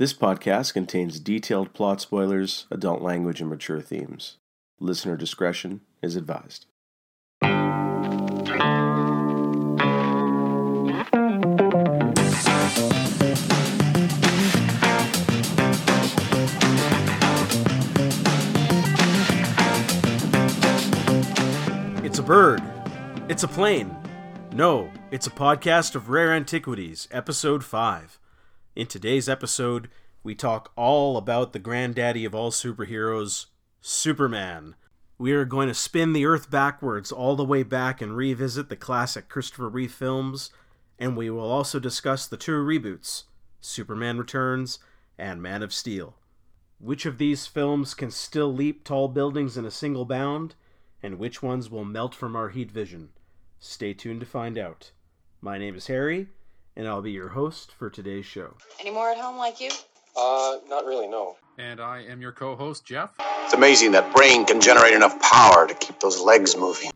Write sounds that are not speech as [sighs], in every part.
This podcast contains detailed plot spoilers, adult language, and mature themes. Listener discretion is advised. It's a bird. It's a plane. No, it's a podcast of rare antiquities, episode 5. In today's episode, we talk all about the granddaddy of all superheroes, Superman. We are going to spin the earth backwards all the way back and revisit the classic Christopher Reeve films, and we will also discuss the two reboots, Superman Returns and Man of Steel. Which of these films can still leap tall buildings in a single bound, and which ones will melt from our heat vision? Stay tuned to find out. My name is Harry, and I'll be your host for today's show. Any more at home like you? Uh, not really, no. And I am your co host, Geoff. It's amazing that brain can generate enough power to keep those legs moving.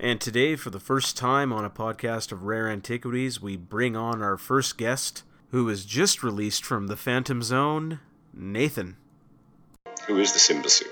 And today, for the first time on a podcast of rare antiquities, we bring on our first guest, who is just released from the Phantom Zone, Nathan. Who is the Simbasu?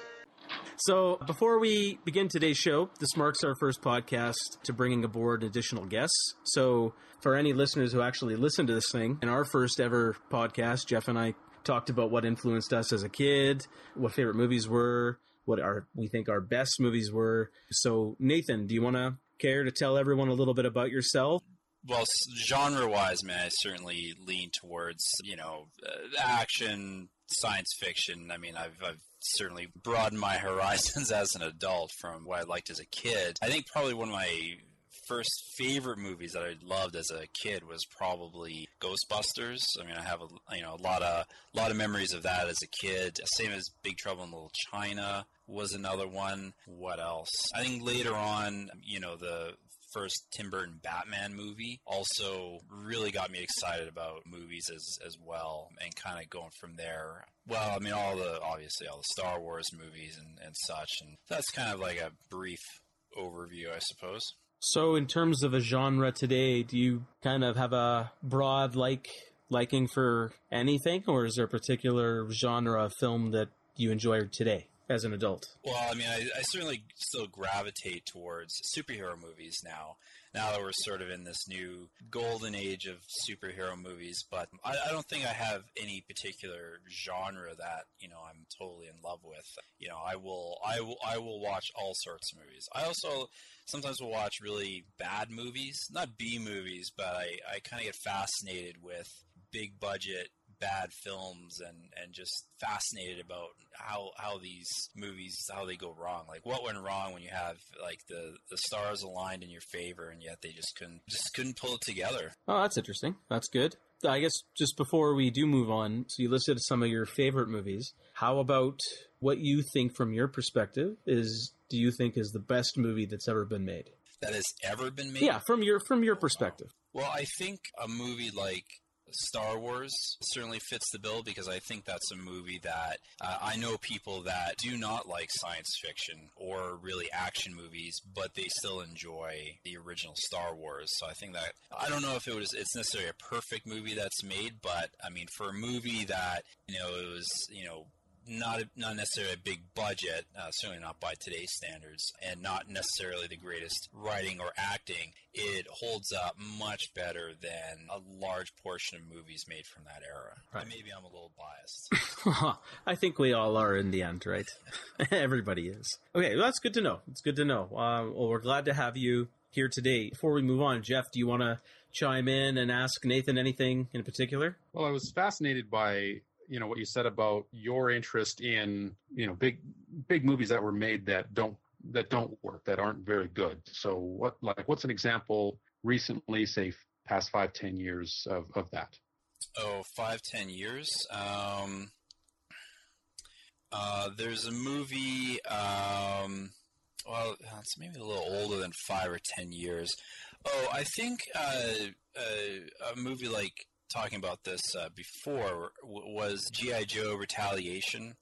So, before we begin today's show, this marks our first podcast to bringing aboard additional guests. So, for any listeners who actually listen to this thing, in our first ever podcast, Geoff and I talked about what influenced us as a kid, what favorite movies were, what our we think our best movies were. So, Nathan, do you want to care to tell everyone a little bit about yourself? Well, genre wise, man, I certainly lean towards, you know, uh, action, science fiction. I mean, I've, I've certainly broadened my [laughs] horizons as an adult from what I liked as a kid. I think probably one of my first favorite movies that I loved as a kid was probably Ghostbusters. I mean, I have a you know a lot of a lot of memories of that as a kid. Same as Big Trouble in Little China was another one. What else? I think later on, you know, the first Tim Burton Batman movie also really got me excited about movies as as well and kind of going from there. Well, I mean all the obviously all the Star Wars movies and, and such and that's kind of like a brief overview I suppose. So, in terms of a genre today, do you kind of have a broad like liking for anything, or is there a particular genre of film that you enjoy today as an adult? Well, I mean, I, I certainly still gravitate towards superhero movies now. Now that we're sort of in this new golden age of superhero movies, but I, I don't think I have any particular genre that you know I'm totally in love with. You know, I will, I will, I will watch all sorts of movies. I also sometimes will watch really bad movies, not B movies, but I, I kind of get fascinated with big budget bad films and and just fascinated about how how these movies how they go wrong. Like what went wrong when you have like the the stars aligned in your favor and yet they just couldn't just couldn't pull it together? Oh that's interesting. That's good. I guess just before we do move on so you listed some of your favorite movies. How about what you think from your perspective is do you think is the best movie that's ever been made? That has ever been made? Yeah from your from your perspective. Well i think a movie like Star Wars certainly fits the bill because I think that's a movie that uh, I know people that do not like science fiction or really action movies, but they still enjoy the original Star Wars. So I think that I don't know if it was it's necessarily a perfect movie that's made, but I mean for a movie that you know it was you know not not necessarily a big budget, uh, certainly not by today's standards, and not necessarily the greatest writing or acting. It holds up much better than a large portion of movies made from that era. Right. Maybe I'm a little biased. [laughs] I think we all are in the end, right? [laughs] Everybody is. Okay, well, that's good to know. It's good to know. Uh, well, we're glad to have you here today. Before we move on, Geoff, do you want to chime in and ask Nathan anything in particular? Well, I was fascinated by you know what you said about your interest in you know big big movies that were made that don't that don't work that aren't very good. So what like what's an example recently say past five ten years of, of that? Oh five ten years? Um uh there's a movie um well it's maybe a little older than five or ten years. Oh i think uh, uh a movie like talking about this uh, before was GI Joe Retaliation.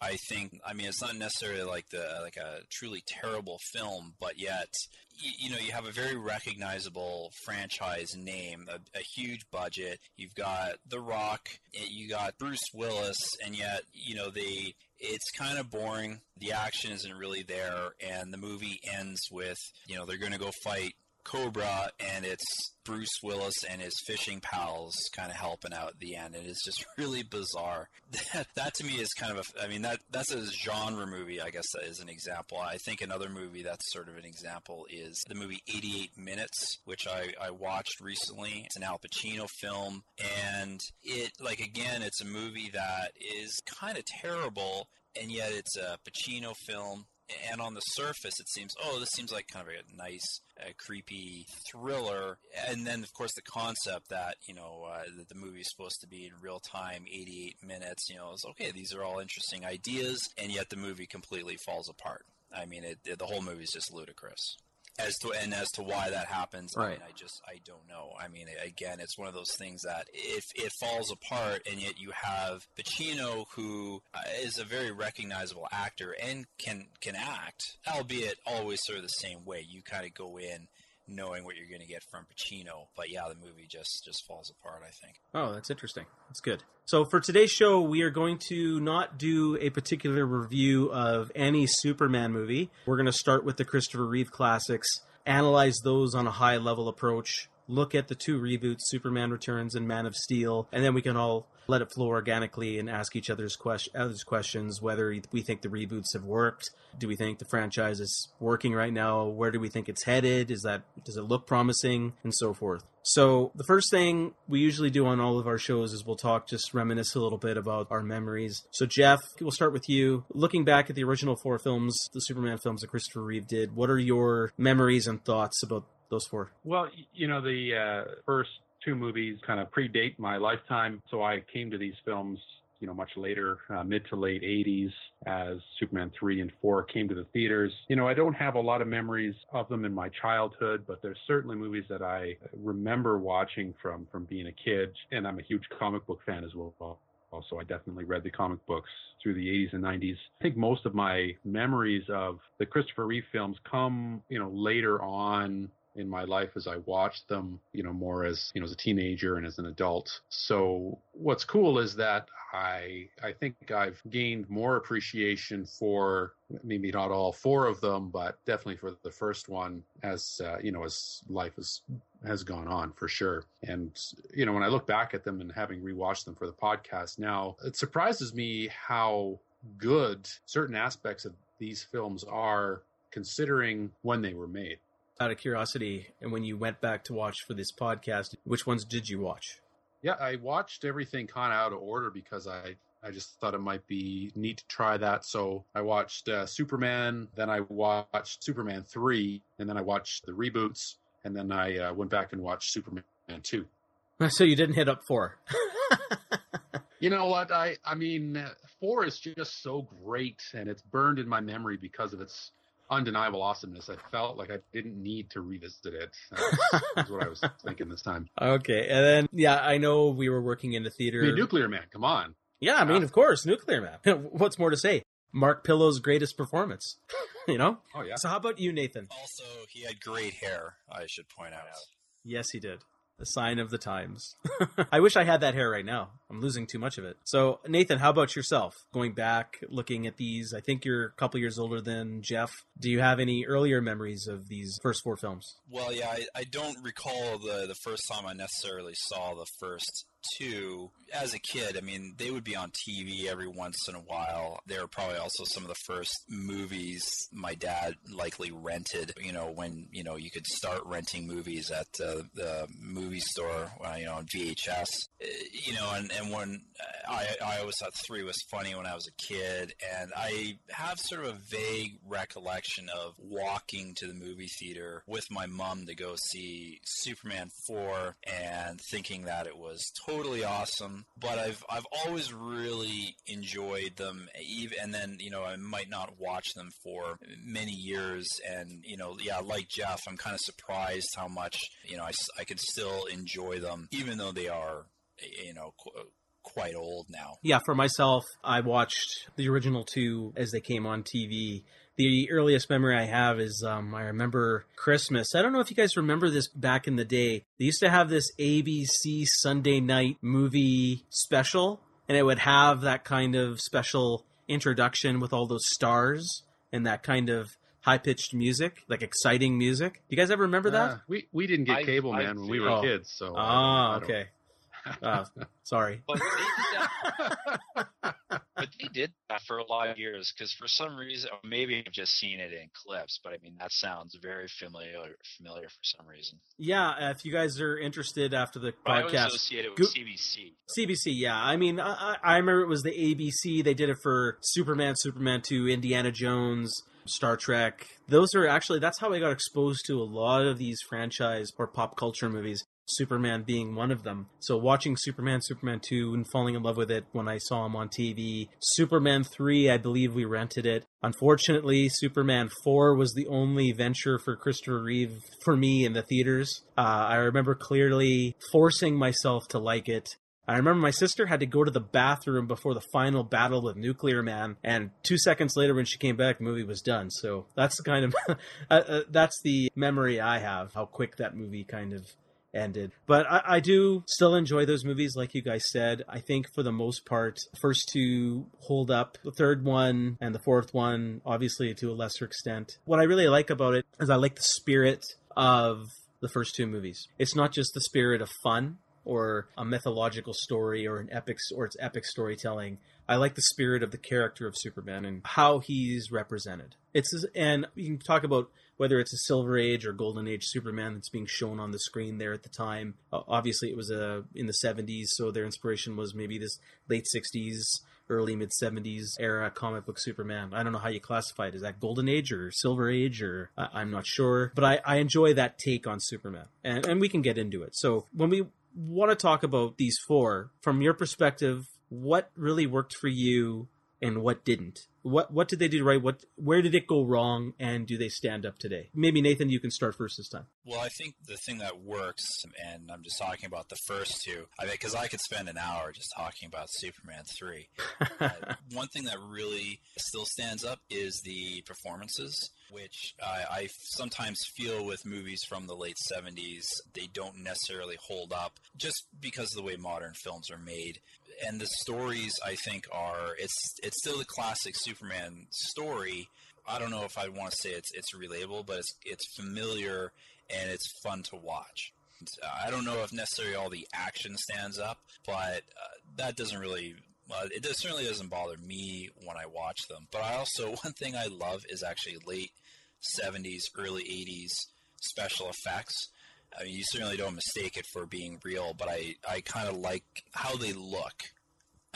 I think, I mean, it's not necessarily like the like a truly terrible film, but yet, you, you know, you have a very recognizable franchise name, a, a, huge budget. You've got The Rock, you got Bruce Willis, and yet, you know, they it's kind of boring. The action isn't really there, and the movie ends with, you know, they're going to go fight Cobra, and it's Bruce Willis and his fishing pals kind of helping out at the end, and it's just [laughs] really bizarre. That, that to me is kind of a, I mean that that's a genre movie, I guess that is an example. I think another movie that's sort of an example is the movie 88 Minutes, which I, I watched recently. It's an Al Pacino film, and it like again, it's a movie that is kind of terrible, and yet it's a Pacino film and on the surface it seems oh this seems like kind of a nice uh, creepy thriller. And then of course the concept that you know uh, that the movie is supposed to be in real time 88 minutes you know is okay these are all interesting ideas and yet the movie completely falls apart. I mean it, it, the whole movie is just ludicrous as to and as to why that happens right. I, mean, I just i don't know i mean again it's one of those things that if it falls apart and yet you have pacino who uh, a very recognizable actor and can can act albeit always sort of the same way you kind of go in knowing what you're going to get from Pacino. But yeah, the movie just just falls apart. I think. Oh, that's interesting. That's good. So for today's show, we are going to not do a particular review of any Superman movie. We're going to start with the Christopher Reeve classics, analyze those on a high level approach, look at the two reboots, Superman Returns and Man of Steel, and then we can all let it flow organically and ask each other's, question, other's questions whether we think the reboots have worked. Do we think the franchise is working right now? Where do we think it's headed? Is that does it look promising and so forth? So the first thing we usually do on all of our shows is we'll talk, just reminisce a little bit about our memories. So Geoff, we'll start with you. Looking back at the original four films, the Superman films that Christopher Reeve did, what are your memories and thoughts about those four? Well, you know, the uh, first two movies kind of predate my lifetime, so I came to these films, you know, much later, uh, mid to late 80s, as Superman 3 and 4 came to the theaters. You know, I don't have a lot of memories of them in my childhood, but there's certainly movies that I remember watching from from being a kid, and I'm a huge comic book fan as well. Also, I definitely read the comic books through the 80s and 90s. I think most of my memories of the Christopher Reeve films come, you know, later on in my life as I watched them, you know, more as, you know, as a teenager and as an adult. So what's cool is that I I think I've gained more appreciation for maybe not all four of them, but definitely for the first one as uh, you know as life has has gone on for sure. And you know when I look back at them and having rewatched them for the podcast now, it surprises me how good certain aspects of these films are considering when they were made out of curiosity, and when you went back to watch for this podcast, which ones did you watch? Yeah, I watched everything kind of out of order because I I just thought it might be neat to try that. So I watched uh, Superman, then I watched Superman 3, and then I watched the reboots, and then I uh, went back and watched Superman 2. [laughs] So you didn't hit up 4. [laughs] you know what? I I mean, 4 is just so great and it's burned in my memory because of its undeniable awesomeness. I felt like I didn't need to revisit it. [laughs] That's, what I was thinking this time. Okay, and then yeah, I know we were working in the theater. I mean, Nuclear Man, come on. Yeah, I mean, of course, Nuclear Man. [laughs] What's more to say? Mark Pillow's greatest performance. [laughs] you know? Oh yeah. So how about you, Nathan? Also, he had great hair. I should point out. Yes, he did a sign of the times. [laughs] I wish I had that hair right now. I'm losing too much of it. So, Nathan, how about yourself? Going back, looking at these, I think you're a couple years older than Geoff. Do you have any earlier memories of these first four films? Well, yeah, I, I don't recall the the first time I necessarily saw the first two as a kid i mean they would be on tv every once in a while. They were probably also some of the first movies my dad likely rented you know when you know you could start renting movies at uh, the movie store uh, you know vhs uh, you know and, and when I, I always thought three was funny when i was a kid and i have sort of a vague recollection of walking to the movie theater with my mom to go see superman 4 and thinking that it was totally totally awesome, but I've I've always really enjoyed them. Even and then you know I might not watch them for many years, and you know yeah, like Geoff, I'm kind of surprised how much you know I I can still enjoy them, even though they are you know quite old now. Yeah, for myself, I watched the original two as they came on TV. The earliest memory I have is um, I remember Christmas. I don't know if you guys remember this back in the day. They used to have this ABC Sunday night movie special, and it would have that kind of special introduction with all those stars and that kind of high pitched music, like exciting music. You guys ever remember that? Uh, we we didn't get I- cable, I man, when we were Oh. kids. So I Ah, I okay. Uh, sorry. [laughs] But they did that, but they did that for a lot of years because for some reason, maybe I've just seen it in clips. But I mean, that sounds very familiar. Familiar for some reason. Yeah, if you guys are interested after the But I podcast, associate it Go- with CBC. CBC, yeah. I mean, I, I I remember it was the ABC. They did it for Superman, Superman 2, Indiana Jones, Star Trek. Those are actually, that's how I got exposed to a lot of these franchise or pop culture movies. Superman being one of them. So watching Superman, Superman 2, and falling in love with it when I saw him on TV. Superman 3, I believe we rented it. Unfortunately, Superman 4 was the only venture for Christopher Reeve for me in the theaters. Uh, I remember clearly forcing myself to like it. I remember my sister had to go to the bathroom before the final battle with Nuclear Man, and two seconds later, when she came back, the movie was done. So that's the kind of [laughs] uh, uh, that's the memory I have how quick that movie kind of ended. But I, I do still enjoy those movies, like you guys said. I think for the most part, first two hold up. The third one and the fourth one, obviously to a lesser extent. What I really like about it is I like the spirit of the first two movies. It's not just the spirit of fun or a mythological story or an epic or it's epic storytelling. I like the spirit of the character of Superman and how he's represented. It's and you can talk about whether it's a Silver Age or Golden Age Superman that's being shown on the screen there at the time. Uh, obviously, it was uh, in the 70s, so their inspiration was maybe this late 60s, early mid 70s era comic book Superman. I don't know how you classify it. Is that Golden Age or Silver Age or I'm not sure, but I, I enjoy that take on Superman, and and we can get into it. So when we want to talk about these four from your perspective, what really worked for you and what didn't? What what did they do right? What where did it go wrong? And do they stand up today? Maybe Nathan, you can start first this time. Well, I think the thing that works, and I'm just talking about the first two, I mean, because I could spend an hour just talking about Superman 3. [laughs] Uh, one thing that really still stands up is the performances, which I, I sometimes feel with movies from the late 70s, they don't necessarily hold up just because of the way modern films are made. And the stories, I think, are it's it's still the classic Superman story. I don't know if I want to say it's it's relatable, but it's it's familiar and it's fun to watch. I don't know if necessarily all the action stands up, but uh, that doesn't really. It does, certainly doesn't bother me when I watch them. But I also [laughs] one thing I love is actually late '70s, early '80s special effects. I mean, you certainly don't mistake it for being real, but I, I kind of like how they look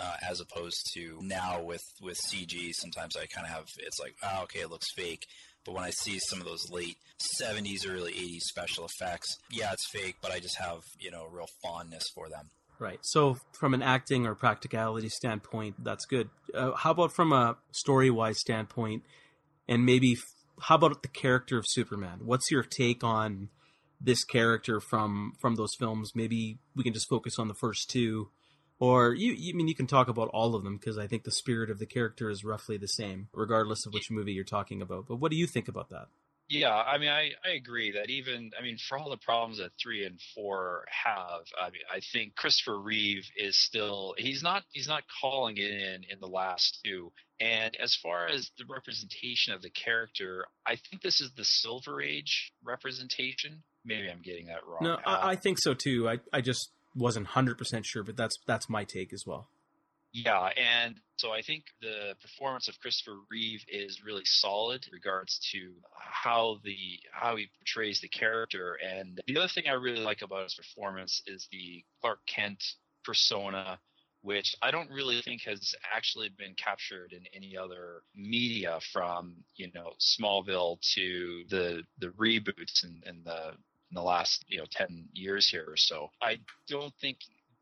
uh, as opposed to now with, with CG. Sometimes I kind of have it's like, oh, okay, it looks fake. But when I see some of those late 70s, early 80s special effects, yeah, it's fake, but I just have, you know, real fondness for them. Right. So, from an acting or practicality standpoint, that's good. Uh, how about from a story wise standpoint, and maybe f- how about the character of Superman? What's your take on this character from from those films? Maybe we can just focus on the first two, or you. you I mean, you can talk about all of them because I think the spirit of the character is roughly the same, regardless of which movie you're talking about. But what do you think about that? Yeah, I mean, I, I agree that even, I mean, for all the problems that three and four have, I mean, I think Christopher Reeve is still, he's not, he's not calling it in in the last two. And as far as the representation of the character, I think this is the Silver Age representation. Maybe I'm getting that wrong. No, Uh, I, I think so too. I I just wasn't hundred percent sure, but that's that's my take as well. Yeah, and so I think the performance of Christopher Reeve is really solid in regards to how the how he portrays the character. And the other thing I really like about his performance is the Clark Kent persona, which I don't really think has actually been captured in any other media from, you know, Smallville to the the reboots and, in the in the last, you know, ten years here or so. I don't think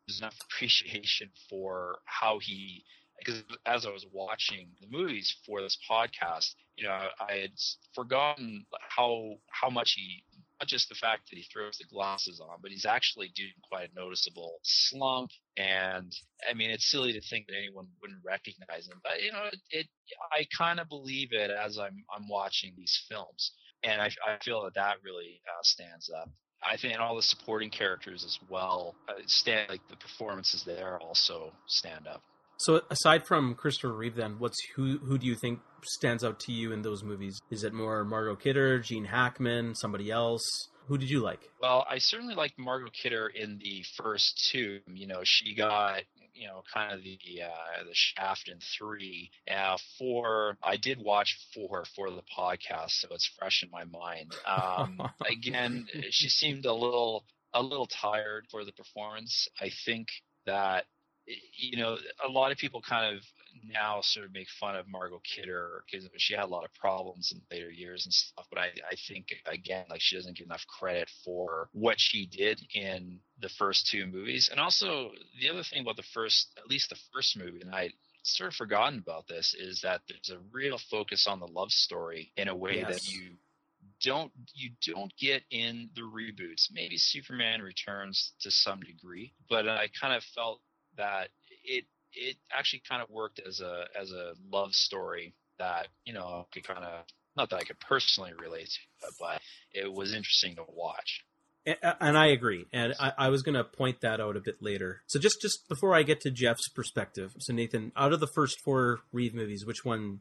there's enough [laughs] appreciation for how he because as I was watching the movies for this podcast, you know, I had forgotten how how much he not just the fact that he throws the glasses on, but he's actually doing quite a noticeable slump. And I mean, it's silly to think that anyone wouldn't recognize him, but you know, it, it I kind of believe it as I'm I'm watching these films, and I, I feel that that really uh, stands up. I think all the supporting characters as well uh, stand like the performances there also stand up. So aside from Christopher Reeve, then what's who who do you think stands out to you in those movies? Is it more Margot Kidder, Gene Hackman, somebody else? Who did you like? Well, I certainly liked Margot Kidder in the first two. You know, she got you know kind of the uh, the shaft in three. Uh, four, I did watch four for the podcast, so it's fresh in my mind. Um, [laughs] again, she seemed a little a little tired for the performance. I think that you know, a lot of people kind of now sort of make fun of Margot Kidder because she had a lot of problems in later years and stuff. But I, I think again, like she doesn't get enough credit for what she did in the first two movies. And also the other thing about the first, at least the first movie, and I sort of forgotten about this, is that there's a real focus on the love story in a way yes. that you don't you don't get in the reboots. Maybe Superman Returns to some degree, but I kind of felt that it it actually kind of worked as a as a love story that you know could kind of not that I could personally relate to, but it was interesting to watch. And I agree, and I, I was going to point that out a bit later. So just just before I get to Jeff's perspective, so Nathan, out of the first four Reeve movies, which one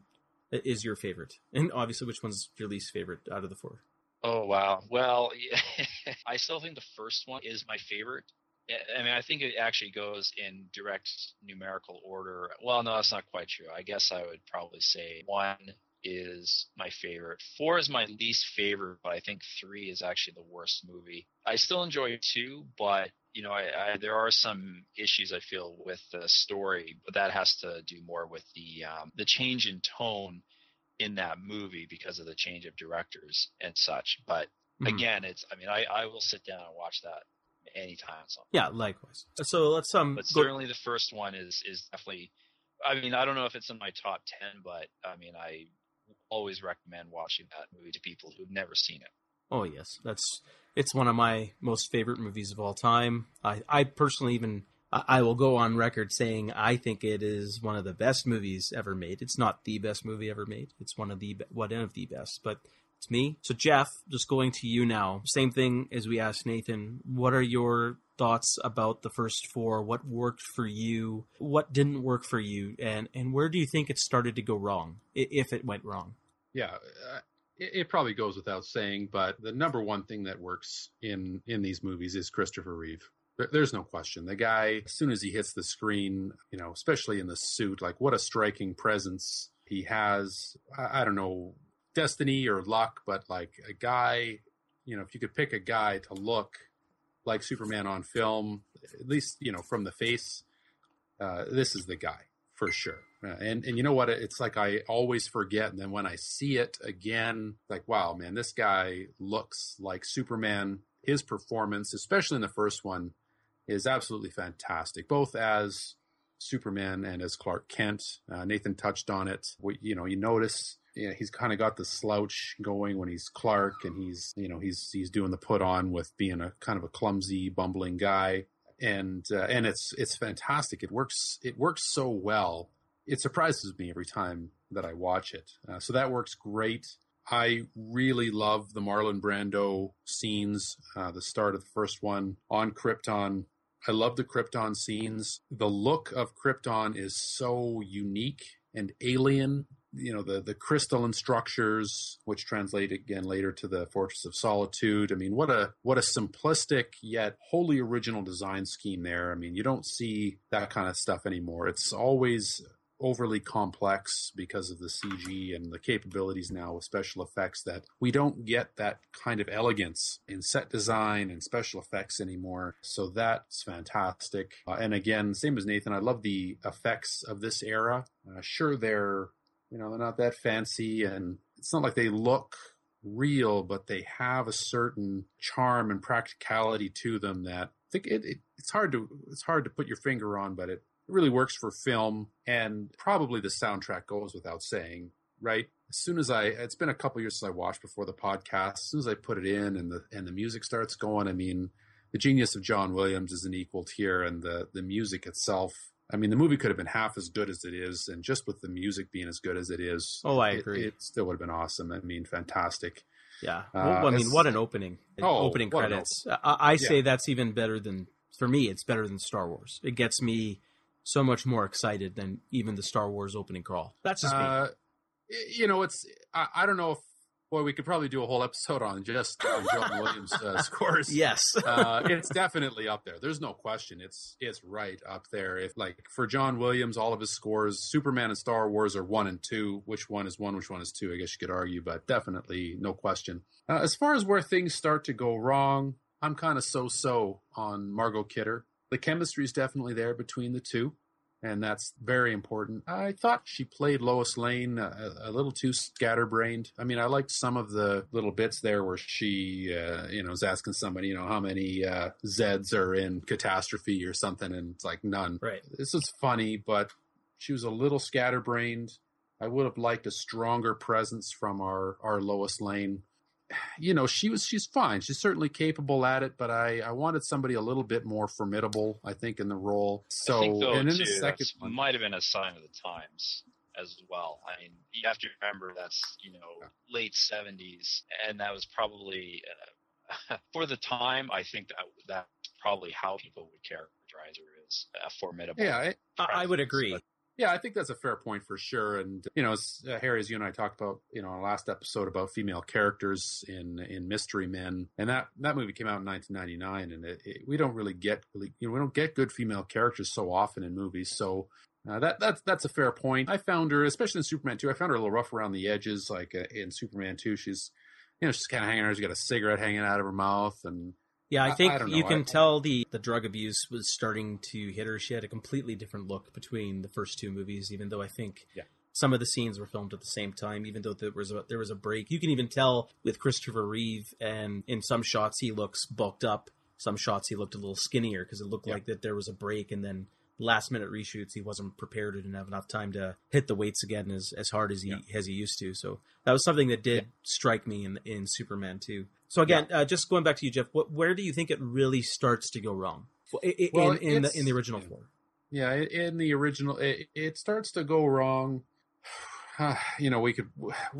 is your favorite? And obviously, which one's your least favorite out of the four? Oh wow! Well, yeah, [laughs] I still think the first one is my favorite. I mean, I think it actually goes in direct numerical order. Well, no, that's not quite true. I guess I would probably say one is my favorite. Four is my least favorite, but I think three is actually the worst movie. I still enjoy two, but you know, I, I, there are some issues I feel with the story, but that has to do more with the um, the change in tone in that movie because of the change of directors and such. But mm-hmm. again, it's I mean, I, I will sit down and watch that anytime. So. Yeah, likewise. So let's um. But certainly the first one is is definitely. I mean, I don't know if it's in my top ten, but I mean, I always recommend watching that movie to people who've never seen it. Oh yes, that's it's one of my most favorite movies of all time. I I personally even I will go on record saying I think it is one of the best movies ever made. It's not the best movie ever made. It's one of the one of the best, but it's me. So, Geoff, just going to you now. Same thing as we asked Nathan. What are your thoughts about the first four? What worked for you? What didn't work for you? And and where do you think it started to go wrong, if it went wrong? Yeah, uh, it, it, probably goes without saying, but the number one thing that works in in these movies is Christopher Reeve. there's no question. The guy, as soon as he hits the screen, you know, especially in the suit, like what a striking presence he has. I, I don't know destiny or luck, but like a guy, you know, if you could pick a guy to look like Superman on film, at least you know from the face, uh, this is the guy for sure. Uh, and and you know what? It's like I always forget, and then when I see it again, like wow, man, this guy looks like Superman. His performance, especially in the first one, is absolutely fantastic, both as Superman and as Clark Kent. Uh, Nathan touched on it. You know, you notice know, he's kind of got the slouch going when he's Clark, and he's you know he's he's doing the put on with being a kind of a clumsy, bumbling guy, and uh, and it's it's fantastic. It works it works so well. It surprises me every time that I watch it. Uh, so that works great. I really love the Marlon Brando scenes. Uh, the start of the first one on Krypton. I love the Krypton scenes. The look of Krypton is so unique and alien you know the the crystalline structures which translate again later to the fortress of solitude. I mean what a what a simplistic yet wholly original design scheme there. I mean you don't see that kind of stuff anymore. It's always overly complex because of the cg and the capabilities now with special effects that we don't get that kind of elegance in set design and special effects anymore. So that's fantastic. Uh, and again same as nathan i love the effects of this era. Uh, sure they're you know, they're not that fancy and it's not like they look real, but they have a certain charm and practicality to them that I think it, it, it's hard to it's hard to put your finger on, but it really works for film and probably the soundtrack goes without saying. right? As soon as I, it's been a couple years since I watched before the podcast. As soon as I put it in and the and the music starts going, I mean, the genius of John Williams isn't equaled here, and the the music itself. I mean, the movie could have been half as good as it is, and just with the music being as good as it is, Oh, I it- agree. It, still would have been awesome. I mean, fantastic. Yeah. Uh, well, I mean, what an opening. Oh, opening credits. I, I say Yeah. that's even better than, for me, it's better than Star Wars. It gets me so much more excited than even the Star Wars opening crawl. That's just me. Uh, you know, it's I, I don't know if boy we could probably do a whole episode on just on John [laughs] Williams uh, scores. Yes. uh, it's definitely up there. There's no question. It's it's right up there. If like for John Williams, all of his scores, Superman and Star Wars are one and two. Which one is one? Which one is two? I guess you could argue, but definitely no question. Uh, as far as where things start to go wrong, I'm kind of so-so on Margot Kidder. The chemistry is definitely there between the two, and that's very important. I thought she played Lois Lane a, a little too scatterbrained. I mean, I liked some of the little bits there where she, uh, you know, is asking somebody, you know, how many uh, Zeds are in Catastrophe or something, and it's like none. right. This is funny, but she was a little scatterbrained. I would have liked a stronger presence from our our Lois Lane. You know, she was she's fine. She's certainly capable at it, but I I wanted somebody a little bit more formidable. I think in the role. So I think though and in too, the second one, might have been a sign of the times as well. I mean, you have to remember that's you know late seventies, and that was probably uh, [laughs] for the time. I think that that's probably how people would characterize her as a formidable. yeah, I, I, I would agree. but Yeah, I think that's a fair point for sure. And you know, as, uh, Harry, as you and I talked about, you know, our last episode about female characters in in Mystery Men, and that that movie came out in 1999, and it, it, we don't really get really, you know, we don't get good female characters so often in movies. So uh, that that's that's a fair point. I found her, especially in Superman 2, I found her a little rough around the edges. Like uh, in Superman 2, she's you know she's kind of hanging around. She's got a cigarette hanging out of her mouth, and Yeah, I- I think I don't you can I- tell the the drug abuse was starting to hit her. She had a completely different look between the first two movies, even though I think Yeah. some of the scenes were filmed at the same time. Even though there was a, there was a break, you can even tell with Christopher Reeve, and in some shots he looks bulked up, some shots he looked a little skinnier because it looked Yeah. like that there was a break, and then last minute reshoots he wasn't prepared or didn't have enough time to hit the weights again as as hard as he Yeah. as he used to. So that was something that did strike me in in Superman too. So again, uh, just going back to you, Geoff, what, where do you think it really starts to go wrong I- I- Well, in, in the in the original four? Yeah, in the original, it, it starts to go wrong. [sighs] You know, we could.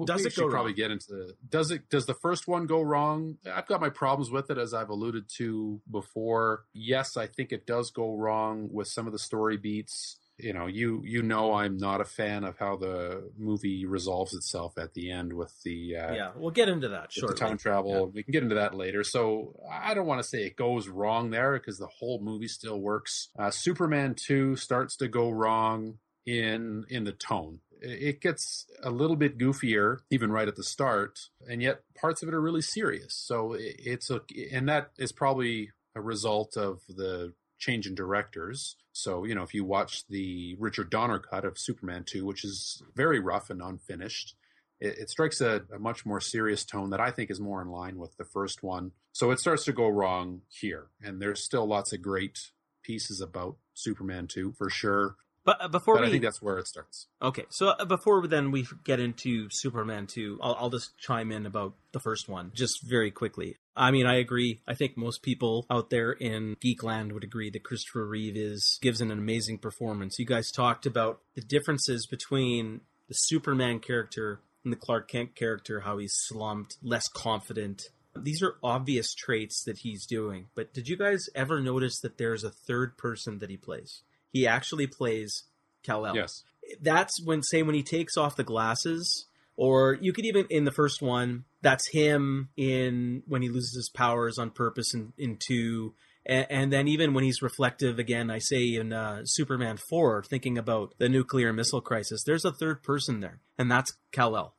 Does we it should go probably wrong? get into the. Does it? Does the first one go wrong? I've got my problems with it, as I've alluded to before. Yes, I think it does go wrong with some of the story beats. You know, you you know, I'm not a fan of how the movie resolves itself at the end with the uh, yeah, we'll get into that shortly. time travel. We can get into that later. So I don't want to say it goes wrong there because the whole movie still works. Uh, Superman two starts to go wrong in in the tone. It it gets a little bit goofier even right at the start, and yet parts of it are really serious. So it, it's a and that is probably a result of the change in directors. So, you know, if you watch the Richard Donner cut of Superman 2, which is very rough and unfinished, it, it strikes a, a much more serious tone that I think is more in line with the first one. So it starts to go wrong here. And there's still lots of great pieces about Superman 2 for sure. But uh, before But we I think that's where it starts. Okay, so uh, before then we get into Superman 2, I'll, I'll just chime in about the first one just very quickly. I mean, I agree. I think most people out there in Geekland would agree that Christopher Reeve is gives an amazing performance. You guys talked about the differences between the Superman character and the Clark Kent character, how he's slumped, less confident. These are obvious traits that he's doing. But did you guys ever notice that there's a third person that he plays? He actually plays Kal-El Yes. that's when say when he takes off the glasses or you could even in the first one that's him in when he loses his powers on purpose in, in two. And, and then even when he's reflective again i say in uh, superman 4 thinking about the nuclear missile crisis there's a third person there and that's kal-el.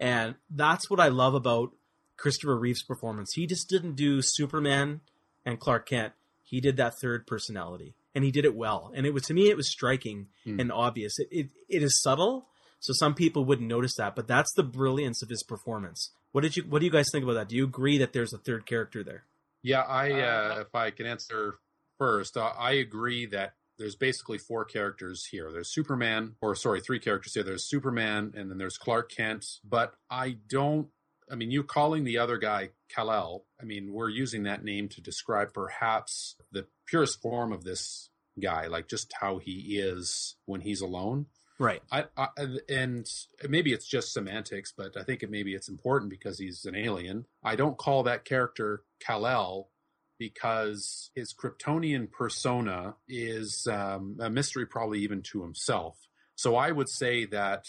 And that's what i love about christopher reeve's performance. He just didn't do superman and clark kent. He did that third personality and he did it well. And it was to me it was striking Hmm. and obvious. It, it, it is subtle so some people wouldn't notice that but that's the brilliance of his performance what did you what do you guys think about that do you agree that there's a third character there Yeah, I uh, Uh, if I can answer first, uh, I agree that there's basically four characters here. There's Superman, or sorry, three characters here. There's Superman, and then there's Clark Kent. But I don't. I mean, you're calling the other guy Kal-El. I mean, we're using that name to describe perhaps the purest form of this guy, like just how he is when he's alone. Right. I, I and maybe it's just semantics, but I think it maybe it's important because he's an alien. I don't call that character Kal-El because his Kryptonian persona is um, a mystery, probably even to himself. So I would say that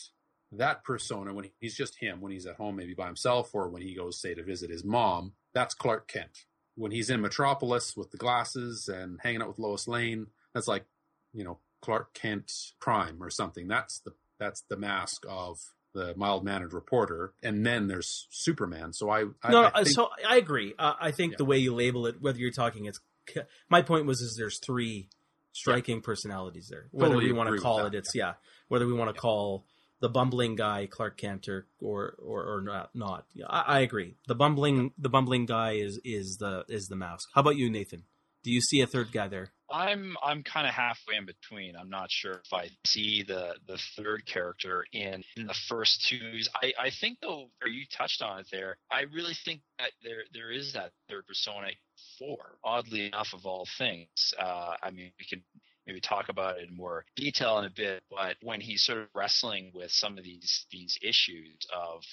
that persona, when he's just him, when he's at home, maybe by himself, or when he goes, say, to visit his mom, that's Clark Kent. When he's in Metropolis with the glasses and hanging out with Lois Lane, that's like, you know, Clark Kent Prime or something. That's the that's the mask of the mild mannered reporter, and then there's Superman. So I, I no, I think, so I agree. Uh, I think Yeah. the way you label it, whether you're talking, it's my point was is there's three striking personalities there. Whether Totally we want to call it, it's yeah. Whether we want to Yeah. call the bumbling guy Clark Kent or or or, or not, not. Yeah, I, I agree. The bumbling the bumbling guy is is the is the mask. How about you, Nathan? Do you see a third guy there? I'm I'm kind of halfway in between. I'm not sure if I see the the third character in in the first two. I I think though, you touched on it there. I really think that there there is that third persona four. Oddly enough, of all things, uh, I mean, we could maybe talk about it in more detail in a bit. But when he's sort of wrestling with some of these these issues of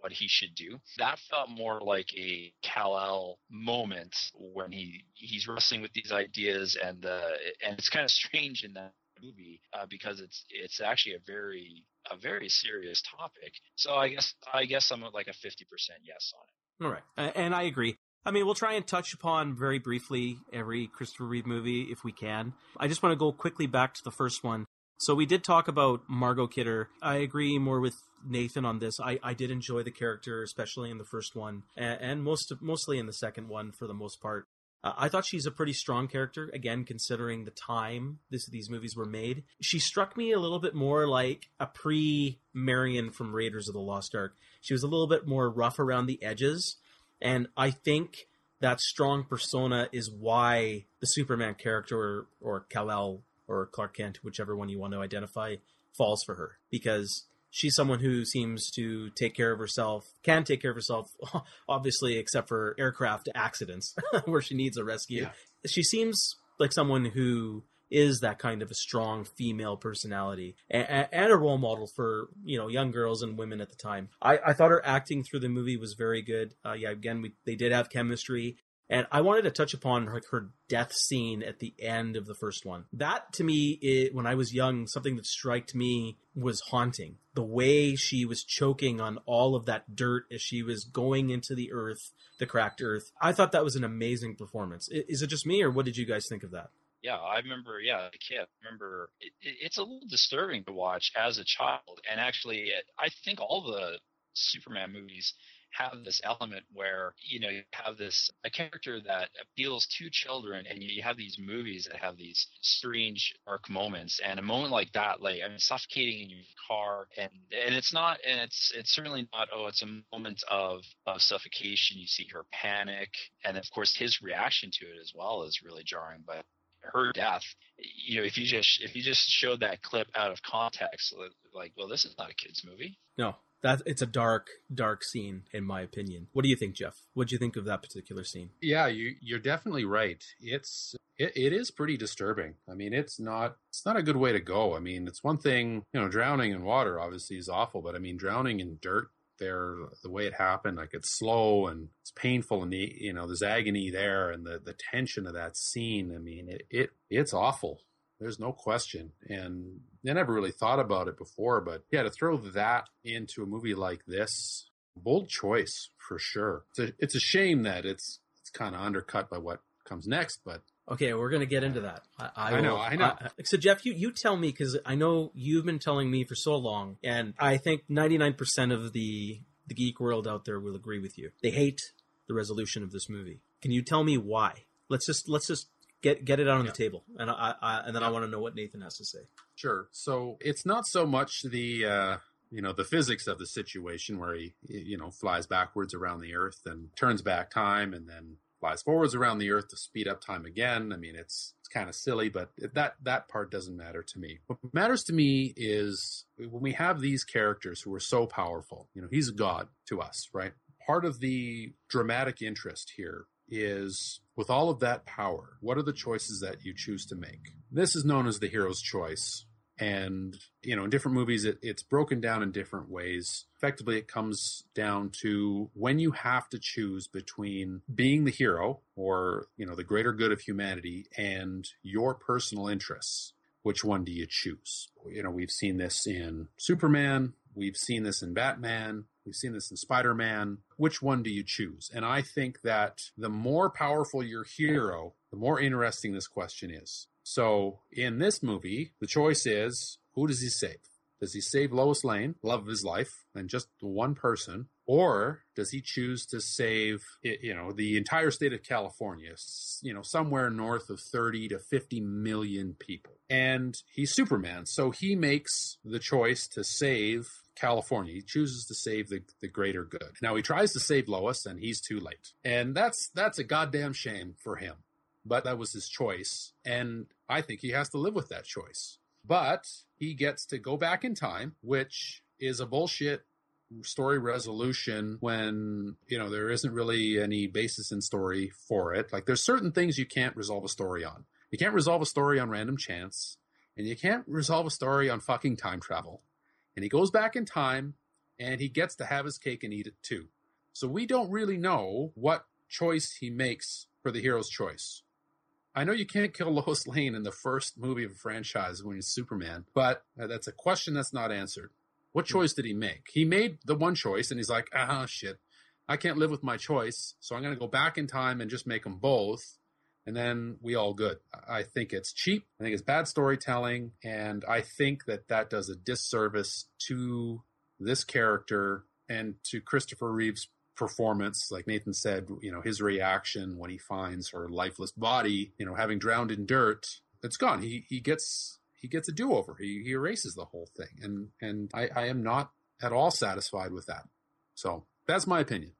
what he should do. That felt more like a Kal-El moment when he he's wrestling with these ideas, and uh, and it's kind of strange in that movie uh, because it's it's actually a very a very serious topic. So I guess I guess I'm like a fifty percent yes on it. All right, and I agree. I mean, we'll try and touch upon very briefly every Christopher Reeve movie if we can. I just want to go quickly back to the first one. So we did talk about Margot Kidder. I agree more with Nathan on this. I, I did enjoy the character, especially in the first one, and, and most mostly in the second one for the most part. Uh, I thought she's a pretty strong character. Again, considering the time this these movies were made, she struck me a little bit more like a pre Marion from Raiders of the Lost Ark. She was a little bit more rough around the edges, and I think that strong persona is why the Superman character or, or Kal-El or Clark Kent, whichever one you want to identify, falls for her because she's someone who seems to take care of herself, can take care of herself, [laughs] obviously, except for aircraft accidents [laughs] where she needs a rescue. Yeah. She seems like someone who is that kind of a strong female personality and, and a role model for you know young girls and women at the time. I, I thought her acting through the movie was very good. Uh, yeah, again, we, they did have chemistry. And I wanted to touch upon her, her death scene at the end of the first one. That to me, it, when I was young, something that struck me was haunting. The way she was choking on all of that dirt as she was going into the earth, the cracked earth. I thought that was an amazing performance. Is it just me, or what did you guys think of that? Yeah, I remember. Yeah. I remember it, it, it's a little disturbing to watch as a child, and actually, I think all the Superman movies have this element where you know you have this a character that appeals to children and you have these movies that have these strange dark moments. And a moment like that like i mean suffocating in your car and and it's not and it's it's certainly not oh it's a moment of of suffocation. You see her panic. And of course his reaction to it as well is really jarring but her death you know if you just if you just showed that clip out of context like well this is not a kids movie. No, that it's a dark, dark scene in my opinion. What do you think, Geoff? What do you think of that particular scene? Yeah, you you're definitely right. It's it, it is pretty disturbing. I mean, it's not it's not a good way to go. I mean, it's one thing, you know, drowning in water obviously is awful, but I mean, drowning in dirt there the way it happened like it's slow and it's painful and the you know there's agony there and the the tension of that scene i mean it, it it's awful there's no question and i never really thought about it before but yeah to throw that into a movie like this bold choice for sure it's a, it's a shame that it's it's kind of undercut by what comes next but Okay, we're gonna get into that. I, I, I know, will- I know. Uh, uh, so Geoff, you you tell me because I know you've been telling me for so long, and I think ninety nine percent of the the geek world out there will agree with you. They hate the resolution of this movie. Can you tell me why? Let's just let's just get get it out on Yeah. the table, and I, I and then I want to know what Nathan has to say. Sure. So it's not so much the uh, you know the physics of the situation where he you know flies backwards around the Earth and turns back time and then flies forwards around the Earth to speed up time again. I mean, it's it's kind of silly, but that that part doesn't matter to me. What matters to me is when we have these characters who are so powerful. You know, he's a god to us, right? Part of the dramatic interest here is with all of that power, what are the choices that you choose to make? This is known as the hero's choice. And, you know, in different movies, it, it's broken down in different ways. Effectively, it comes down to when you have to choose between being the hero or, you know, the greater good of humanity and your personal interests. Which one do you choose? You know, we've seen this in Superman. We've seen this in Batman. We've seen this in Spider Man. Which one do you choose? And I think that the more powerful your hero, the more interesting this question is. So in this movie, the choice is who does he save? Does he save Lois Lane, love of his life, and just one person? Or does he choose to save, you know, the entire state of California, you know, somewhere north of 30 to 50 million people? And he's Superman, so he makes the choice to save California. He chooses to save the, the greater good. Now he tries to save Lois and he's too late. And that's that's a goddamn shame for him. But that was his choice. And I think he has to live with that choice. But he gets to go back in time, which is a bullshit story resolution when you know there isn't really any basis in story for it like there's certain things you can't resolve a story on you can't resolve a story on random chance and you can't resolve a story on fucking time travel and he goes back in time and he gets to have his cake and eat it too so we don't really know what choice he makes for the hero's choice I know you can't kill [laughs] Lois Lane in the first movie of a franchise when he's Superman, but that's a question that's not answered. What choice did he make? He made the one choice and he's like, ah, shit, I can't live with my choice. So I'm going to go back in time and just make them both. And then we all good. I think it's cheap. I think it's bad storytelling. And I think that that does a disservice to this character and to Christopher Reeve's performance. Like Nathan said, you know, his reaction when he finds her lifeless body, you know, having drowned in dirt, it's gone. He, he gets he gets a do over. He, he erases the whole thing, and and I, I am not at all satisfied with that. So that's my opinion.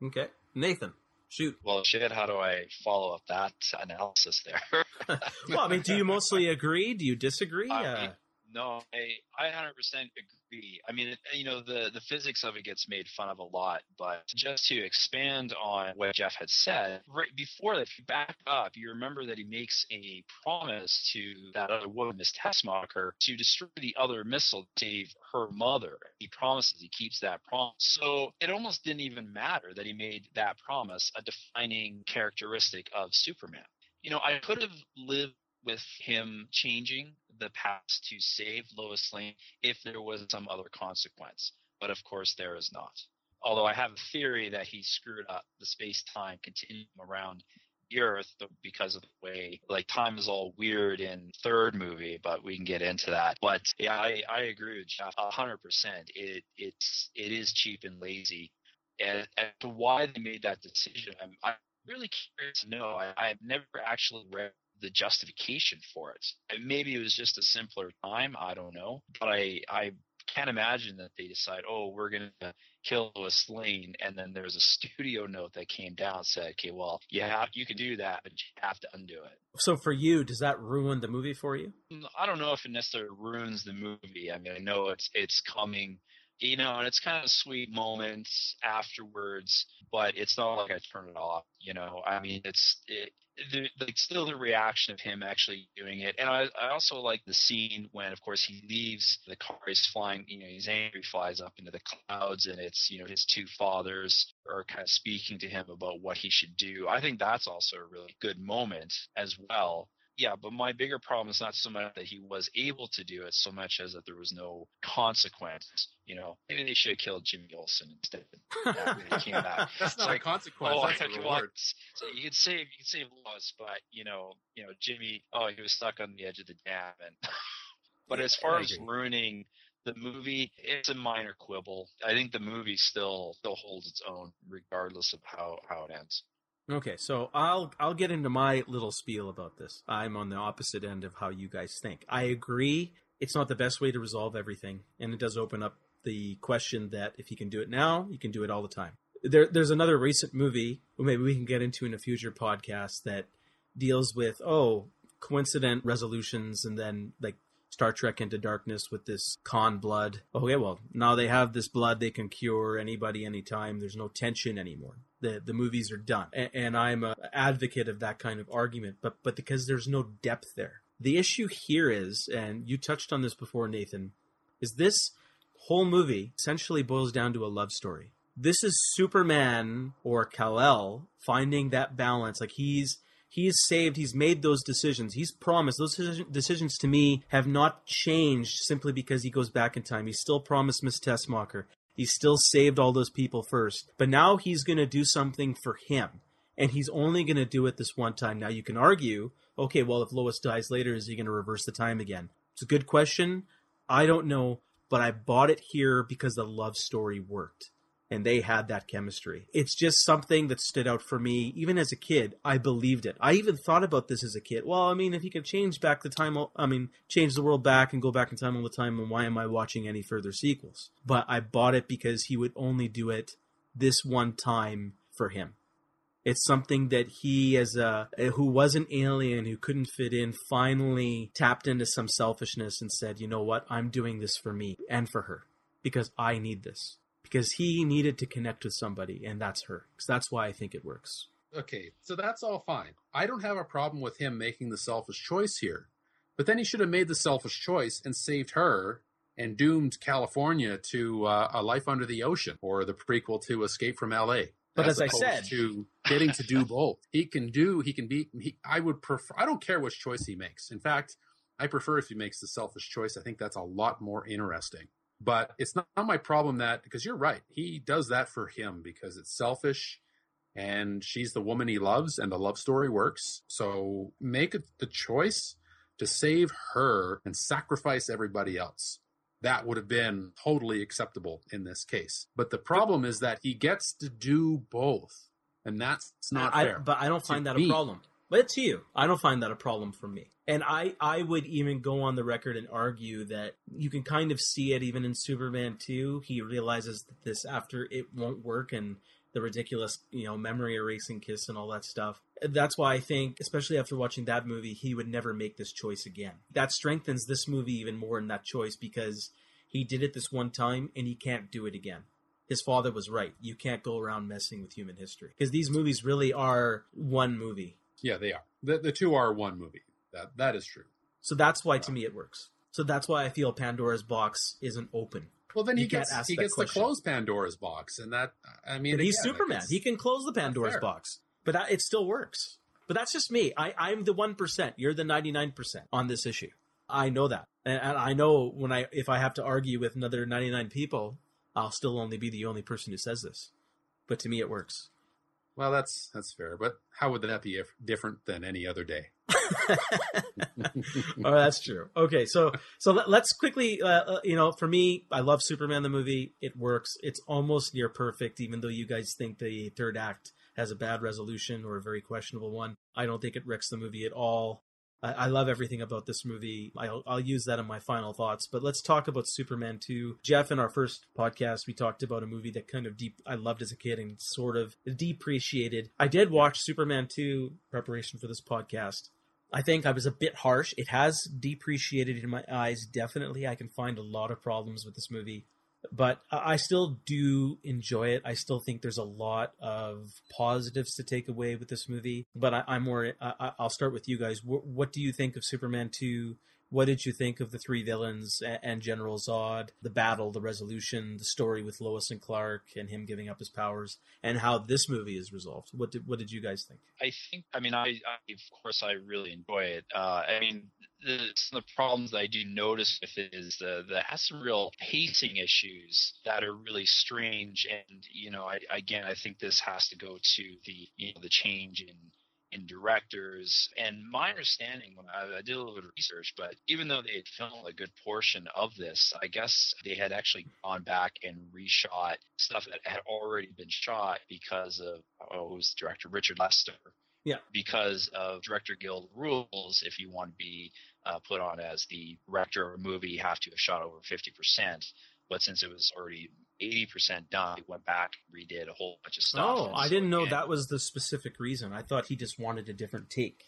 Okay, Nathan, shoot. Well, shit. How do I follow up that analysis there? [laughs] well, I mean, do you mostly agree? Do you disagree? Uh, no, I I 100% agree. I mean, you know, the the physics of it gets made fun of a lot, but just to expand on what Geoff had said right before that, if you back up, you remember that he makes a promise to that other woman, Miss Tessmacher, to destroy the other missile to save her mother. He promises he keeps that promise. So it almost didn't even matter that he made that promise a defining characteristic of Superman. You know, I could have lived with him changing the past to save Lois Lane if there was some other consequence. But of course, there is not. Although I have a theory that he screwed up the space time continuum around the Earth because of the way, like, time is all weird in third movie, but we can get into that. But yeah, I, I agree with Geoff 100%. It, it's, it is cheap and lazy. And as to why they made that decision, I'm, I'm really curious to know. I, I've never actually read the justification for it. And maybe it was just a simpler time. I don't know, but I I can't imagine that they decide, oh, we're going to kill Lois Lane, and then there's a studio note that came down and said, okay, well, you have you can do that, but you have to undo it. So for you, does that ruin the movie for you? Mm, I don't know if it necessarily ruins the movie. I mean, I know it's it's coming you know, and it's kind of sweet moments afterwards, but it's not like I turn it off. You know, I mean, it's it, the, like still the reaction of him actually doing it, and I, I also like the scene when, of course, he leaves the car, he's flying, you know, he's angry, flies up into the clouds, and it's you know his two fathers are kind of speaking to him about what he should do. I think that's also a really good moment as well yeah, but my bigger problem is not so much that he was able to do it, so much as that there was no consequence. You know, maybe they should have killed Jimmy Olsen instead. [laughs] That's not so, a consequence. Oh, that's a reward. So you could save you could save Lois, but you know, you know, Jimmy. Oh, he was stuck on the edge of the dam, and. [laughs] but as far as ruining the movie, it's a minor quibble. I think the movie still still holds its own, regardless of how how it ends. Okay, so I'll I'll get into my little spiel about this. I'm on the opposite end of how you guys think. I agree it's not the best way to resolve everything, and it does open up the question that if you can do it now, you can do it all the time. there, there's another recent movie, maybe we can get into in a future podcast that deals with oh coincident resolutions and then like Star Trek Into Darkness with this Khan blood. Okay, well now they have this blood, they can cure anybody anytime. There's no tension anymore. The the movies are done, and, and I'm an advocate of that kind of argument. But but because there's no depth there. The issue here is, and you touched on this before, Nathan, is this whole movie essentially boils down to a love story. This is Superman or Kal-El finding that balance. Like he's he's saved he's made those decisions he's promised those decisions to me have not changed simply because he goes back in time he's still promised miss tessmacher he still saved all those people first. But now he's going to do something for him. And he's only going to do it this one time. Now you can argue okay well if lois dies later is he going to reverse the time again? It's a good question. I don't know but i bought it here because the love story worked and they had that chemistry. It's just something that stood out for me. Even as a kid, I believed it. I even thought about this as a kid. Well, I mean, if he could change back the time, I mean, change the world back and go back in time all the time, and why am I watching any further sequels? But I bought it because he would only do it this one time for him. It's something that he, as a who was an alien who couldn't fit in, finally tapped into some selfishness and said, "You know what? I'm doing this for me and for her because I need this." Because he needed to connect with somebody, and that's her. Because that's why I think it works. Okay, so that's all fine. I don't have a problem with him making the selfish choice here, but then he should have made the selfish choice and saved her and doomed California to uh, a life under the ocean or the prequel to Escape from L.A. But as, as I said, to getting to do [laughs] both, he can do. He can be. He, I would prefer. I don't care which choice he makes. In fact, I prefer if he makes the selfish choice. I think that's a lot more interesting. But it's not, not my problem that because you're right, he does that for him because it's selfish and she's the woman he loves and the love story works. So make the choice to save her and sacrifice everybody else. That would have been totally acceptable in this case. But the problem is that he gets to do both. And that's not I, fair. But I don't find that a problem. But to you. I don't find that a problem for me. And I, I would even go on the record and argue that you can kind of see it even in Superman 2. He realizes that this after it won't work and the ridiculous, you know, memory erasing kiss and all that stuff. That's why I think, especially after watching that movie, he would never make this choice again. That strengthens this movie even more in that choice because he did it this one time and he can't do it again. His father was right. You can't go around messing with human history because these movies really are one movie. Yeah, they are. The the two are one movie. That that is true. So that's why to me it works. So that's why I feel Pandora's box isn't open. Well, then he gets he gets question. to close Pandora's box, and that I mean, again, he's Superman. He can close the Pandora's box, but that, it still works. But that's just me. I, I'm the one percent. You're the ninety nine percent on this issue. I know that, and, and I know when I if I have to argue with another ninety nine people, I'll still only be the only person who says this. But to me, it works. Well, that's that's fair, but how would that be different than any other day? [laughs] oh, that's true. Okay, so so let, us quickly, uh, uh, you know, for me, I love Superman the movie. It works. It's almost near perfect, even though you guys think the third act has a bad resolution or a very questionable one. I don't think it wrecks the movie at all. I, I love everything about this movie. I'll, I'll use that in my final thoughts. But let's talk about Superman 2. Geoff, in our first podcast, we talked about a movie that kind of deep I loved as a kid and sort of depreciated. I did watch Superman 2 preparation for this podcast. I think I was a bit harsh. It has depreciated in my eyes. Definitely, I can find a lot of problems with this movie but I still do enjoy it. I still think there's a lot of positives to take away with this movie. But I, am more. I, will start with you guys. What, do you think of Superman two? What did you think of the three villains and, General Zod, the battle, the resolution, the story with Lois and Clark, and him giving up his powers, and how this movie is resolved? What did What did you guys think? I think. I mean, I, I of course I really enjoy it. Uh, I mean, the, some of the problems that I do notice with it is the the has some real pacing issues that are really strange. And you know, I, again, I think this has to go to the you know the change in in directors. And my understanding when I, I, did a little bit of research, but even though they had filmed a good portion of this, I guess they had actually gone back and reshot stuff that had already been shot because of oh, it was director Richard Lester. Yeah. Because of Director Guild rules, if you want to be uh, put on as the director of a movie, you have to have shot over 50%. But since it was already 80% done, he went back, redid a whole bunch of stuff. Oh, I didn't know again- that was the specific reason. I thought he just wanted a different take.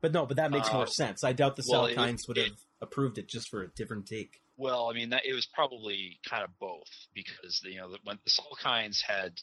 But no, but that makes more Uh, sense. I doubt the well, Salkinds would it- have approved it just for a different take. Well, I mean, that, it was probably kind of both because you know when the Salkinds had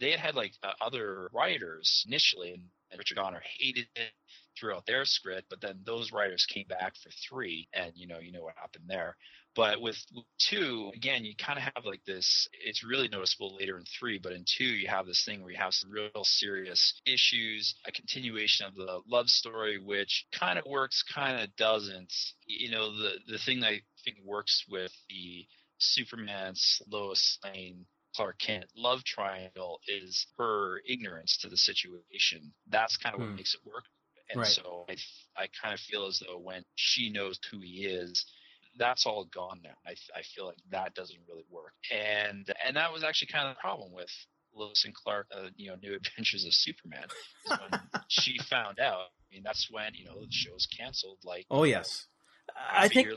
they had had like uh, other writers initially, and, and Richard Donner hated it throughout their script, but then those writers came back for three, and you know you know what happened there. But with two, again, you kind of have like this. It's really noticeable later in three, but in two, you have this thing where you have some real serious issues, a continuation of the love story, which kind of works, kind of doesn't. You know, the the thing that I think works with the Superman Lois Lane Clark Kent love triangle is her ignorance to the situation. That's kind of Hmm. what makes it work. And Right. so I, I kind of feel as though when she knows who he is, that's all gone now. I, I feel like that doesn't really work. And and that was actually kind of the problem with Lois and Clark, uh, you know, New [laughs] Adventures of Superman. when she [laughs] found out, I mean, that's when you know the show's canceled. Like, Oh yes, I think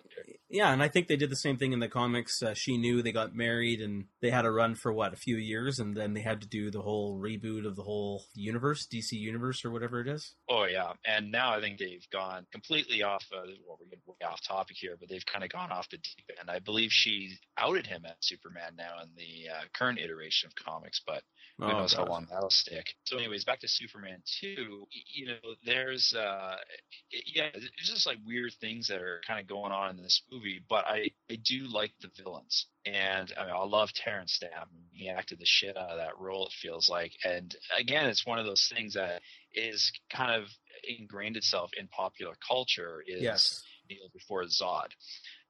yeah, and I think they did the same thing in the comics. Uh, she knew they got married, and they had a run for what a few years, and then they had to do the whole reboot of the whole universe, DC universe or whatever it is. Oh yeah, and now I think they've gone completely off. Uh, well, we're getting way off topic here, but they've kind of gone off the deep end. I believe she outed him as Superman now in the uh, current iteration of comics, but who Oh, knows how long that'll stick. So, anyways, back to Superman two. You know, there's uh, yeah, there's just like weird things that are kind of going on in this movie, but I I do like the villains. And I mean, I love Terence Stamp. He acted the shit out of that role. It feels like, and again, it's one of those things that is kind of ingrained itself in popular culture. Is Yes. Kneel before Zod.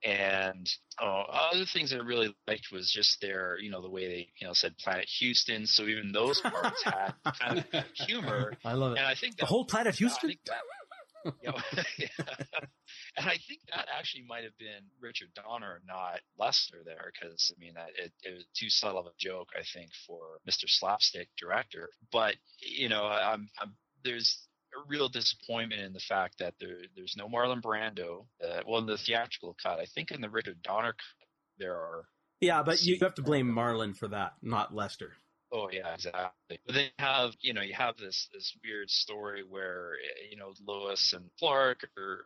And uh, other things that I really liked was just their, you know, the way they, you know, said Planet Houston. So even those parts had [laughs] kind of humor. I love it. And I think that The whole planet I Houston. think that, you know, [laughs] yeah. And I think that actually might have been Richard Donner, not Lester, there, because I mean, it, it was too subtle of a joke, I think, for Mr. Slapstick director. But you know, I'm, I'm there's a real disappointment in the fact that there there's no Marlon Brando. Uh, well, in the theatrical cut, I think in the Richard Donner cut, there are Yeah, but you have to blame Marlon for that, not Lester. Oh yeah, exactly. But then you have you know you have this this weird story where eh, you know Lois and Clark are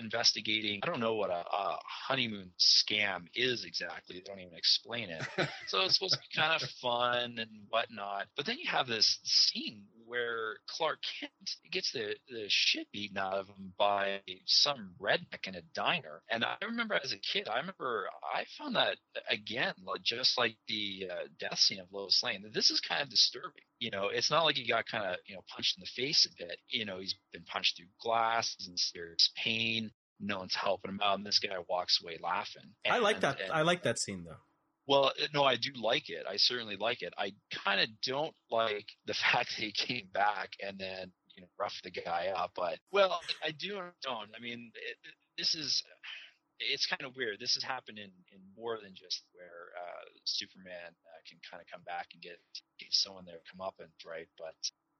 investigating. I don't know what a, a honeymoon scam is exactly. They don't even explain it. [laughs] so it's supposed to be kind of fun and whatnot. But then you have this scene where Clark Kent gets the, the shit beaten out of him by some redneck in a diner. And I remember as a kid, I remember I found that again, like just like the uh, death scene of Lois Lane, that this is kind of disturbing. You know, it's not like he got kind of you know punched in the face a bit. You know, he's been punched through glass, he's in serious pain. No one's helping him out, and this guy walks away laughing. I like that. and- I like that scene though. Well, uh, no, I do like it. I certainly like it. I kind of don't like [laughs] the fact that he came back and then you know roughed the guy up. But well, I do and don't. I mean, it, it- this is it's kind of weird. This has happened in in more than just where uh, Superman uh, can kind of come back and get get someone there come up and right, but.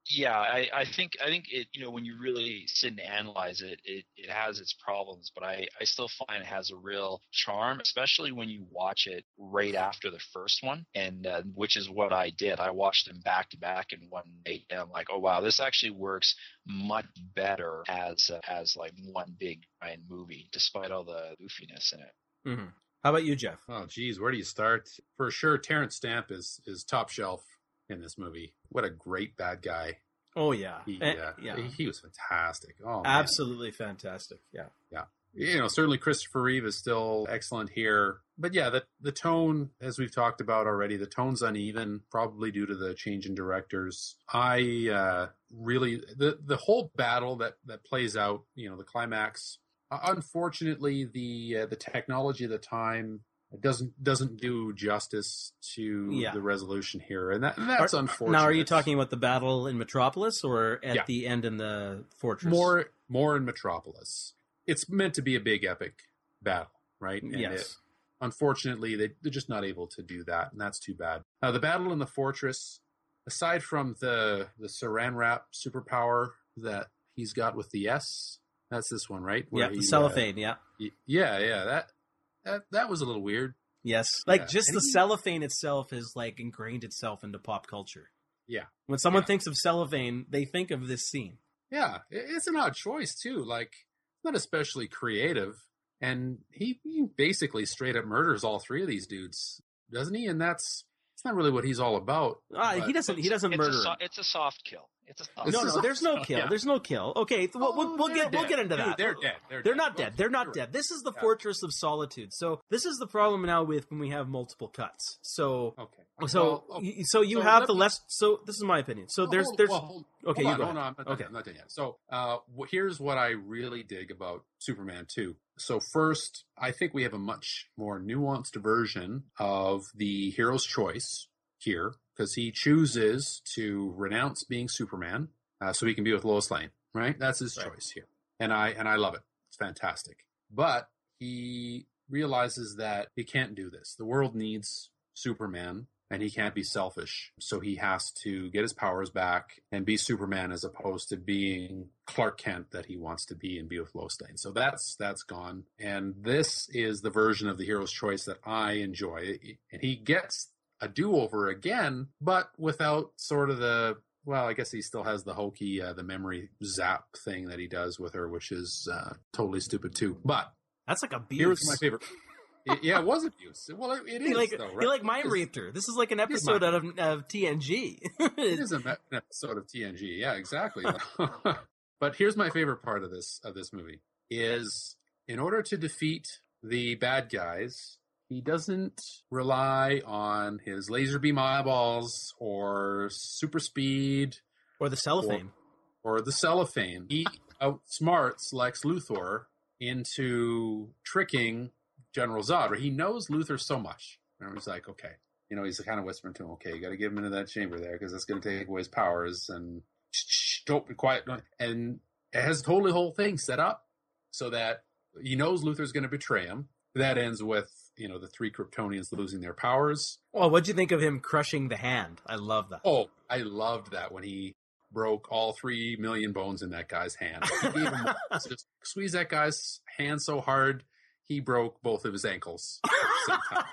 Yeah, I, I think I think it you know when you really sit and analyze it, it, it has its problems, but I, I still find it has a real charm, especially when you watch it right after the first one, and uh, which is what I did. I watched them back to back in one night, and I'm like, oh wow, this actually works much better as uh, as like one big giant movie, despite all the goofiness in it. hmm How about you, Geoff? Oh, geez, where do you start? For sure, Terence Stamp is is top shelf in this movie. What a great bad guy. Oh yeah, He, Eh, uh, yeah, he, he was fantastic. Oh, man. absolutely fantastic. Yeah, Yeah. you know, certainly Christopher Reeve is still excellent here. But yeah, the the tone, as we've talked about already, the tone's uneven, probably due to the change in directors. I uh, really the the whole battle that that plays out, you know, the climax. Uh, unfortunately, the uh, the technology of the time doesn't doesn't do justice to Yeah. the resolution here, and that and that's Are- unfortunate. Now, are you talking about the battle in Metropolis or at Yeah. the end in the fortress? more more in Metropolis? It's meant to be a big epic battle, right? And yes. it- unfortunately, they, they're just not able to do that, and that's too bad. Now, the battle in the fortress, aside from the the Saran wrap superpower that he's got with the S, that's this one, right? yeah, Where the he, uh, cellophane. yeah, y- yeah, yeah, that that that was a little weird. Yes, like Yeah. just And the he- cellophane itself has like ingrained itself into pop culture. Yeah. When someone Yeah. thinks of cellophane, they think of this scene. Yeah, it's an odd choice too. Like, not especially creative, and he, he basically straight up murders all three of these dudes, doesn't he? And that's it's not really what he's all about. Ah, he doesn't. He doesn't it's murder. A so, it's a soft kill. It's a no, no, [laughs] there's no kill. yeah. There's no kill. Okay, th- we'll, we'll, Oh, we'll they're get we'll get into Dude, that. They're dead. They're, They're dead. not dead. They're not You're dead. This is the Yeah. fortress of solitude. So this is the problem now with when we have multiple cuts. So. Okay. so Well, okay. so you So have the me- less. So this is my opinion. So Well, there's hold- there's well, hold- okay. hold You on, go on, I'm not Okay. I'm not done yet. So, uh, here's what I really dig about Superman 2. So, first, I think we have a much more nuanced version of the hero's choice here because he chooses to renounce being Superman uh, so he can be with Lois Lane. Right? That's his Right. choice here, and I and I love it. It's fantastic. But he realizes that he can't do this. The world needs Superman and he can't be selfish. So he has to get his powers back and be Superman as opposed to being Clark Kent that he wants to be and be with Lois Lane. So that's that's gone. And this is the version of the hero's choice that I enjoy. And he gets a do-over again, but without sort of the well, I guess he still has the hokey, uh, the memory zap thing that he does with her, which is uh, totally stupid too. But That's like abuse. here's my favorite. It- yeah, it was abuse. Well, it, it [laughs] is like though, he right? like mind raped her. This is like an episode out of, of TNG. [laughs] it is an episode of TNG. Yeah, exactly. [laughs] but here's my favorite part of this of this movie is in order to defeat the bad guys, he doesn't rely on his laser beam eyeballs or super speed or the cellophane. or the cellophane. He outsmarts Lex Luthor into tricking General Zod. He knows Luthor so much. And he's like, okay, you know, he's kind of whispering to him, okay, you got to give him into that chamber there because that's going to take away his powers and shh, shh, don't be quiet. And it has totally whole thing set up so that he knows Luthor's going to betray him. That ends with, you know, the three Kryptonians losing their powers. Well, what'd you think of him crushing the hand? I love that. Oh, I loved that when he broke all three million bones in that guy's hand. Just [laughs] squeezed that guy's hand so hard, he broke both of his ankles. at the same time.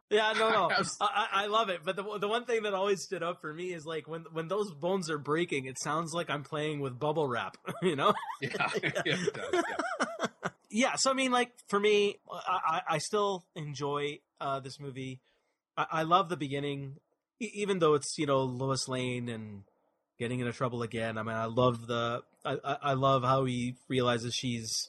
[laughs] yeah, no, no, [laughs] I was- I, I I love it. But the the one thing that always stood up for me is like when when those bones are breaking, it sounds like I'm playing with bubble wrap. You know? Yeah, yeah, it does. Yeah. Yeah. So I mean, like for me, I I, still enjoy uh, this movie. I, I love the beginning, e- even though it's you know Lois Lane and getting into trouble again. I mean, I love the I I love how he realizes she's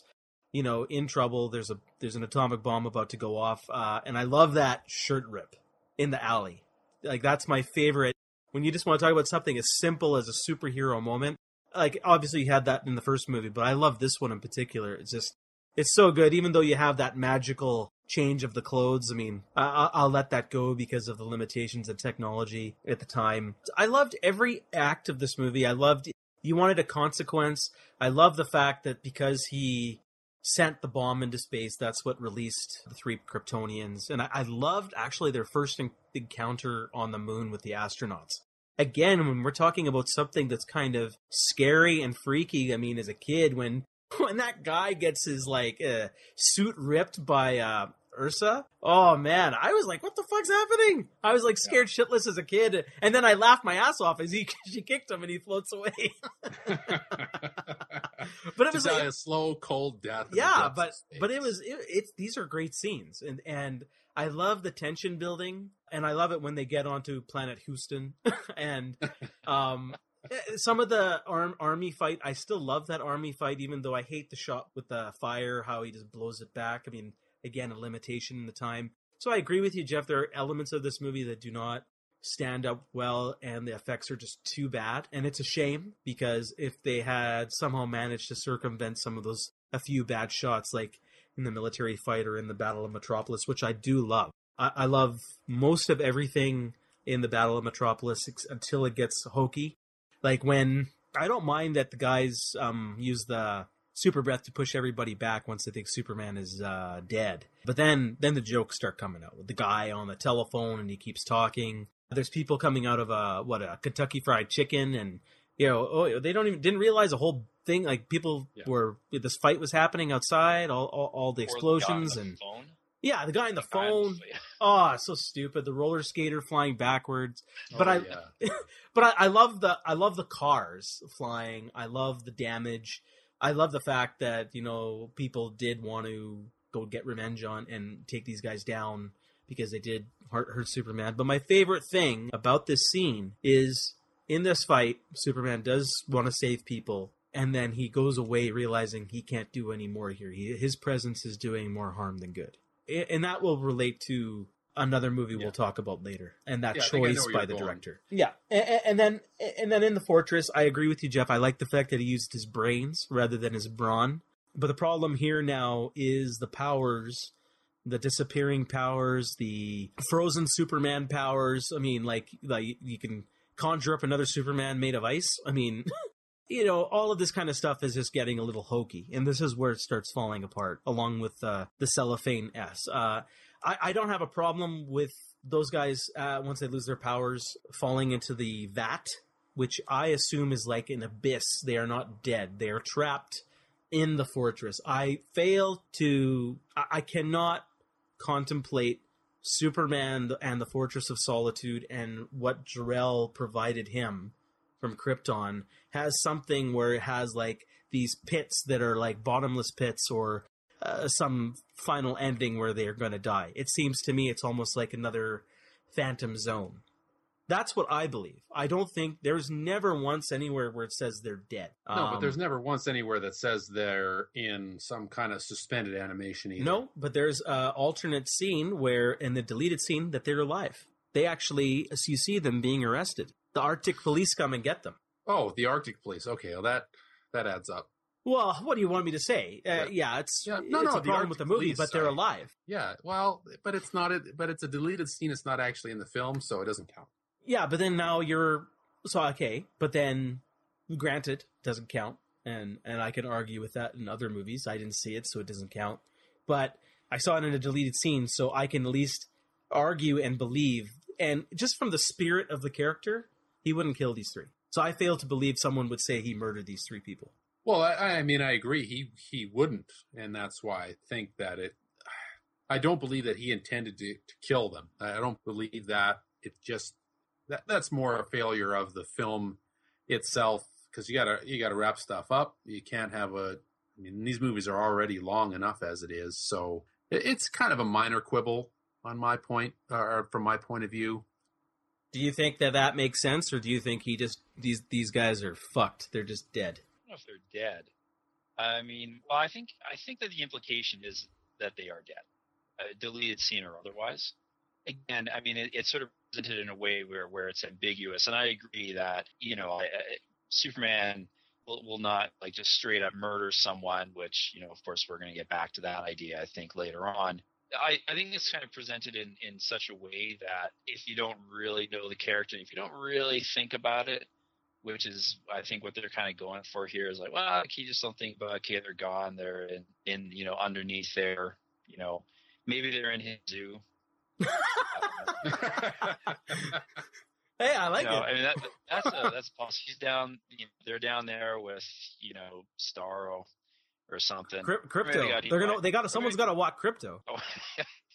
you know in trouble. There's a there's an atomic bomb about to go off, uh, and I love that shirt rip in the alley. Like that's my favorite. When you just want to talk about something as simple as a superhero moment, like obviously you had that in the first movie, but I love this one in particular. It's just it's so good, even though you have that magical change of the clothes. I mean, I, I'll let that go because of the limitations of technology at the time. I loved every act of this movie. I loved you wanted a consequence. I love the fact that because he sent the bomb into space, that's what released the three Kryptonians. And I, I loved actually their first en- encounter on the moon with the astronauts. Again, when we're talking about something that's kind of scary and freaky, I mean, as a kid, when [laughs] when that guy gets his like uh, suit ripped by uh, Ursa, oh man, I was like, "What the fuck's happening?" I was like scared shitless as a kid, and then I laughed my ass off as he [laughs] she kicked him and he floats away. [laughs] but it was like, a slow, cold death. yeah, but but it was it, it's these are great scenes, and and I love the tension building, and I love it when they get onto Planet Houston, and um. Eh, Some of the arm, army fight, I still love that army fight, even though I hate the shot with the fire, how he just blows it back. I mean, again, a limitation in the time. So I agree with you, Geoff. There are elements of this movie that do not stand up well, and the effects are just too bad. And it's a shame because if they had somehow managed to circumvent some of those, a few bad shots, like in the military fight or in the Battle of Metropolis, which I do love. I, I love most of everything in the Battle of Metropolis until it gets hokey. Like when I don't mind that the guys um, use the super breath to push everybody back once they think Superman is uh, dead. But then then the jokes start coming out with the guy on the telephone and he keeps talking. There's people coming out of a what a Kentucky Fried Chicken and you know oh they don't even didn't realize a whole thing like people Yeah. were this fight was happening outside all all, all the Or the guy on explosions the and phone. Yeah, the guy on the phone. Oh, [laughs] so stupid. The roller skater flying backwards. Oh, but Oh, I- yeah. [laughs] But I, I love the I love the cars flying. I love the damage. I love the fact that you know people did want to go get revenge on and take these guys down because they did hurt, hurt Superman. But my favorite thing about this scene is in this fight, Superman does want to save people, and then he goes away realizing he can't do any more here. He, his presence is doing more harm than good, and that will relate to another movie Yeah. we'll talk about later, and that Yeah, I think I know choice by the going. director. Yeah, and, and then and then in the fortress, I agree with you, Geoff. I like the fact that he used his brains rather than his brawn. But the problem here now is the powers, the disappearing powers, the frozen Superman powers. I mean, like like you can conjure up another Superman made of ice. I mean. [laughs] You know, all of this kind of stuff is just getting a little hokey, and this is where it starts falling apart, along with uh, the cellophane S. Uh, I, I don't have a problem with those guys uh, once they lose their powers falling into the vat, which I assume is like an abyss. They are not dead; they are trapped in the fortress. I fail to. I, I cannot contemplate Superman and the Fortress of Solitude and what Jor-El provided him from Krypton has something where it has like these pits that are like bottomless pits or uh, some final ending where they are going to die. It seems to me it's almost like another Phantom Zone. That's what I believe. I don't think there's never once anywhere where it says they're dead. No, but Um, there's never once anywhere that says they're in some kind of suspended animation either. No, but there's an alternate scene where in the deleted scene that they're alive. They actually, as you see them being arrested. The Arctic police come and get them. Oh, the Arctic Police. Okay, well that that adds up. Well, what do you want me to say? Uh, Yeah. yeah. it's Yeah, no, it's no, a problem with the movie, Police, but they're alive. Yeah, well, but it's not. A, but it's a deleted scene. It's not actually in the film, so it doesn't count. Yeah, but then now you're so okay. But then, granted, doesn't count, and and I can argue with that in other movies. I didn't see it, so it doesn't count. But I saw it in a deleted scene, so I can at least argue and believe. And just from the spirit of the character, he wouldn't kill these three. So I fail to believe someone would say he murdered these three people. Well, I, I mean, I agree. He he wouldn't, and that's why I think that it. I don't believe that he intended to, to kill them. I don't believe that. It just that that's more a failure of the film itself because you gotta you gotta wrap stuff up. You can't have a. I mean, these movies are already long enough as it is, so it, it's kind of a minor quibble on my point, or from my point of view. Do you think that that makes sense, or do you think he just these these guys are fucked? They're just dead. I don't know if they're dead. I mean, well, I think I think that the implication is that they are dead, uh, deleted scene or otherwise. Again, I mean, it, it's sort of presented in a way where where it's ambiguous, and I agree that you know, I, I, Superman will, will not like just straight up murder someone, which you know, of course, we're going to get back to that idea, I think, later on. I, I think it's kind of presented in, in such a way that if you don't really know the character, if you don't really think about it, which is I think what they're kind of going for here is like, well, like, you just don't think about okay, they're gone, they're in, in you know underneath there, you know, maybe they're in his zoo. [laughs] Hey, I like you know, it. I mean that that's a, that's possible. He's down, you know, they're down there with you know Starro or something. Cryp- Krypto. They They're gonna. They got. to Someone's got to walk Krypto. [laughs] Oh,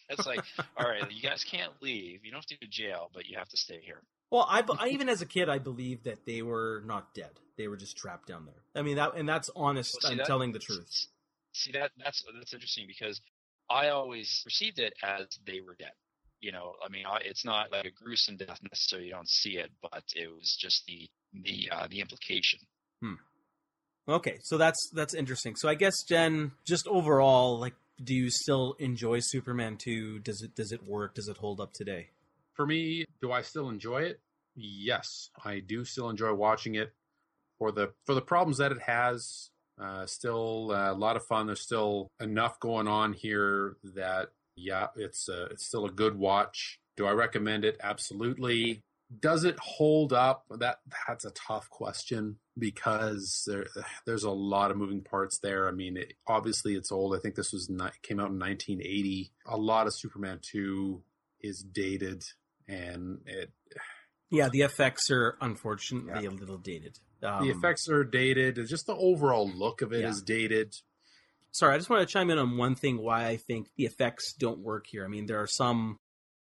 it's like, [laughs] all right, you guys can't leave. You don't have to go to jail, but you have to stay here. Well, I, I even as a kid, I believed that they were not dead. They were just trapped down there. I mean that, and that's honest. Well, see, I'm that- telling the truth. See that that's that's interesting because I always perceived it as they were dead. You know, I mean, I- it's not like a gruesome death necessarily. You don't see it, but it was just the the uh, the implication. Okay, so that's that's interesting. So I guess Jen, just overall, like, do you still enjoy Superman two? Does it does it work? Does it hold up today? For me, do I still enjoy it? Yes, I do still enjoy watching it for the for the problems that it has. Uh, still uh, a lot of fun. There's still enough going on here that yeah, it's uh, it's still a good watch. Do I recommend it? Absolutely. Does it hold up? That that's a tough question because there there's a lot of moving parts there. I mean, it, obviously it's old. I think this was ni- came out in 1980. A lot of Superman 2 is dated and it Yeah, the effects are unfortunately Yeah. a little dated. Um, the effects are dated. Just the overall look of it is Yeah. dated. sorry, I just want to chime in on one thing why I think the effects don't work here. I mean, there are some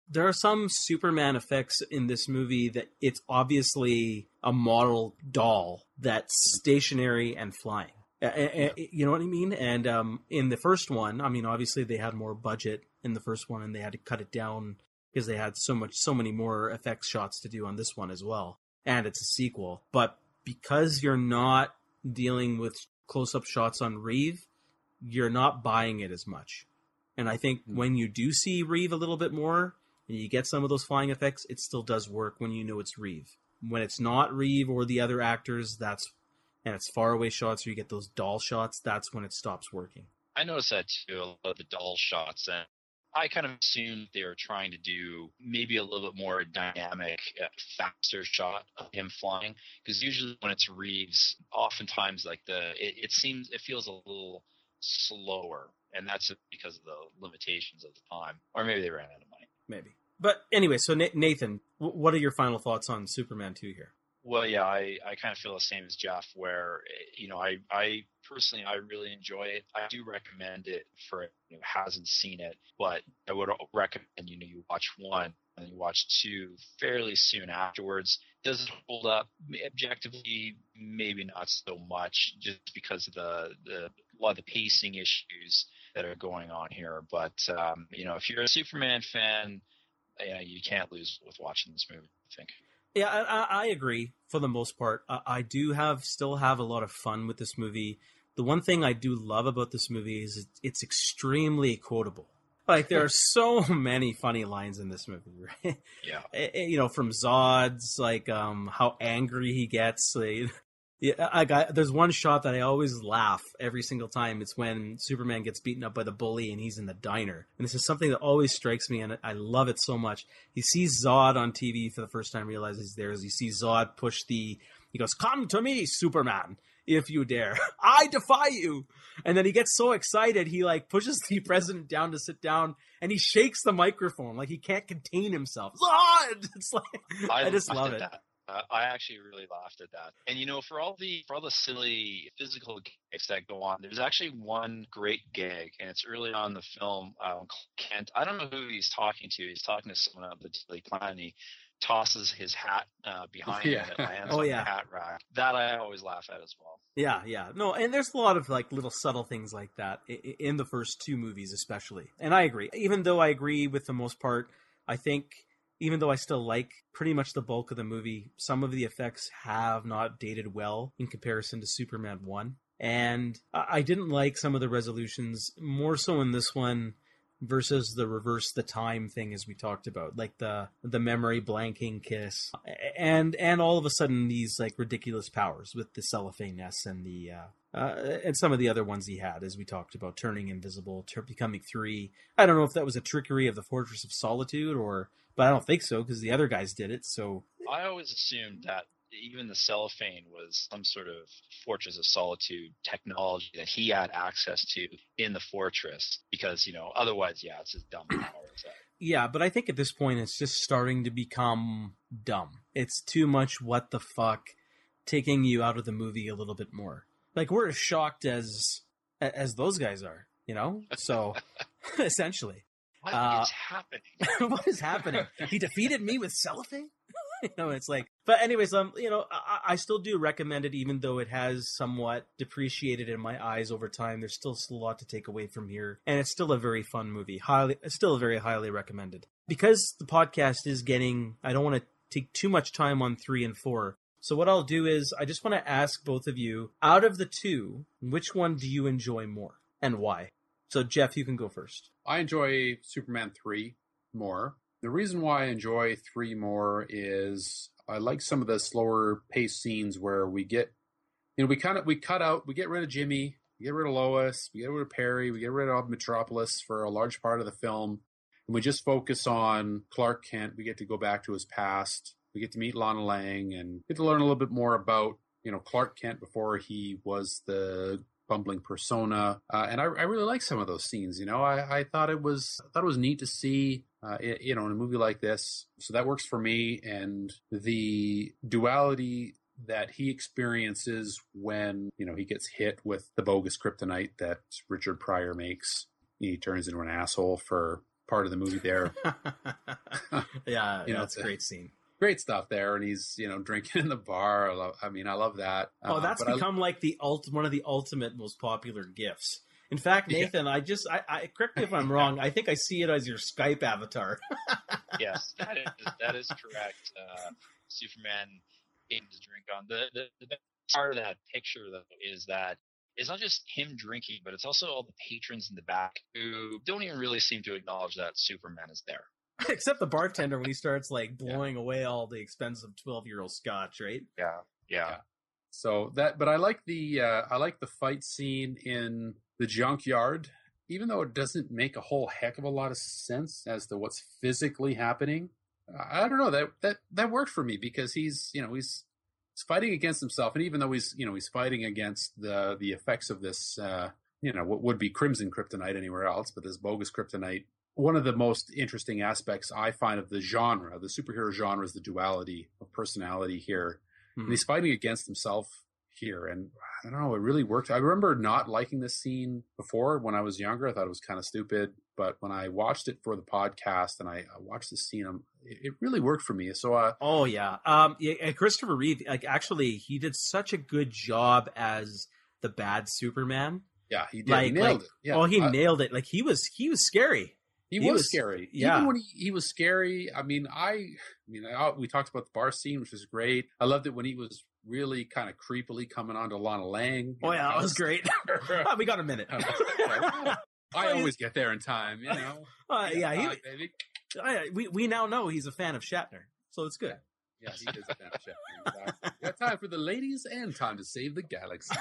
there are some Superman effects in this movie that it's obviously a model doll that's stationary and flying. Yeah. You know what I mean? And um, in the first one, I mean, obviously they had more budget in the first one, and they had to cut it down because they had so much, so many more effects shots to do on this one as well. And it's a sequel, but because you're not dealing with close-up shots on Reeve, you're not buying it as much. And I think mm-hmm. when you do see Reeve a little bit more, and you get some of those flying effects, it still does work when you know it's Reeve. When it's not Reeve or the other actors, that's and it's far away shots or you get those doll shots, that's when it stops working. I noticed that too, a lot of the doll shots, and I kind of assumed they were trying to do maybe a little bit more dynamic, uh, faster shot of him flying. Because usually when it's Reeves, oftentimes like the it, it seems it feels a little slower, and that's because of the limitations of the time, or maybe they ran out of. Maybe. But anyway, so Nathan, what are your final thoughts on Superman 2 here? Well, yeah, I, I kind of feel the same as Geoff, where you know I I personally I really enjoy it. I do recommend it for anyone who hasn't seen it, but I would recommend you know you watch one and you watch two fairly soon afterwards. Does it hold up objectively? Maybe not so much, just because of the the a lot of the pacing issues that are going on here. But um, you know, if you're a Superman fan, you, know, you can't lose with watching this movie. I think. Yeah, I, I agree for the most part. I, I, do have still have a lot of fun with this movie. The one thing I do love about this movie is it's extremely quotable. Like there are [laughs] so many funny lines in this movie, [laughs] right? Yeah. Eh, eh, you know, from Zod's like um how angry he gets. Like, yeah, I got. There's one shot that I always laugh every single time. It's when Superman gets beaten up by the bully and he's in the diner. And this is something that always strikes me, and I love it so much. He sees Zod on TV for the first time, realizes he's there. As he sees Zod push the, he goes, "Come to me, Superman, if you dare. [laughs] I defy you." And then he gets so excited, he like pushes the [laughs] president down to sit down, and he shakes the microphone like he can't contain himself. [laughs] Zod! It's like I, I just love it. That. Uh, I actually really laughed at that. And you know, for all the for all the silly physical gags that go on, there's actually one great gag, and it's early on in the film. Um, Kent, I don't know who he's talking to. He's talking to someone on the Daily Planet. And he tosses his hat uh, [laughs] behind yeah. him. It lands oh, on yeah. the hat rack. That I always laugh at as well. Yeah, yeah. No, and there's a lot of like little subtle things like that in the first two movies, especially. And I agree. Even though I agree with the most part, I think even though I still like pretty much the bulk of the movie, some of the effects have not dated well in comparison to Superman 1. And I didn't like some of the resolutions, more so in this one versus the reverse the time thing as we talked about like the the memory blanking kiss and and all of a sudden these like ridiculous powers with the cellophane s and the uh, uh, and some of the other ones he had as we talked about turning invisible ter- becoming three. I don't know if that was a trickery of the fortress of solitude or but I don't think so because the other guys did it. So. I always assumed that even the cellophane was some sort of fortress of solitude technology that he had access to in the fortress because you know otherwise yeah it's just dumb power yeah but i think at this point it's just starting to become dumb. It's too much what the fuck taking you out of the movie a little bit more like we're as shocked as as those guys are you know so [laughs] essentially what uh, is happening? [laughs] what is happening? he defeated me with cellophane. [laughs] you know, it's like, but anyways, um, you know, I, I, still do recommend it, even though it has somewhat depreciated in my eyes over time. There's still, still a lot to take away from here, and it's still a very fun movie. Highly, still very highly recommended. Because the podcast is getting, I don't want to take too much time on three and four. So what I'll do is, I just want to ask both of you, out of the two, which one do you enjoy more, and why? So Geoff, you can go first. I enjoy Superman 3 more. The reason why I enjoy 3 more is I like some of the slower paced scenes where we get you know we kind of we cut out we get rid of Jimmy, we get rid of Lois, we get rid of Perry, we get rid of Metropolis for a large part of the film and we just focus on Clark Kent. We get to go back to his past. We get to meet Lana Lang and get to learn a little bit more about you know Clark Kent before he was the bumbling persona, uh, and I, I, really like some of those scenes. You know, I, I thought it was I thought it was neat to see, uh, it, you know, in a movie like this. So that works for me, and the duality that he experiences when you know he gets hit with the bogus kryptonite that Richard Pryor makes. He turns into an asshole for part of the movie there. [laughs] yeah, [laughs] You know, that's a great scene. Great stuff there, and he's you know [laughs] drinking in the bar. I, love, I mean, I love that. Oh, Uh, that's I- become like the ult one of the ultimate most popular gifts. In fact, Yeah. Nathan, I just I, I correct me if I'm [laughs] wrong. I think I see it as your Skype avatar. [laughs] yes, that is that is correct. Uh, Superman getting to drink on the, the the best part of that picture though is that it's not just him drinking, but it's also all the patrons in the back who don't even really seem to acknowledge that Superman is there. [laughs] Except the bartender when he starts like blowing away all the expensive twelve year old scotch, right? Yeah, yeah. Yeah. So that, but I like the uh, I like the fight scene in the junkyard, even though it doesn't make a whole heck of a lot of sense as to what's physically happening. I I don't know that that that worked for me because he's you know he's he's fighting against himself, and even though he's you know he's fighting against the the effects of this uh, you know what would be crimson kryptonite anywhere else, but this bogus kryptonite. One of the most interesting aspects I find of the genre, the superhero genre, is the duality of personality here and he's fighting against himself here and i don't know it really worked i remember not liking this scene before when i was younger i thought it was kind of stupid but when i watched it for the podcast and i, I watched this scene um, it, really worked for me so uh Oh yeah. Um yeah, Christopher Reeve like actually he did such a good job as the bad Superman. yeah he did Like- he nailed like- it yeah oh, he I- nailed it. Like he was he was scary. He, he was, was- scary yeah. even when he, he was scary i mean i i mean I, we talked about the bar scene which was great i loved it when he was really kind of creepily coming on to lana lang Oh yeah, that was great. [laughs] [laughs] We got a minute. i [laughs] always get there in time you know Uh, yeah, he, Bye, baby. I, we we now know he's a fan of Shatner, so it's good. Yes, he is a fan of Shatner. Exactly. Got time for the ladies and time to save the galaxy.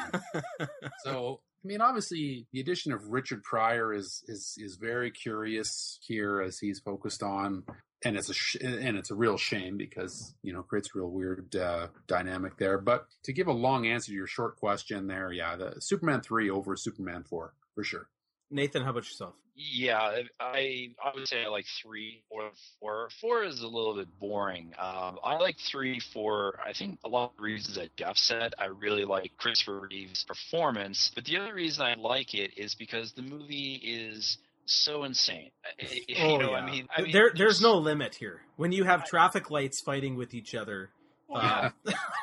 so, I mean, obviously, the addition of Richard Pryor is is is very curious here as he's focused on, and it's a sh- and it's a real shame because you know creates a real weird uh, dynamic there. But to give a long answer to your short question, there, yeah, the Superman three over Superman four for sure. Nathan, how about yourself? Yeah, I I would say I like three or four. Four is a little bit boring. Um, I like three four. I think a lot of reasons that Geoff said. I really like Christopher Reeve's performance, but the other reason I like it is because the movie is so insane. you Oh, know, yeah. I mean, I mean, there there's no limit here. When you have traffic lights fighting with each other, Well, uh,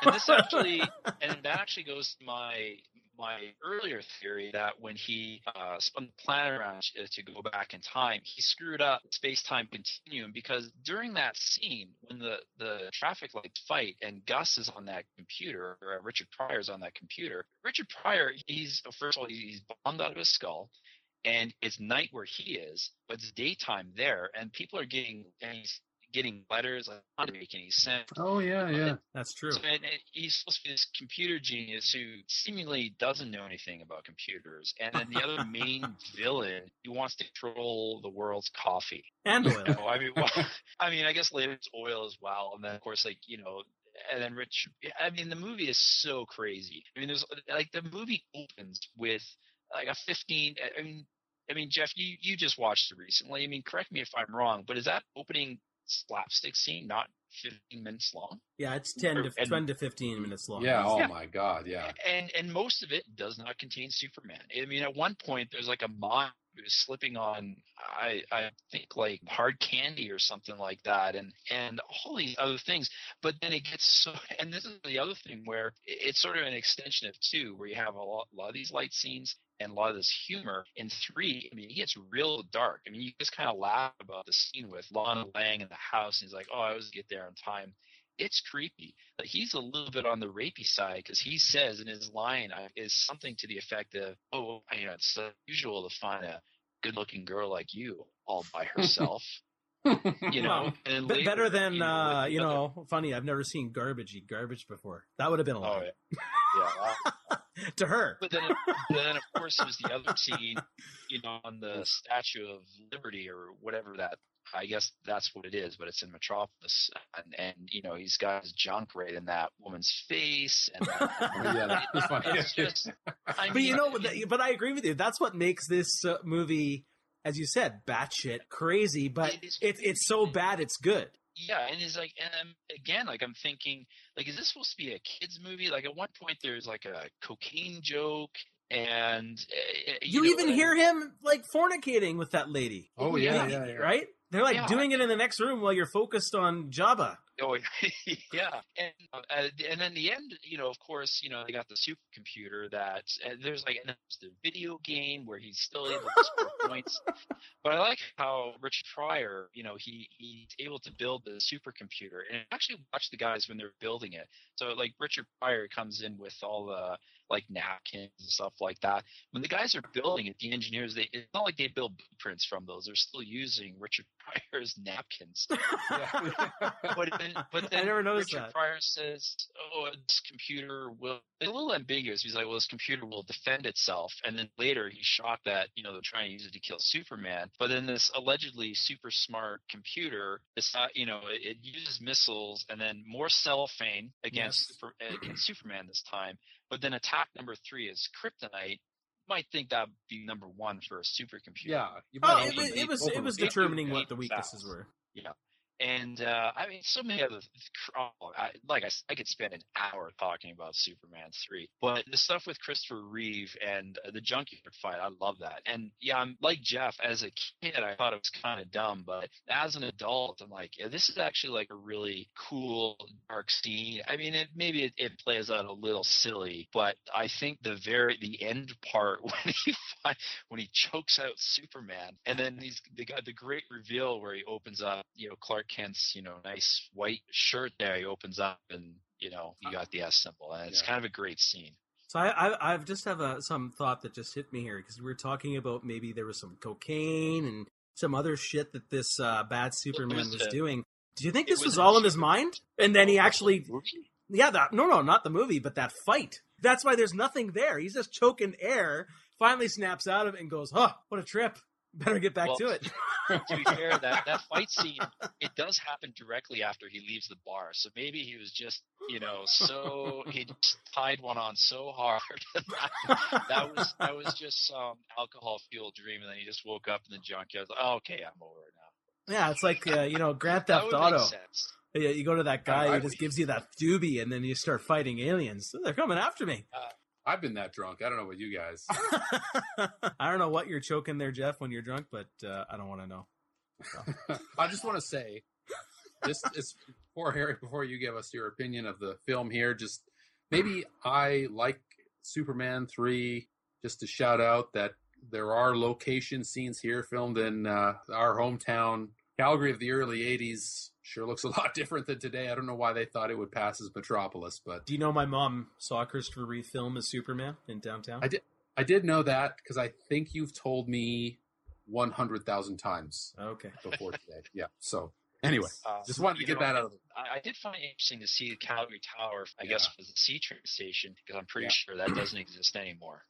and this actually [laughs] and that actually goes to my my earlier theory that when he uh, spun the planet around to- go back in time, he screwed up space-time continuum because during that scene when the the traffic lights fight and Gus is on that computer or uh, Richard Pryor's on that computer, Richard Pryor he's first of all he's bombed out of his skull. And it's night where he is, but it's daytime there, and people are getting and he's getting letters. Like, not making any sense. Oh yeah, yeah. that's true. So, and, and he's supposed to be this computer genius who seemingly doesn't know anything about computers. And then the other main [laughs] villain, he wants to control the world's coffee. And oil. You know, I mean, [laughs] well, I mean, I guess later it's oil as well, and then of course, like you know, and then Rich. I mean, the movie is so crazy. I mean, there's like the movie opens with like a 15. I mean, I mean, Geoff, you you just watched it recently. I mean, correct me if I'm wrong, but is that opening slapstick scene not 15 minutes long? Yeah, it's ten to And- ten to fifteen minutes long. Yeah. Oh Yeah. my God. Yeah. and and most of it does not contain Superman. I mean, at one point there's like a mom who's slipping on I I think like hard candy or something like that, and and all these other things. But then it gets so, and this is the other thing where it's sort of an extension of two, where you have a lot, a lot of these light scenes and a lot of this humor. In three, I mean, it gets real dark. I mean, you just kind of laugh about the scene with Lana Lang in the house, and he's like, "Oh, I always get there on time." It's creepy. Like he's a little bit on the rapey side because he says in his line uh, is something to the effect of, "Oh, you know, it's unusual to find a good-looking girl like you all by [laughs] herself." You [laughs] know, Well, and later, better than you know, uh, the you other- know, funny. I've never seen garbage eat garbage before. That would have been a Oh lot yeah, yeah. [laughs] well, to her. But then, then of course, there's the other scene, you know, on the Statue of Liberty or whatever that. I guess that's what it is, but it's in Metropolis, and, and you know he's got his junk right in that woman's face, and [laughs] Oh, yeah, that funny. it's just. I But you know, I mean, but I agree with you. That's what makes this uh, movie, as you said, batshit crazy. But It is it's it's so bad, it's good. yeah, and it's like, and I'm, again, like I'm thinking, like, is this supposed to be a kids movie? Like at one point, there's like a cocaine joke, and uh, You, know, even and- hear him like fornicating with that lady. Oh yeah, yeah, yeah. Right? They're like Yeah. doing it in the next room while you're focused on Jabba. Oh [laughs] yeah, and uh, and then the end, you know, of course, you know, they got the supercomputer that and there's like and there's the video game where he's still able to score [laughs] points. But I like how Richard Pryor, you know, he he's able to build the supercomputer and actually watch the guys when they're building it. So like Richard Pryor comes in with all the like napkins and stuff like that. When the guys are building it, the engineers, they it's not like they build blueprints from those. They're still using Richard [laughs] Pryor's napkins. [laughs] But then, but then never noticed Richard that. Pryor says, "Oh, this computer will." It's a little ambiguous. He's like, "Well, this computer will defend itself," and then later he's shocked that you know they're trying to use it to kill Superman. But then this allegedly super smart computer, it's not, you know, it, it uses missiles and then more cellophane against Yes. super, against Superman this time. But then attack number three is kryptonite. Might think that would be number one for a supercomputer. Yeah. You Oh, it, was it was it was determining what the weaknesses fouls. were. And uh, I mean, so many other. Oh, I, like I, I could spend an hour talking about Superman three, but the stuff with Christopher Reeve and uh, the junkyard fight, I love that. And yeah, I'm like Geoff. As a kid, I thought it was kind of dumb, but as an adult, I'm like, yeah, this is actually like a really cool dark scene. I mean, it maybe it, it plays out a little silly, but I think the very the end part [laughs] when he when he chokes out Superman, and then he's they got the great reveal where he opens up, you know, Clark Kent's, you know, nice white shirt there. He opens up, and you know, you got the S symbol, and it's Yeah. kind of a great scene. So I, I I've just have a some thought that just hit me here because we were talking about maybe there was some cocaine and some other shit that this uh, bad Superman was was doing. Do you think this was was all in his mind? And then he actually, yeah, that no, no, not the movie, but that fight. That's why there's nothing there. He's just choking air. Finally snaps out of it and goes, "Huh, what a trip! Better get back Well, to it." [laughs] to be fair, that that fight scene it does happen directly after he leaves the bar. So maybe he was just, you know, so he just tied one on so hard [laughs] that, that was that was just some alcohol fueled dream, and then he just woke up in the junkyard. Like, oh, okay, I'm over it now. yeah, it's like uh, you know Grand That Theft Auto. Yeah, you go to that guy who just gives you that doobie, and then you start fighting aliens. They're coming after me. I've been that drunk. I don't know about you guys. [laughs] I don't know what you're choking there, Geoff, when you're drunk, but uh, I don't want to know. [laughs] I just want to say, this is poor Harry. Before you give us your opinion of the film here, just maybe I like Superman three. Just to shout out that there are location scenes here filmed in uh, our hometown, Calgary of the early '80s. Sure looks a [laughs] lot different than today. I don't know why they thought it would pass as Metropolis, but Do you know my mom saw Christopher Reeve film as Superman in downtown? I did. I did know that because I think you've told me one hundred thousand times Okay. before today. [laughs] Yeah. So anyway, Uh, just wanted to get know, that out of the I, I did find it interesting to see the Calgary Tower. I Yeah. guess was the C train station because I'm pretty Yeah. sure that doesn't exist anymore.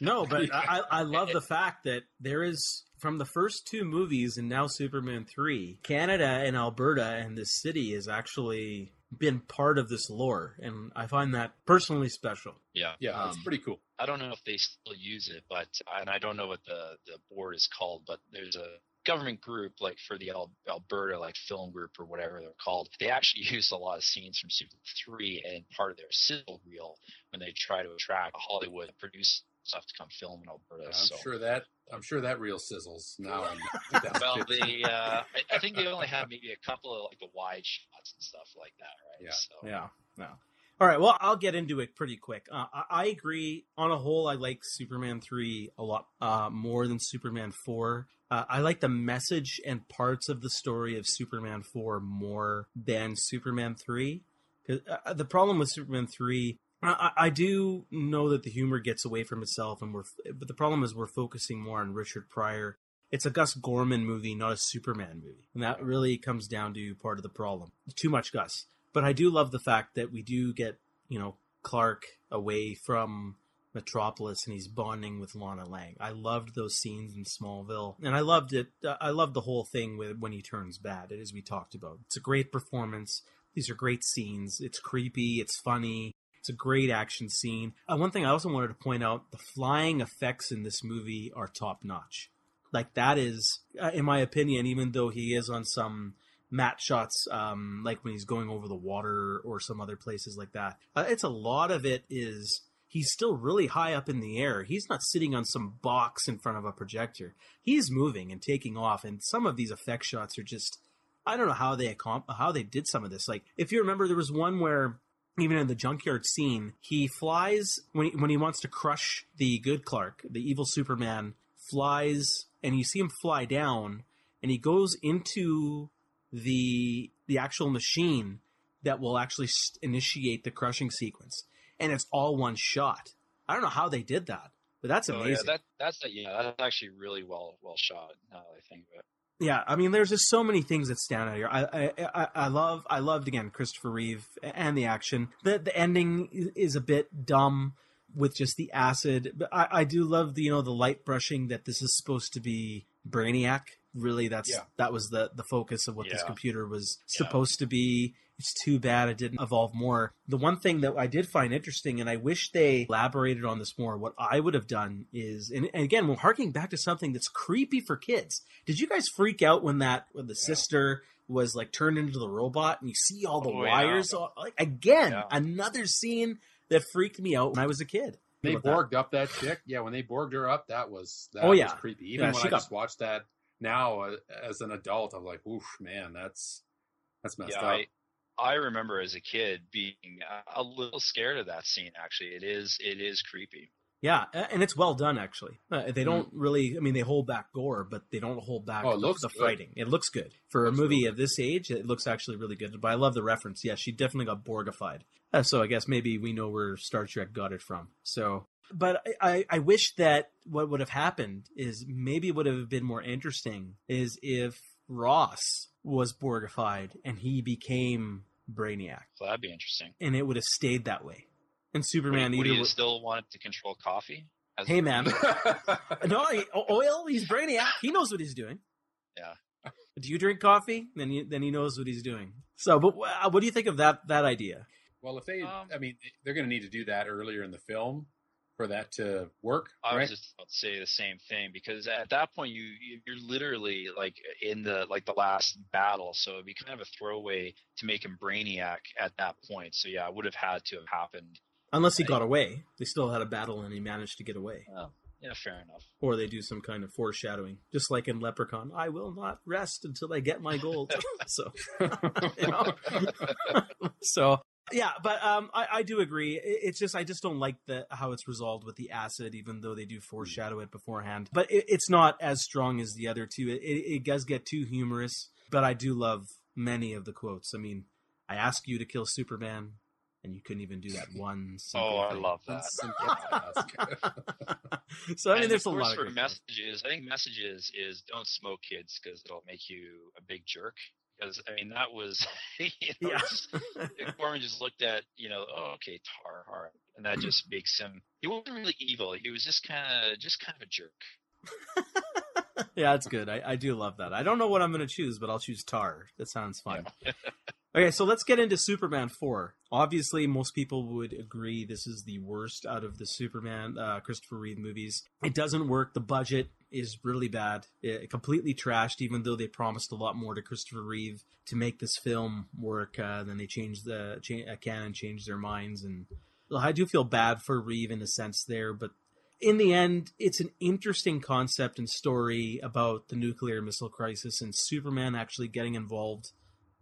No, but I, I [laughs] love the fact that there is from the first two movies and now Superman three, Canada and Alberta and this city has actually been part of this lore, and I find that personally special. Yeah. Yeah, it's Um, pretty cool. I don't know if they still use it, but and I don't know what the the board is called, but there's a government group like for the Al- Alberta like film group or whatever they're called. They actually [laughs] used a lot of scenes from Super Three and part of their sizzle reel when they try to attract Hollywood to produce stuff to come film in Alberta. I'm so. sure that I'm sure that real sizzles now. [laughs] Well, 2015. they, uh, I, I think they only have maybe a couple of like the wide shots and stuff like that, right? Yeah. So, Yeah, no. All right, well, I'll get into it pretty quick. Uh, I, I agree. On a whole, I like Superman 3 a lot uh, more than Superman 4. Uh, I like the message and parts of the story of Superman 4 more than Superman 3. 'Cause, uh, the problem with Superman 3, I, I do know that the humor gets away from itself, and we're but the problem is we're focusing more on Richard Pryor. It's a Gus Gorman movie, not a Superman movie, and that really comes down to part of the problem. Too much Gus. But I do love the fact that we do get you know Clark away from Metropolis and he's bonding with Lana Lang. I loved those scenes in Smallville, and I loved it. Uh, I loved the whole thing with when he turns bad, as we talked about. It's a great performance. These are great scenes. It's creepy. It's funny. It's a great action scene. Uh, one thing I also wanted to point out: the flying effects in this movie are top notch. Like that is, uh, in my opinion, even though he is on some matte shots, um, like when he's going over the water or some other places like that. Uh, it's a lot of it is he's still really high up in the air. He's not sitting on some box in front of a projector. He's moving and taking off, and some of these effect shots are just. I don't know how they accom- how they did some of this. Like if you remember, there was one where even in the junkyard scene, he flies when he, when he wants to crush the good Clark, the evil Superman flies, and you see him fly down, and he goes into the the actual machine that will actually initiate the crushing sequence, and it's all one shot. I don't know how they did that, but that's Oh, amazing. yeah, that that's yeah, that's actually really well well shot. Now that I think of it. Yeah, I mean, there's just so many things that stand out here. I, I, I, love, I loved again Christopher Reeve and the action. The the ending is, a bit dumb with just the acid, but I, I do love the you know the light brushing that this is supposed to be Brainiac. Really, that's Yeah. that was the the focus of what this computer was Yeah. supposed to be. It's too bad it didn't evolve more. The one thing that I did find interesting, and I wish they elaborated on this more, what I would have done is, and, and again, we're harking back to something that's creepy for kids. Did you guys freak out when that when the sister was like turned into the robot and you see all the Oh, yeah. wires? all- like again, Yeah. another scene that freaked me out when I was a kid. They About that. borged up that chick. Yeah, when they borged her up, that was that Oh, yeah. was creepy. Even Yeah, when she I got- just watched that now uh, as an adult, I'm like, oof, man, that's that's messed Yeah, up. I, I remember as a kid being a, a little scared of that scene. Actually, it is it is creepy. Yeah, and it's well done actually. Uh, they don't really, I mean, they hold back gore, but they don't hold back Mm. Oh, it the, looks the good. fighting. It looks good for Looks a movie real of this age. It looks actually really good. But I love the reference. Yeah, she definitely got Borgified. Uh, so I guess maybe we know where Star Trek got it from. So, but I, I, I wish that what would have happened is maybe would have been more interesting is if Ross was Borgified and he became Brainiac, So that'd be interesting. and it would have stayed that way. And Superman would either. he would- still wanted to control coffee? As hey man, [laughs] [laughs] no, he, oil. He's brainiac. He knows what he's doing. Yeah. Do you drink coffee? Then he, then he knows what he's doing. So, but wh- what do you think of that that idea? well, if they, Um, I mean, they're going to need to do that earlier in the film for that to work, I right? was just about to say the same thing because at that point you you- you're literally like in the like the last battle, so it'd be kind of a throwaway to make him brainiac at that point. So yeah, it would have had to have happened. Unless he Right. got away, they still had a battle and he managed to get away, Well, yeah, fair enough. or they do some kind of foreshadowing, just like in Leprechaun. I will not rest until I get my gold. [laughs] [laughs] so, [laughs] know? so yeah, but um, I, I do agree. It's just I just don't like the how it's resolved with the acid, even though they do foreshadow it beforehand. But it, it's not as strong as the other two. It, it, it does get too humorous, but I do love many of the quotes. I mean, I ask you to kill Superman, and you couldn't even do that [laughs] one. simple Oh, I love One that. simple Yeah, that's good. so I mean, And there's a of course lot of for good quotes. messages. I think messages is don't smoke kids because it'll make you a big jerk. Because I mean that was [laughs] you know, Yeah. just- [laughs] Gorman just looked at you know oh okay tar all right and that just makes him he wasn't really evil he was just kind of just kind of a jerk. [laughs] yeah, that's good. I, I do love that. I don't know what I'm going to choose, but I'll choose Tar. That sounds fun. okay, so let's get into Superman 4. Obviously, most people would agree this is the worst out of the Superman uh, Christopher Reeve movies. It doesn't work. The budget is really bad. It completely trashed, even though they promised a lot more to Christopher Reeve to make this film work. Uh, then they changed the cha- uh, canon, changed their minds, and well, I do feel bad for Reeve in a sense there, but in the end, it's an interesting concept and story about the nuclear missile crisis and Superman actually getting involved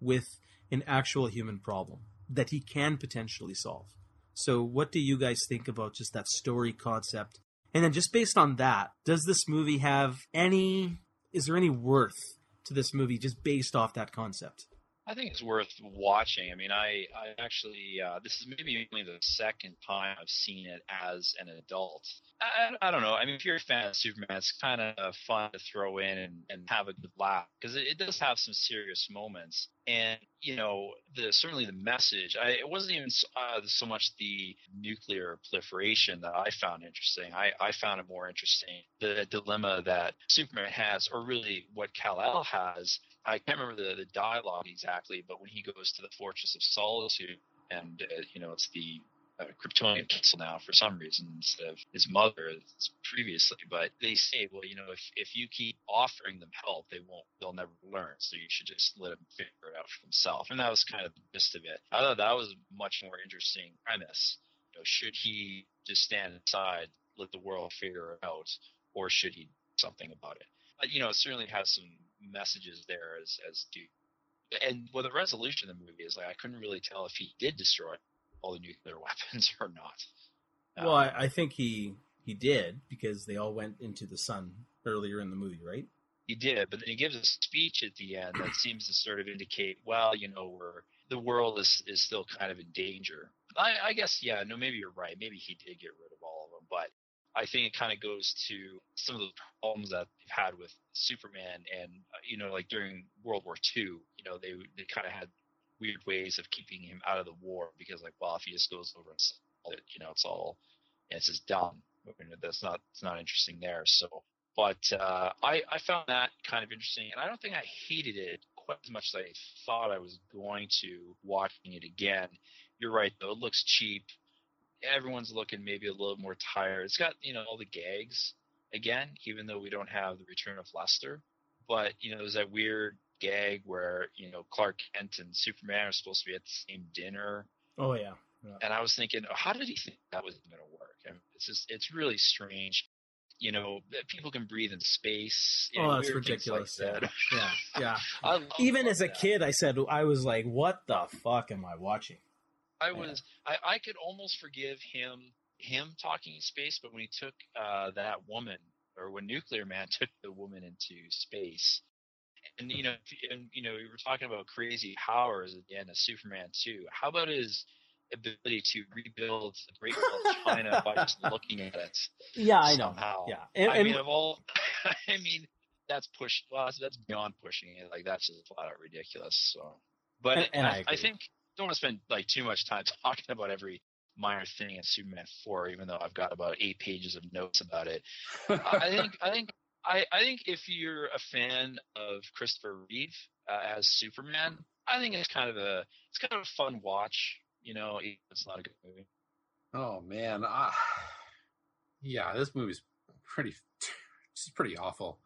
with an actual human problem that he can potentially solve. So, what do you guys think about just that story concept? And then, just based on that, does this movie have any? Is there any worth to this movie just based off that concept? I think it's worth watching. I mean, I, I actually, uh, this is maybe only the second time I've seen it as an adult. I, I don't know. I mean, if you're a fan of Superman, it's kind of fun to throw in and, and have a good laugh because it, it does have some serious moments. And, you know, the certainly the message, I, it wasn't even uh, so much the nuclear proliferation that I found interesting. I, I found it more interesting the dilemma that Superman has, or really what Kal-El has, I can't remember the, the dialogue exactly, but when he goes to the Fortress of Solitude, and uh, you know it's the a Kryptonian council now for some reason instead of his mother previously. But they say, well, you know, if if you keep offering them help, they won't. They'll never learn. So you should just let them figure it out for themselves. And that was kind of the gist of it. I thought that was a much more interesting premise. You know, should he just stand aside, let the world figure it out, or should he do something about it? But, you know, it certainly has some messages there as as do. and well the resolution of the movie is like I couldn't really tell if he did destroy all the nuclear [laughs] weapons or not. Well, I, Um, I think he he did because they all went into the sun earlier in the movie, right? he did, but then he gives a speech at the end that [clears throat] seems to sort of indicate, well, you know, we're the world is is still kind of in danger. I, I guess, yeah, no, maybe you're right. Maybe he did get rid of all of them, but I think it kind of goes to some of the problems that they've had with Superman, and uh, you know, like during World War II, you know, they they kind of had weird ways of keeping him out of the war because, like, well, if he just goes over and it, you know, it's all it's just dumb. I mean, that's not it's not interesting there. So but uh, I, I found that kind of interesting, and I don't think I hated it quite as much as I thought I was going to watching it again. You're right, though; it looks cheap. Everyone's looking maybe a little more tired. It's got you know all the gags again, even though we don't have the return of Lester. But you know, there's that weird gag where you know Clark Kent and Superman are supposed to be at the same dinner, Oh yeah. and I was thinking, oh, how did he think that was going to work? I mean, it's just it's really strange. You know, people can breathe in space. you oh, know, Oh, that's ridiculous. Like that. Yeah, yeah. [laughs] Love Even as a that. kid, I said I was like, "What the fuck am I watching?" I was I, I could almost forgive him him talking space, but when he took uh, that woman or when Nuclear Man [laughs] took the woman into space, and you know, and you know, we were talking about crazy powers at the end of Superman two. How about his ability to rebuild the Great Wall of China by just [laughs] looking at it? Yeah, I know. somehow. Yeah, and, I and mean, of all, [laughs] I mean, that's push. Well, that's, beyond pushing it. Like that's just a flat out ridiculous. So, but And- and I I, I think don't want to spend like too much time [laughs] talking about every minor thing in Superman four, even though I've got about eight pages of notes about it. I think I think I, I think if you're a fan of Christopher Reeve uh, as Superman, I think it's kind of a it's kind of a fun watch. You know, it's not a good movie. Oh man, I, yeah, this movie's pretty, [laughs] it's pretty awful.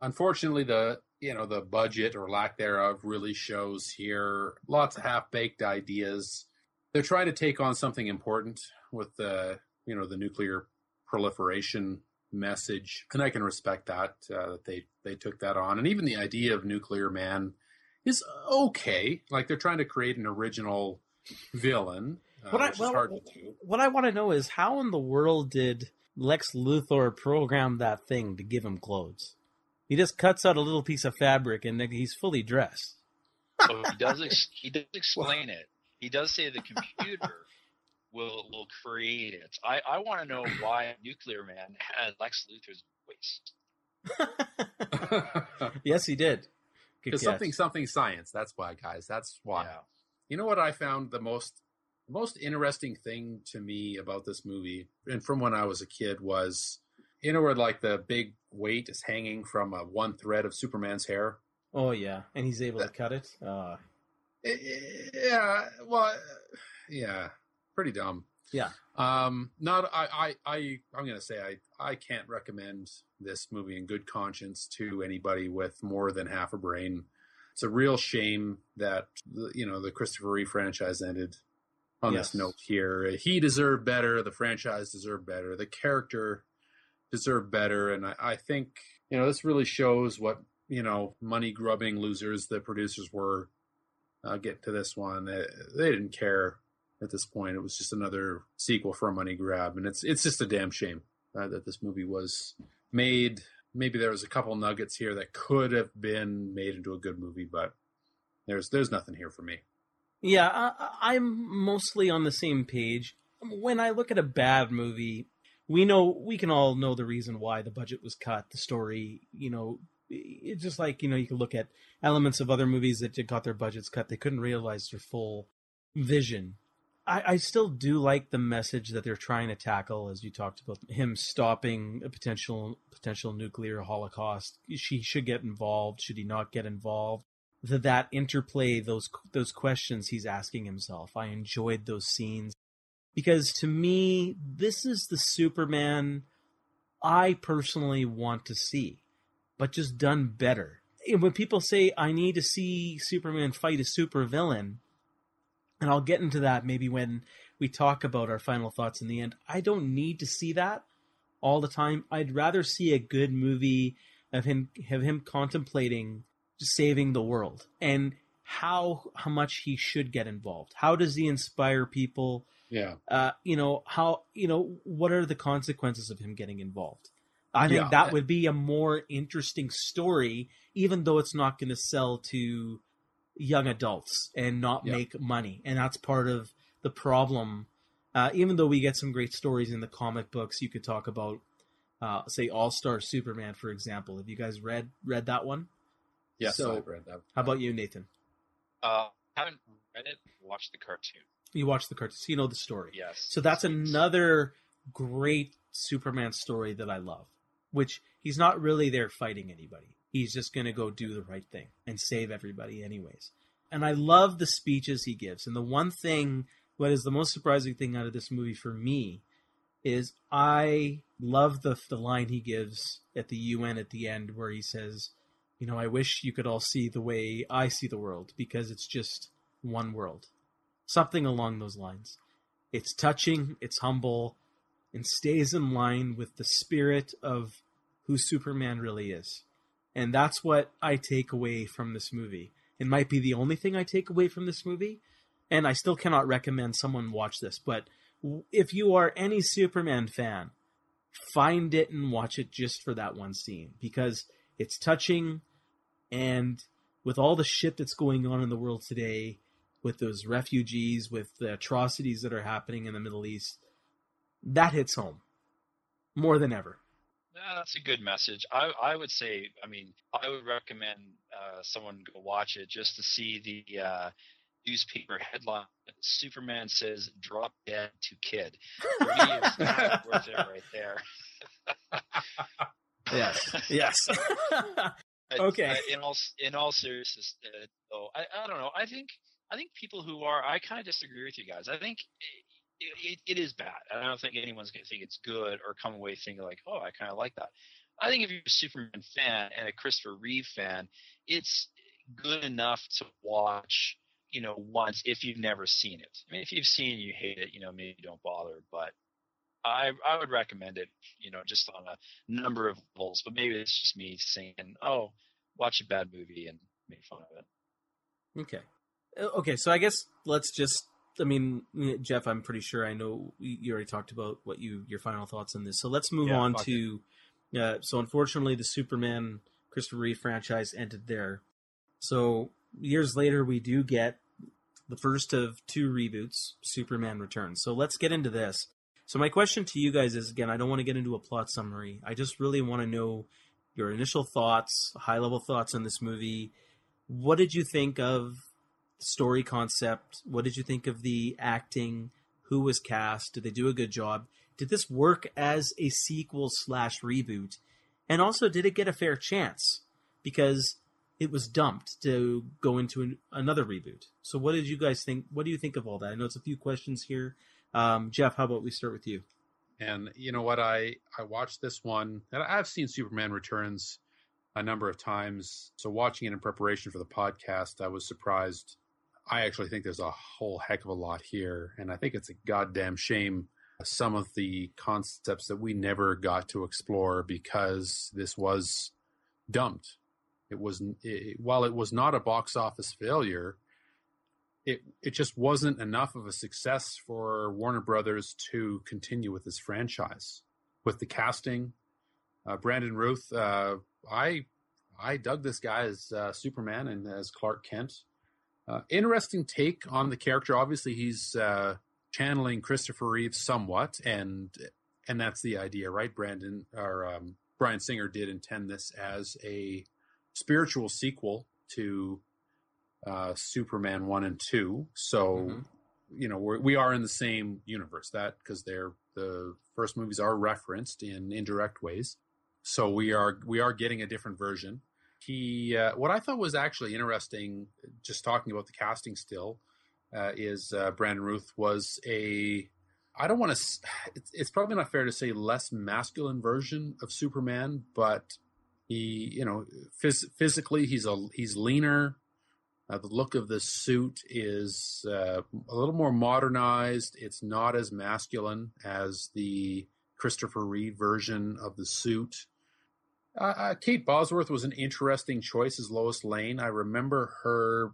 Unfortunately, the you know the budget or lack thereof really shows here. Lots of half baked ideas. They're trying to take on something important with the you know the nuclear proliferation message, and I can respect that uh, that they they took that on, and even the idea of nuclear man is okay. Like they're trying to create an original villain. Uh, What I- well, hard to do. what I want to know is how in the world did Lex Luthor program that thing to give him clothes? He just cuts out a little piece of fabric and then he's fully dressed. So he does ex- he does explain it. He does say the computer will will create it. I, I want to know why Nuclear Man had Lex Luthor's voice. [laughs] yes, he did. Because something something science. That's why, guys. That's why. Yeah. You know what I found the most most interesting thing to me about this movie, and from when I was a kid, was you know where like the big weight is hanging from a one thread of Superman's hair. Oh yeah, and he's able to cut it. Uh, Eh, Yeah, well, uh, yeah, pretty dumb. Yeah. Um, not I, I, I, I'm gonna say I, I can't recommend this movie in good conscience to anybody with more than half a brain. It's a real shame that you know the Christopher Reeve franchise ended on Yes. this note here. He deserved better. The franchise deserved better. The character deserved better. And I, I think you know this really shows what you know money grubbing losers the producers were. Uh, get to this one. They, they didn't care at this point. It was just another sequel for a money grab, and it's it's just a damn shame uh, that this movie was made. Maybe there was a couple nuggets here that could have been made into a good movie, but there's there's nothing here for me. yeah, I, I'm mostly on the same page. When I look at a bad movie, we know we can all know the reason why the budget was cut. The story, you know, it's just like you know you can look at elements of other movies that got their budgets cut. They couldn't realize their full vision. I, I still do like the message that they're trying to tackle, as you talked about him stopping a potential potential nuclear holocaust. She should get involved. Should he not get involved? The, that interplay, those those questions he's asking himself. I enjoyed those scenes. Because to me, this is the Superman I personally want to see, but just done better. And when people say I need to see Superman fight a supervillain, and I'll get into that maybe when we talk about our final thoughts in the end. I don't need to see that all the time. I'd rather see a good movie of him have him contemplating saving the world and how how much he should get involved. How does he inspire people? Yeah. Uh, you know how you know what are the consequences of him getting involved? I think Yeah. that would be a more interesting story, even though it's not going to sell to young adults and not Yeah. make money. And that's part of the problem. Uh, even though we get some great stories in the comic books, you could talk about, uh, say, All Star Superman, for example. Have you guys read read that one? Yes, So- I've read that. How about you, Nathan? Uh, haven't read it. Watched the cartoon. You watch the cartoon, so you know the story. Yes. So that's another great Superman story that I love, which he's not really there fighting anybody. He's just going to go do the right thing and save everybody, anyways. And I love the speeches he gives. And the one thing, what is the most surprising thing out of this movie for me, is I love the the line he gives at the UN at the end where he says, "You know, I wish you could all see the way I see the world because it's just one world." Something along those lines. It's touching, it's humble, and stays in line with the spirit of who Superman really is. And that's what I take away from this movie. It might be the only thing I take away from this movie, and I still cannot recommend someone watch this, but if you are any Superman fan, find it and watch it just for that one scene because it's touching and with all the shit that's going on in the world today with those refugees with the atrocities that are happening in the Middle East that hits home more than ever Yeah, that's a good message. I I would say, I mean, I would recommend uh, someone go watch it just to see the uh, newspaper headline. Superman says, "Drop dead to kid." For me, it's not [laughs] worth it right there. [laughs] yes yes [laughs] Okay. uh, in all in all seriousness, uh, though, I, I don't know. I think I think people who are I kind of disagree with you guys. I think it, it, it is bad. I don't think anyone's gonna think it's good or come away thinking like, oh, I kind of like that. I think if you're a Superman fan and a Christopher Reeve fan, it's good enough to watch. You know, once if you've never seen it. I mean, if you've seen it, and you hate it, you know, maybe don't bother. But I I would recommend it, you know, just on a number of levels. But maybe it's just me saying, oh, watch a bad movie and make fun of it. Okay. Uh, Okay, so I guess let's just. I mean, Geoff, I'm pretty sure I know you already talked about what you your final thoughts on this. So let's move Yeah, on to. Uh, so unfortunately, the Superman Christopher Reeve franchise ended there. So years later, we do get the first of two reboots, Superman Returns. So let's get into this. So my question to you guys is again, I don't want to get into a plot summary. I just really want to know your initial thoughts, high level thoughts on this movie. What did you think of story concept? What did you think of the acting? Who was cast? Did they do a good job? Did this work as a sequel slash reboot? And also, did it get a fair chance? Because it was dumped to go into an, another reboot. So, what did you guys think? What do you think of all that? I know it's a few questions here. Um, Geoff, how about we start with you? And you know what? I I watched this one, and I've seen Superman Returns a number of times. So watching it in preparation for the podcast, I was surprised. I actually think there's a whole heck of a lot here, and I think it's a goddamn shame some of the concepts that we never got to explore because this was dumped. It was it, while it was not a box office failure, it it just wasn't enough of a success for Warner Brothers to continue with this franchise. With the casting, uh, Brandon Routh, uh, I I dug this guy as uh, Superman and as Clark Kent. Uh, interesting take on the character. Obviously, he's uh, channeling Christopher Reeve somewhat, and and that's the idea, right? Brandon or um, Bryan Singer did intend this as a spiritual sequel to uh, Superman one and two. So, Mhm. you know, we're, we are in the same universe. That because they're the first movies are referenced in indirect ways. So we are we are getting a different version. He uh, what I thought was actually interesting, just talking about the casting still, uh, is uh, Brandon Routh was a I don't want to. [sighs] It's, it's probably not fair to say less masculine version of Superman, but he, you know, phys- physically he's a he's leaner. Uh, the look of the suit is uh, a little more modernized. It's not as masculine as the Christopher Reeve version of the suit. Uh, uh, Kate Bosworth was an interesting choice as Lois Lane. I remember her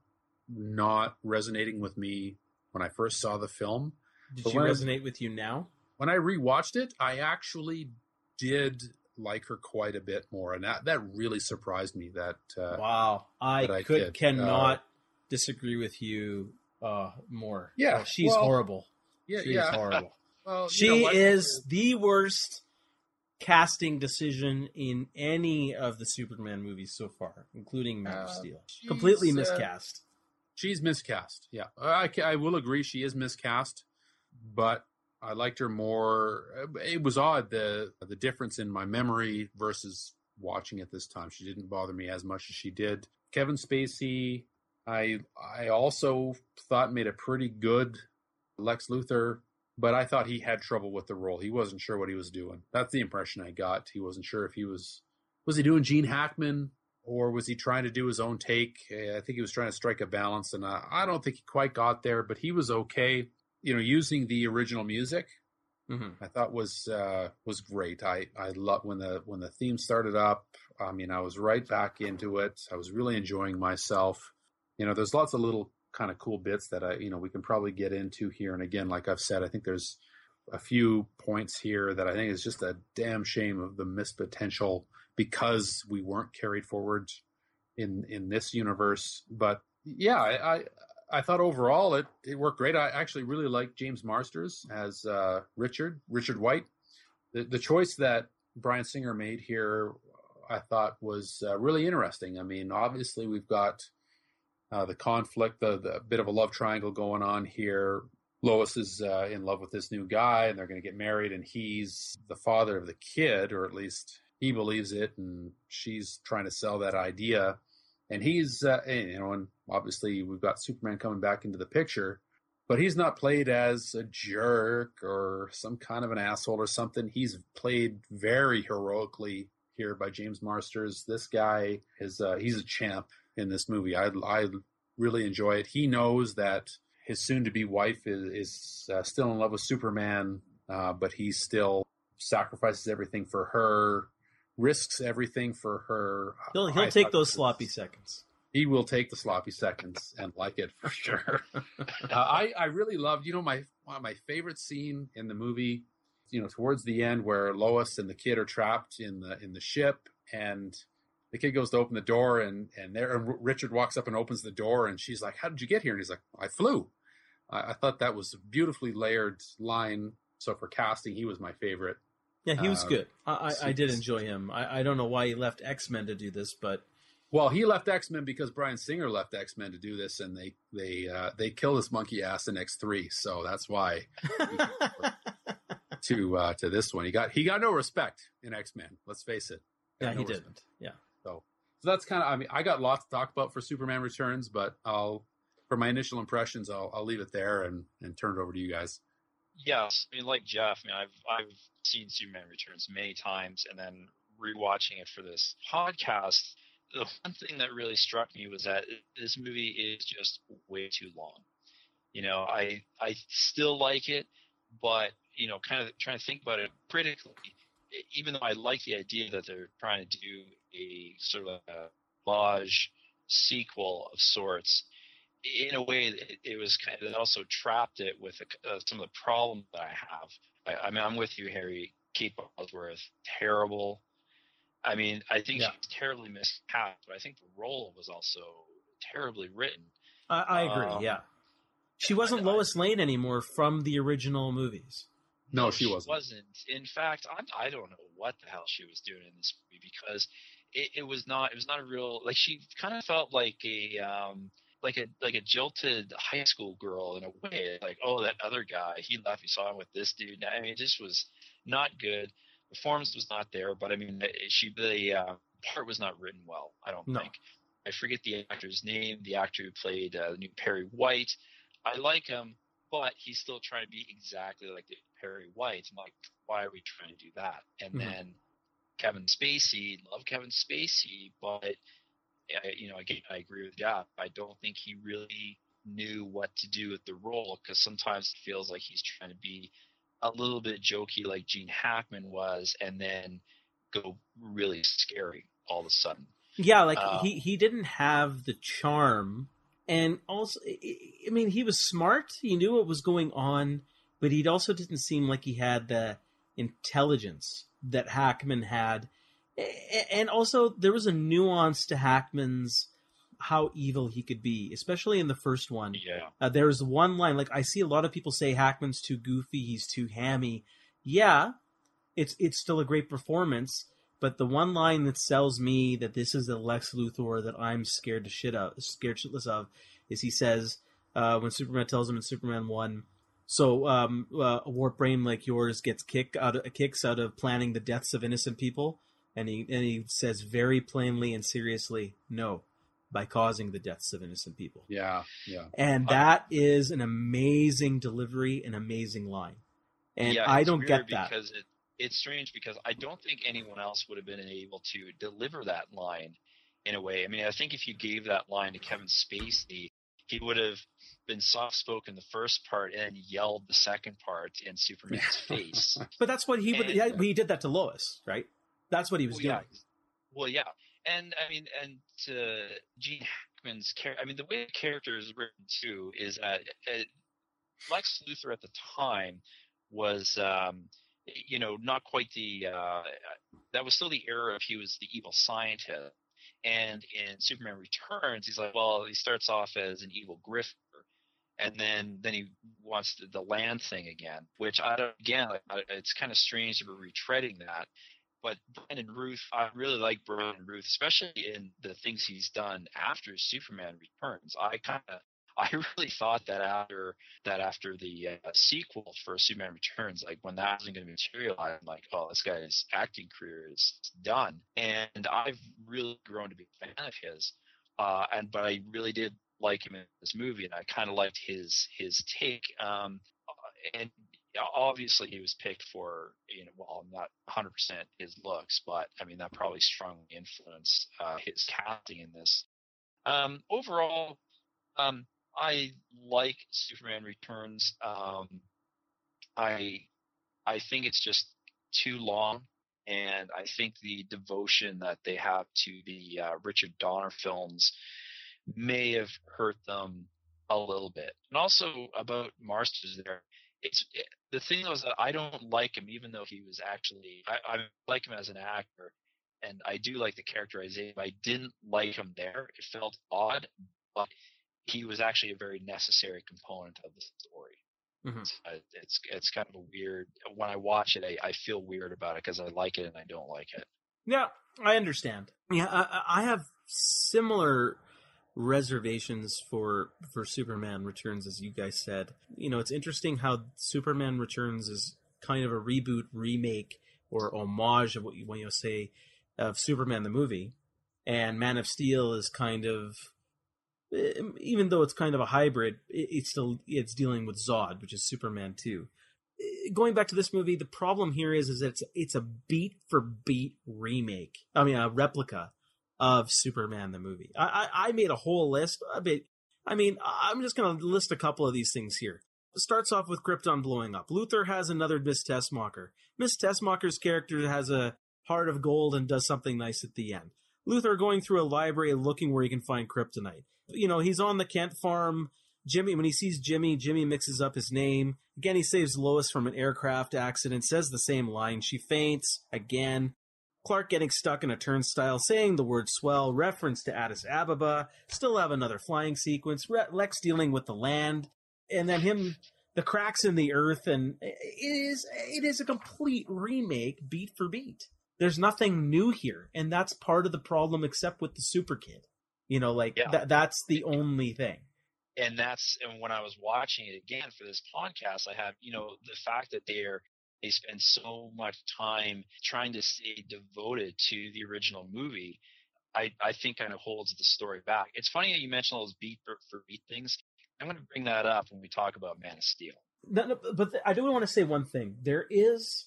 not resonating with me when I first saw the film. Did But she when I- resonate with you now? When I rewatched it, I actually did like her quite a bit more, and that that really surprised me. That uh, Wow, I that I could did. cannot disagree with you uh, more. Yeah, Oh, she's well, horrible. yeah, She yeah. is [laughs] horrible. Well, you she know what? is the worst casting decision in any of the Superman movies so far, including Man of Uh, Steel. she's, Completely uh, miscast. She's miscast. Yeah, I, I will agree she is miscast, but I liked her more. It was odd the the difference in my memory versus watching it this time. She didn't bother me as much as she did. Kevin Spacey, I I also thought made a pretty good Lex Luthor, but I thought he had trouble with the role. He wasn't sure what he was doing. That's the impression I got. He wasn't sure if he was was he doing Gene Hackman or was he trying to do his own take? I think he was trying to strike a balance, and uh, I don't think he quite got there, but he was okay. You know, using the original music, hmm I thought was uh, was great. I I love when the when the theme started up. I mean, I was right back into it. I was really enjoying myself. You know, there's lots of little kind of cool bits that I you know we can probably get into here. And again, like I've said, I think there's a few points here that I think is just a damn shame of the missed potential because we weren't carried forward in in this universe. But yeah, I I, I thought overall it it worked great. I actually really like James Marsters as uh, Richard Richard White. The the choice that Bryan Singer made here, I thought was uh, really interesting. I mean, obviously we've got uh, the conflict, the, the bit of a love triangle going on here. Lois is uh, in love with this new guy, and they're going to get married, and he's the father of the kid, or at least he believes it, and she's trying to sell that idea. And he's, uh, and, you know, and obviously we've got Superman coming back into the picture, but he's not played as a jerk or some kind of an asshole or something. He's played very heroically here by James Marsters. This guy is, uh, he's a champ in this movie. I, I really enjoy it. He knows that his soon-to-be wife is, is uh, still in love with Superman, uh, but he still sacrifices everything for her, risks everything for her. He'll he'll I take those sloppy seconds. he will take the sloppy seconds and like it for sure. [laughs] uh, I I really loved, you know, my one of my favorite scene in the movie, you know, towards the end where Lois and the kid are trapped in the in the ship, and the kid goes to open the door, and and there and Richard walks up and opens the door, and she's like, "How did you get here?" And he's like, "I flew." I, I thought that was a beautifully layered line. So for casting, he was my favorite. Yeah, he was Uh, good. I, I, I did enjoy him. I, I don't know why he left X Men to do this, but Well, he left X Men because Bryan Singer left X Men to do this, and they they uh, they kill this monkey ass in X three, so that's why [laughs] to uh, to this one he got he got no respect in X Men. Let's face it. yeah, Got he no didn't. Yeah. So that's kind of I mean I got lots to talk about for Superman Returns, but I'll for my initial impressions I'll I'll leave it there and and turn it over to you guys. Yes, I mean, like Geoff, I mean, I've I've seen Superman Returns many times, and then rewatching it for this podcast. The one thing that really struck me was that this movie is just way too long. You know, I I still like it, but you know, kind of trying to think about it critically. Even though I like the idea that they're trying to do a sort of a large sequel of sorts, in a way, it, it was kind of it also trapped it with uh, some of the problems that I have. I, I mean, I'm with you, Harry. Kate Bosworth, terrible. I mean, I think Yeah. she's terribly miscast, but I think the role was also terribly written. I, I agree. Um, yeah, she wasn't I- I- Lois Lane anymore from the original movies. No, she wasn't. Wasn't. In fact, I'm, I don't know what the hell she was doing in this movie because it, it was not. It was not a real. Like she kind of felt like a. um like a like a jilted high school girl in a way. Like, oh, that other guy, he left. He saw him with this dude. I mean, it just was not good. Performance was not there, but I mean, she the uh, part was not written well. I don't No. think. I forget the actor's name. The actor who played uh, the new Perry White. I like him, but he's still trying to be exactly like the Perry White. I'm like, why are we trying to do that? And Mhm. then Kevin Spacey, love Kevin Spacey, but you know, again, I agree with Geoff. I don't think he really knew what to do with the role because sometimes it feels like he's trying to be a little bit jokey like Gene Hackman was, and then go really scary all of a sudden. Yeah, like Uh, he he didn't have the charm, and also, I mean, he was smart. He knew what was going on, but he also didn't seem like he had the intelligence that Hackman had, and also there was a nuance to Hackman's how evil he could be, especially in the first one. Yeah. Uh, there's one line like I see a lot of people say Hackman's too goofy, he's too hammy. Yeah, it's it's still a great performance, but the one line that sells me that this is the Lex Luthor that I'm scared to shit of, scared shitless of, is he says uh, when Superman tells him in Superman one, so um, uh, a warp brain like yours gets kick out of, kicks out of planning the deaths of innocent people, and he and he says very plainly and seriously, no, by causing the deaths of innocent people. Yeah, yeah. And that is an amazing delivery, an amazing line. And yeah, I don't get that. because it, it's strange because I don't think anyone else would have been able to deliver that line in a way. I mean, I think if you gave that line to Kevin Spacey, he would have been soft spoken the first part and yelled the second part in Superman's [laughs] face. But that's what he would. And- Yeah, he did that to Lois, right? That's what he was Well, doing. yeah. Well, yeah, and I mean, and to Gene Hackman's character, I mean, the way the character is written too is that uh, Lex Luthor at the time was, um, you know, not quite the. Uh, that was still the era of he was the evil scientist, and in Superman Returns, he's like, well, he starts off as an evil grifter. And then, then he wants the, the land thing again, which I don't. Again, it's kind of strange that we're retreading that but Brandon Ruth, I really like Brandon Ruth, especially in the things he's done after Superman Returns. I kind of, I really thought that after that after the uh, sequel for Superman Returns, like when that wasn't going to materialize, I'm like, oh, this guy's acting career is done. And I've really grown to be a fan of his. Uh, and but I really did like him in this movie, and I kind of liked his his take. Um, and obviously he was picked for you know well not 100% his looks but i mean that probably strongly influenced uh, his casting in this um, overall um, i like superman returns um, i i think it's just too long and i think the devotion that they have to the uh, richard donner films may have hurt them a little bit and also about Marsden there it's it, the thing was that I don't like him, even though he was actually I, I like him as an actor, and I do like the characterization. I didn't like him there; it felt odd, but he was actually a very necessary component of the story. Mhm. It's, uh, it's it's kind of a weird. When I watch it, I, I feel weird about it because I like it and I don't like it. Yeah, I understand. Yeah, I, I have similar reservations for for Superman Returns as you guys said. You know, it's interesting how Superman Returns is kind of a reboot, remake, or homage of what you when you say of Superman the movie, and Man of Steel is kind of even though it's kind of a hybrid, it's still it's dealing with Zod, which is Superman too. Eh, Going back to this movie, the problem here is is that it's it's a beat for beat remake. I mean, a replica of Superman the movie. I I, I made a whole list. I mean, I mean, I'm just going to list a couple of these things here. It starts off with Krypton blowing up. Luthor has another Miss Tessmacher. Miss Tessmacher's character has a heart of gold and does something nice at the end. Luthor going through a library looking where he can find kryptonite. You know, he's on the Kent farm. Jimmy, when he sees Jimmy, Jimmy mixes up his name. Again, he saves Lois from an aircraft accident, says the same line. She faints again. Clark getting stuck in a turnstile, saying the word swell, reference to Addis Ababa, still have another flying sequence, Lex dealing with the land, and then him, the cracks in the earth, and it is, it is a complete remake, beat for beat. There's nothing new here, and that's part of the problem, except with the Super Kid. You know, like, Yeah. that, that's the only thing. and that's and when I was watching it again for this podcast, I have you know the fact that they're they spend so much time trying to stay devoted to the original movie. I, I think kind of holds the story back. It's funny that you mentioned all those beat for, for beat things. I'm going to bring that up when we talk about Man of Steel. No, no, but I do want to say one thing. There is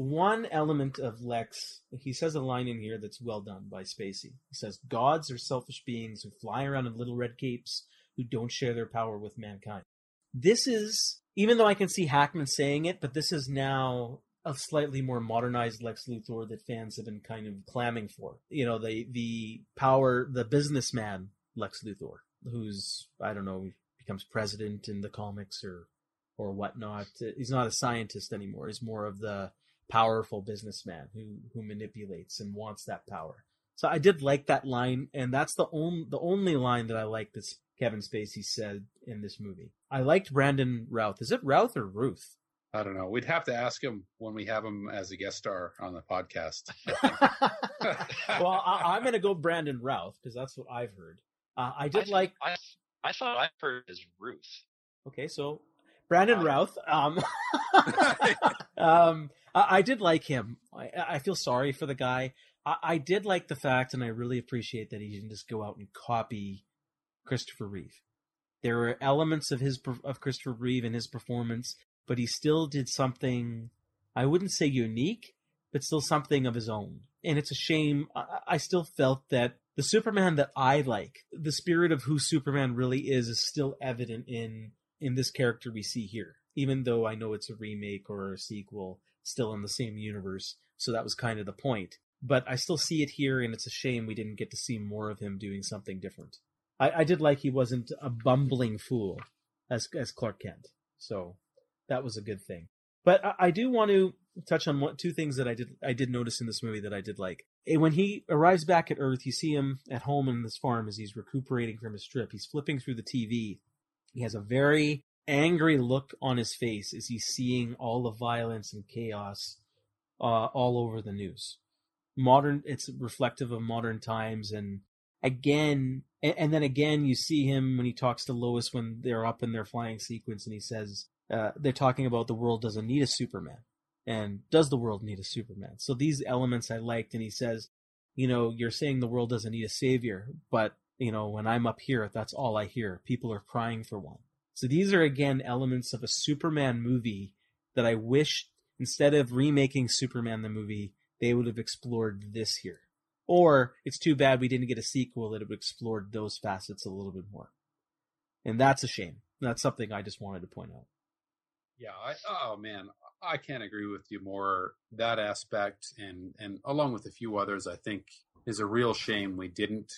one element of Lex. He says a line in here that's well done by Spacey. He says, "Gods are selfish beings who fly around in little red capes who don't share their power with mankind." This is, even though I can see Hackman saying it, but this is now a slightly more modernized Lex Luthor that fans have been kind of clamming for. You know, the the power, the businessman Lex Luthor, who's I don't know, becomes president in the comics or or whatnot. He's not a scientist anymore. He's more of the powerful businessman who who manipulates and wants that power. So I did like that line, and that's the only the only line that I like that Kevin Spacey said in this movie. I liked Brandon Routh. Is it Routh or Ruth? I don't know. We'd have to ask him when we have him as a guest star on the podcast. [laughs] [laughs] well, I, am going to go Brandon Routh because that's what I've heard. Uh, I did I, like. I, I thought I heard as Ruth. Okay, so Brandon Routh. Um, [laughs] [laughs] um, I, I, did like him. I, I, feel sorry for the guy. I, I did like the fact, and I really appreciate that he didn't just go out and copy Christopher Reeve. There were elements of his of Christopher Reeve in his performance but he still did something I wouldn't say unique, but still something of his own. And it's a shame. I, I still felt that the Superman that I like, the spirit of who Superman really is, is still evident in in this character we see here. Even though I know it's a remake or a sequel, still in the same universe. So that was kind of the point. But I still see it here, and it's a shame we didn't get to see more of him doing something different. I, I did like he wasn't a bumbling fool as as Clark Kent. So that was a good thing. But I, I do want to touch on two things that I did I did notice in this movie that I did like. Eh, when he arrives back at Earth, you see him at home in this farm as he's recuperating from his trip. He's flipping through the TV. He has a very angry look on his face as he's seeing all the violence and chaos uh, all over the news. Modern, it's reflective of modern times, and again, and, and then again, you see him when he talks to Lois when they're up in their flying sequence, and he says, uh, they're talking about the world doesn't need a Superman. And does the world need a Superman? So these elements I liked. And he says, you know, you're saying the world doesn't need a savior, but, you know, when I'm up here, that's all I hear. People are crying for one. So these are, again, elements of a Superman movie that I wish, instead of remaking Superman the movie, they would have explored this here. Or it's too bad we didn't get a sequel that have explored those facets a little bit more. And that's a shame. That's something I just wanted to point out. Yeah, I, oh man, I can't agree with you more. That aspect, and and along with a few others, I think is a real shame we didn't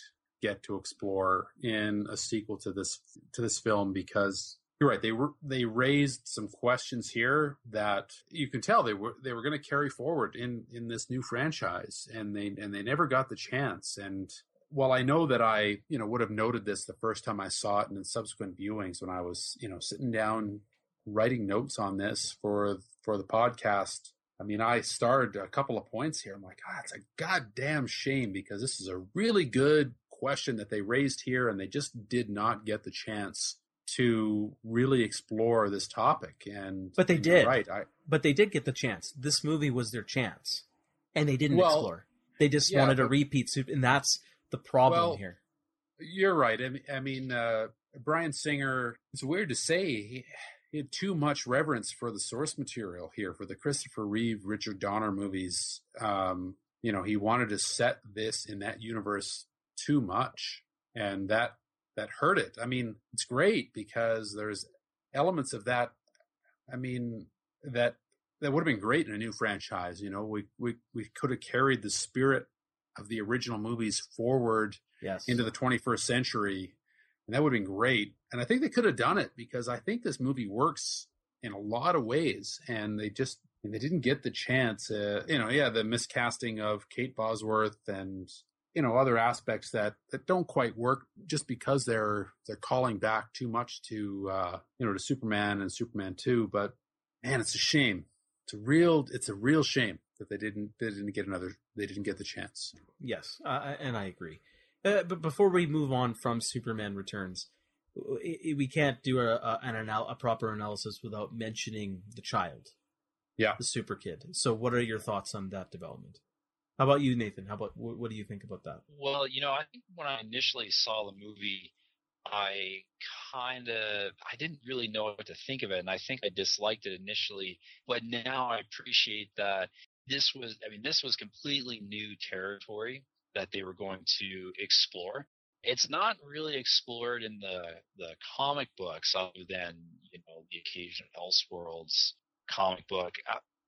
get to explore in a sequel to this to this film because you're right they were they raised some questions here that you can tell they were they were going to carry forward in in this new franchise and they and they never got the chance and while I know that I, you know, would have noted this the first time I saw it and in subsequent viewings when I was, you know, sitting down writing notes on this for for the podcast. I mean, I started a couple of points here. I'm like, ah, it's a goddamn shame because this is a really good question that they raised here, and they just did not get the chance to really explore this topic. And but they did, right? I, but they did get the chance. This movie was their chance, and they didn't well, explore. They just yeah, wanted but, a repeat soup, and that's the problem well, here. You're right. I mean, I mean uh, Bryan Singer. It's weird to say he had too much reverence for the source material here for the Christopher Reeve, Richard Donner movies. Um, you know, he wanted to set this in that universe too much, and that that hurt it. I mean, it's great because there's elements of that. I mean, that that would have been great in a new franchise. You know, we we we could have carried the spirit of the original movies forward yes. into the 21st century and that would have been great. And I think they could have done it because I think this movie works in a lot of ways, and they just they didn't get the chance. Uh, you know, yeah, the miscasting of Kate Bosworth and you know other aspects that that don't quite work just because they're they're calling back too much to uh, you know to Superman and Superman two. But man, it's a shame. It's a real it's a real shame that they didn't they didn't get another they didn't get the chance. Yes, uh, and I agree. Uh, but before we move on from Superman Returns, we can't do a, a an anal- a proper analysis without mentioning the child, yeah, the super kid. So, what are your thoughts on that development? How about you, Nathan? How about what, what do you think about that? Well, you know, I think when I initially saw the movie, I kind of I didn't really know what to think of it, and I think I disliked it initially. But now I appreciate that this was I mean this was completely new territory that they were going to explore. It's not really explored in the the comic books, other than you know the occasional Elseworlds comic book.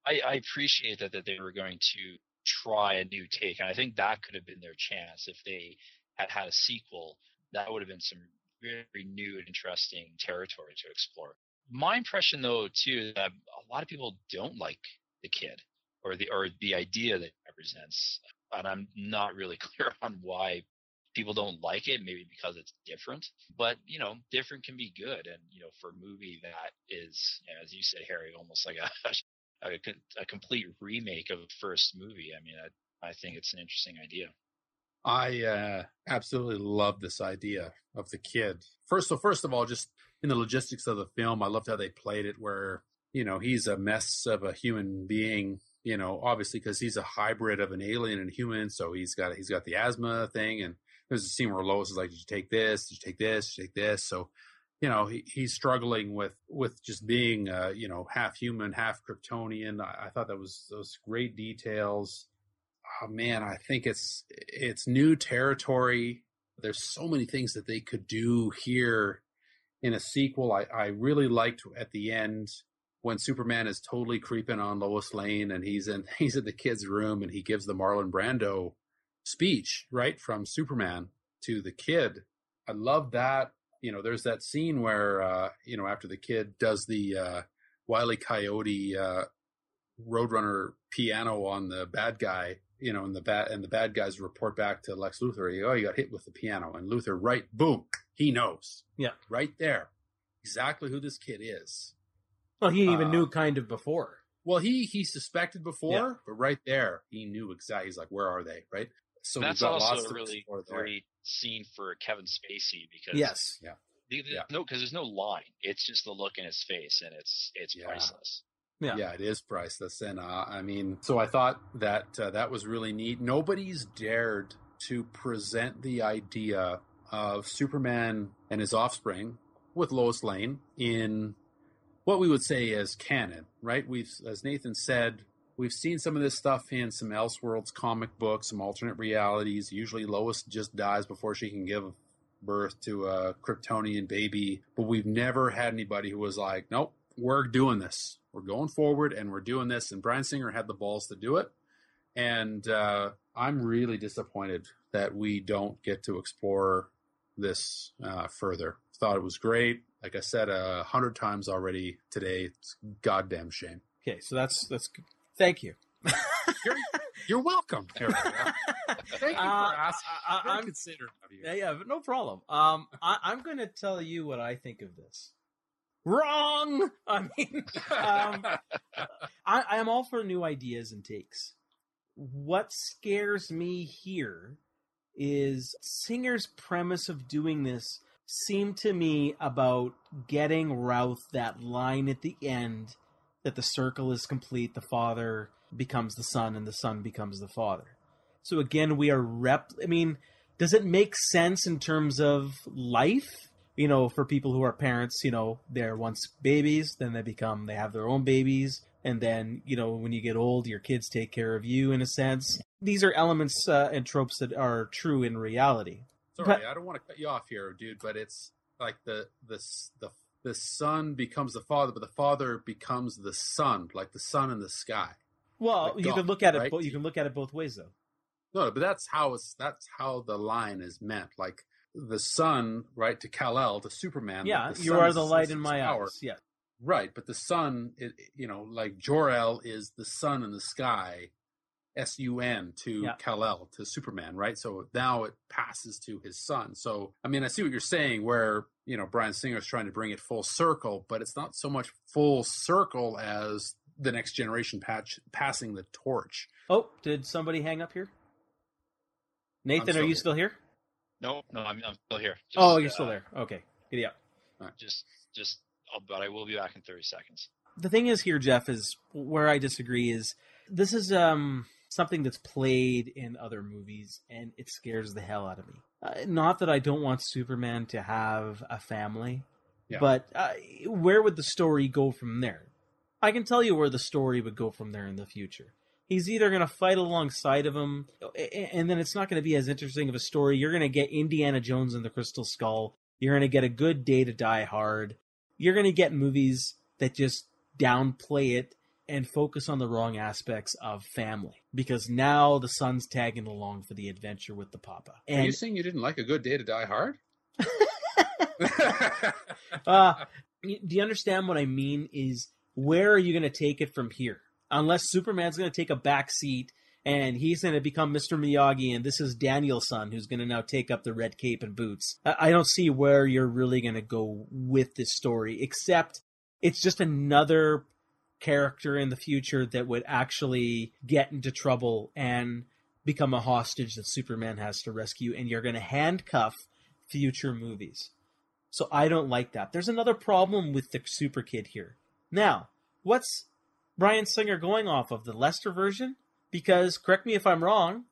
I, I appreciate that that they were going to try a new take, and I think that could have been their chance if they had had a sequel. That would have been some very new and interesting territory to explore. My impression, though, too, that a lot of people don't like the kid or the or the idea that represents, and I'm not really [laughs] clear on why people don't like it. Maybe because it's different, but you know, different can be good. And you know, for a movie that is, as you said, Harry, almost like a a, a complete remake of the first movie. I mean, I, I think it's an interesting idea. I uh, absolutely love this idea of the kid. First, so first of all, just in the logistics of the film, I loved how they played it, where you know he's a mess of a human being. You know, obviously because he's a hybrid of an alien and human, so he's got he's got the asthma thing, and there's a scene where Lois is like, "Did you take this? Did you take this? Did you take this?" So, you know, he, he's struggling with with just being, uh, you know, half human, half Kryptonian. I, I thought that was those great details oh man, I think it's it's new territory. There's so many things that they could do here in a sequel. I, I really liked at the end when Superman is totally creeping on Lois Lane and he's in [laughs] he's in the kid's room and he gives the Marlon Brando speech, right, from Superman to the kid. I love that. You know, there's that scene where uh, you know, after the kid does the uh Wiley Coyote uh Roadrunner piano on the bad guy you know, and the bad and the bad guys report back to Lex Luthor, oh, you got hit with the piano, and Luthor, right, boom, he knows, yeah, right there, exactly who this kid is. Well, he even uh, knew kind of before. Well, he he suspected before, yeah. but right there, he knew exactly. He's like, where are they? Right. So that's also a really great scene for Kevin Spacey because yes, yeah. The, the, yeah. No, because there's no line. It's just the look in his face, and it's it's yeah. priceless. Yeah. yeah, it is priceless, and uh, I mean, so I thought that uh, that was really neat. Nobody's dared to present the idea of Superman and his offspring with Lois Lane in what we would say as canon, right? We've, as Nathan said, we've seen some of this stuff in some Elseworlds comic books, some alternate realities. Usually, Lois just dies before she can give birth to a Kryptonian baby, but we've never had anybody who was like, "Nope, we're doing this. We're going forward and we're doing this. And Bryan Singer had the balls to do it. And uh, I'm really disappointed that we don't get to explore this uh, further. Thought it was great. Like I said a hundred times already today. It's goddamn shame. Okay, so that's that's. Thank you. you're, you're welcome. [laughs] Thank you for uh, asking. I, am considerate of you. Yeah, yeah, no problem. Um, I, I'm going to tell you what I think of this wrong. I mean, um, I, I am all for new ideas and takes. What scares me here is Singer's premise of doing this seemed to me about getting Routh that line at the end that the circle is complete, the father becomes the son, and the son becomes the father. So again, we are rep. I mean, does it make sense in terms of life? you know, for people who are parents, you know, they're once babies, then they become, they have their own babies. And then, you know, when you get old, your kids take care of you in a sense. These are elements uh, and tropes that are true in reality. Sorry, but, I don't want to cut you off here, dude, but it's like the, the, the, the son becomes the father, but the father becomes the son, like the sun in the sky. Well, like you God, can look at it. Right? you can look at it both ways, though. No, but that's how it's that's how the line is meant. Like the sun, right, to Kal El, to Superman. Yeah, you are the light in my power. eyes. Yeah, right. But the sun, it, you know, like Jor El is the sun in the sky, S U N to yeah. Kal El to Superman, right? So now it passes to his son. So I mean, I see what you're saying, where you know Bryan Singer is trying to bring it full circle, but it's not so much full circle as the next generation patch passing the torch. Oh, did somebody hang up here? Nathan, are you here. still here? No, no, I'm, I'm still here. Just, oh, you're uh, still there. Okay, giddy up. Just, just, I'll, but I will be back in 30 seconds. The thing is here, Geoff, is where I disagree is this is um something that's played in other movies, and it scares the hell out of me. Uh, not that I don't want Superman to have a family, Yeah. but uh, where would the story go from there? I can tell you where the story would go from there in the future. He's either going to fight alongside of him, and then it's not going to be as interesting of a story. You're going to get Indiana Jones and the Crystal Skull. You're going to get a good day to die hard. You're going to get movies that just downplay it and focus on the wrong aspects of family because now the son's tagging along for the adventure with the papa. Are you And saying you didn't like a good day to die hard? [laughs] [laughs] uh, do you understand what I mean? Is where are you going to take it from here? Unless Superman's going to take a back seat and he's going to become Mr. Miyagi, and this is Daniel's son who's going to now take up the red cape and boots. I, I don't see where you're really going to go with this story, except it's just another character in the future that would actually get into trouble and become a hostage that Superman has to rescue, and you're going to handcuff future movies. So I don't like that. There's another problem with the Super Kid here. Now, what's Bryan Singer going off of? The Lester version? Because, correct me if I'm wrong,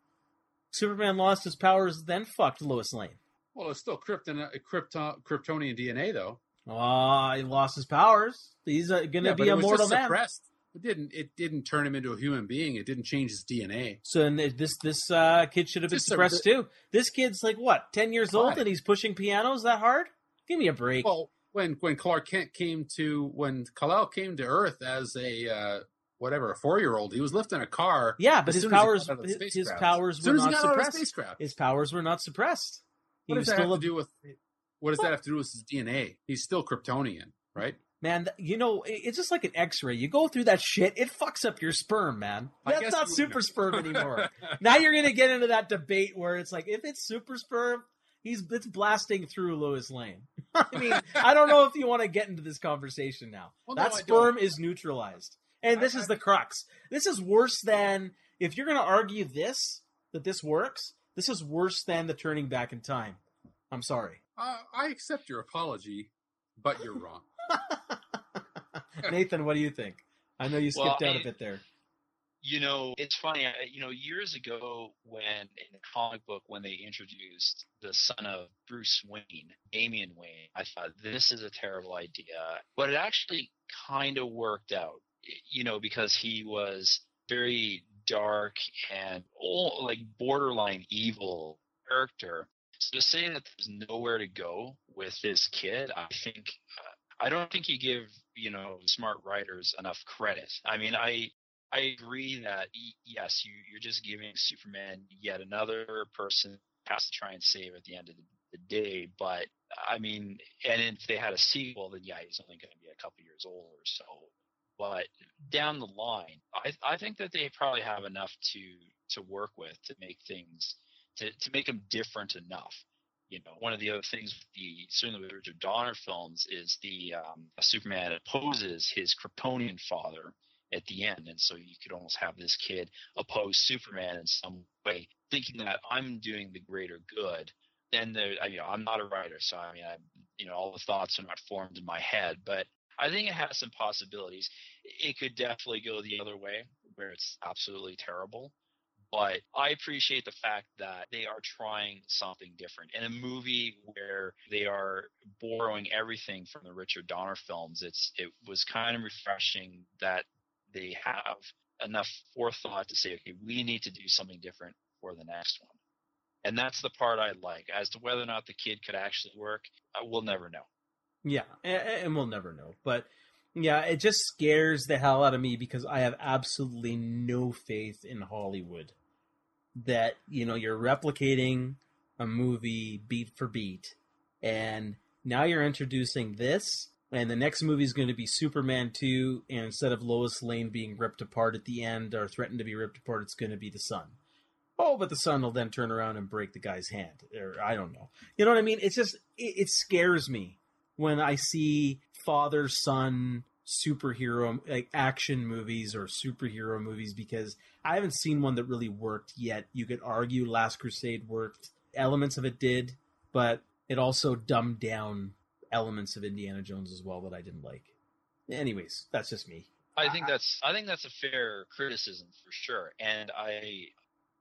Superman lost his powers, then fucked Lois Lane. well, it's still Krypton, Krypton, Kryptonian DNA though. Ah, he lost his powers. He's uh, going to Yeah, be a mortal man. suppressed. It didn't. It didn't turn him into a human being. It didn't change his DNA. So and this this uh, kid should have been Just a suppressed too. This kid's like what, ten years old, Why? and he's pushing pianos that hard? Give me a break. Well, when when Clark Kent came to when Kal-El came to Earth as a uh, whatever a four year old, he was lifting a car. yeah, but his soon as he powers got out of the his, his powers were soon as he not got out of the suppressed. His powers were not suppressed. He What was does that have still to do with? What does that have to do with his DNA? He's still Kryptonian, right? man. You know, it's just like an X-ray. You go through that shit, it fucks up your sperm, man. That's not super sperm [laughs] anymore. now you're gonna get into that debate where it's like, if it's super sperm, he's it's blasting through Lois Lane. [laughs] I mean, I don't know if you want to get into this conversation now. Well, that I sperm is neutralized, and this I- is I- the crux. This is worse than if you're gonna argue this that this works. This is worse than the turning back in time. I'm sorry. Uh, I accept your apology, but you're wrong. [laughs] Nathan, what do you think? I know you Well, skipped out a I- bit there. You know, it's funny. I- You know, years ago, when in the comic book, when they introduced the son of Bruce Wayne, Damian Wayne, I thought this is a terrible idea. But it actually kind of worked out. You know, because he was very dark and all, like borderline evil character. To say that there's nowhere to go with this kid, I think uh, I don't think you give you know smart writers enough credit. I mean, I I agree that yes, you you're just giving Superman yet another person has to try and save at the end of the, the day. But I mean, and if they had a sequel, then yeah, he's only going to be a couple years old or so. But down the line, I I think that they probably have enough to to work with to make things to to make them different enough. You know, one of the other things with the certainly with Richard Donner films is the um, Superman opposes his Kryptonian father at the end, and so you could almost have this kid oppose Superman in some way, thinking that I'm doing the greater good. Then the, you know, I'm not a writer, so I mean, I, you know, all the thoughts are not formed in my head, but I think it has some possibilities. It could definitely go the other way, where it's absolutely terrible. But I appreciate the fact that they are trying something different. In a movie where they are borrowing everything from the Richard Donner films, it's it was kind of refreshing that they have enough forethought to say, okay, we need to do something different for the next one. And that's the part I like. As to whether or not the kid could actually work, uh, we'll never know. Yeah, and we'll never know. But yeah, it just scares the hell out of me because I have absolutely no faith in Hollywood that, you know, you're replicating a movie beat for beat and now you're introducing this and the next movie is going to be Superman 2 and instead of Lois Lane being ripped apart at the end or threatened to be ripped apart, it's going to be the Sun. Oh, but the Sun will then turn around and break the guy's hand or I don't know. You know what I mean? It's just it, it scares me when I see father son superhero like action movies or superhero movies because I haven't seen one that really worked yet. You could argue Last Crusade worked. Elements of it did, but it also dumbed down elements of Indiana Jones as well that I didn't like. Anyways, that's just me. I think that's I think that's a fair criticism for sure, and I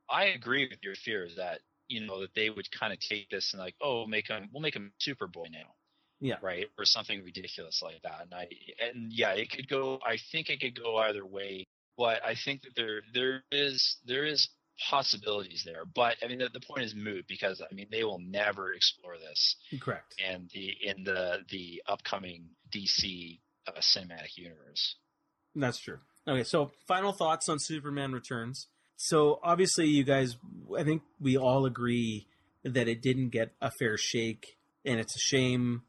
I agree with your fears that you know that they would kind of take this and like oh make him we'll make him Superboy now Yeah. right or something ridiculous like that and I and yeah it could go I think it could go either way but I think that there there is there is possibilities there but I mean the, the point is moot because I mean they will never explore this Correct. and the in the the upcoming DC uh, cinematic universe. That's true. Okay, so final thoughts on Superman Returns. So obviously, you guys, I think we all agree that it didn't get a fair shake, and it's a shame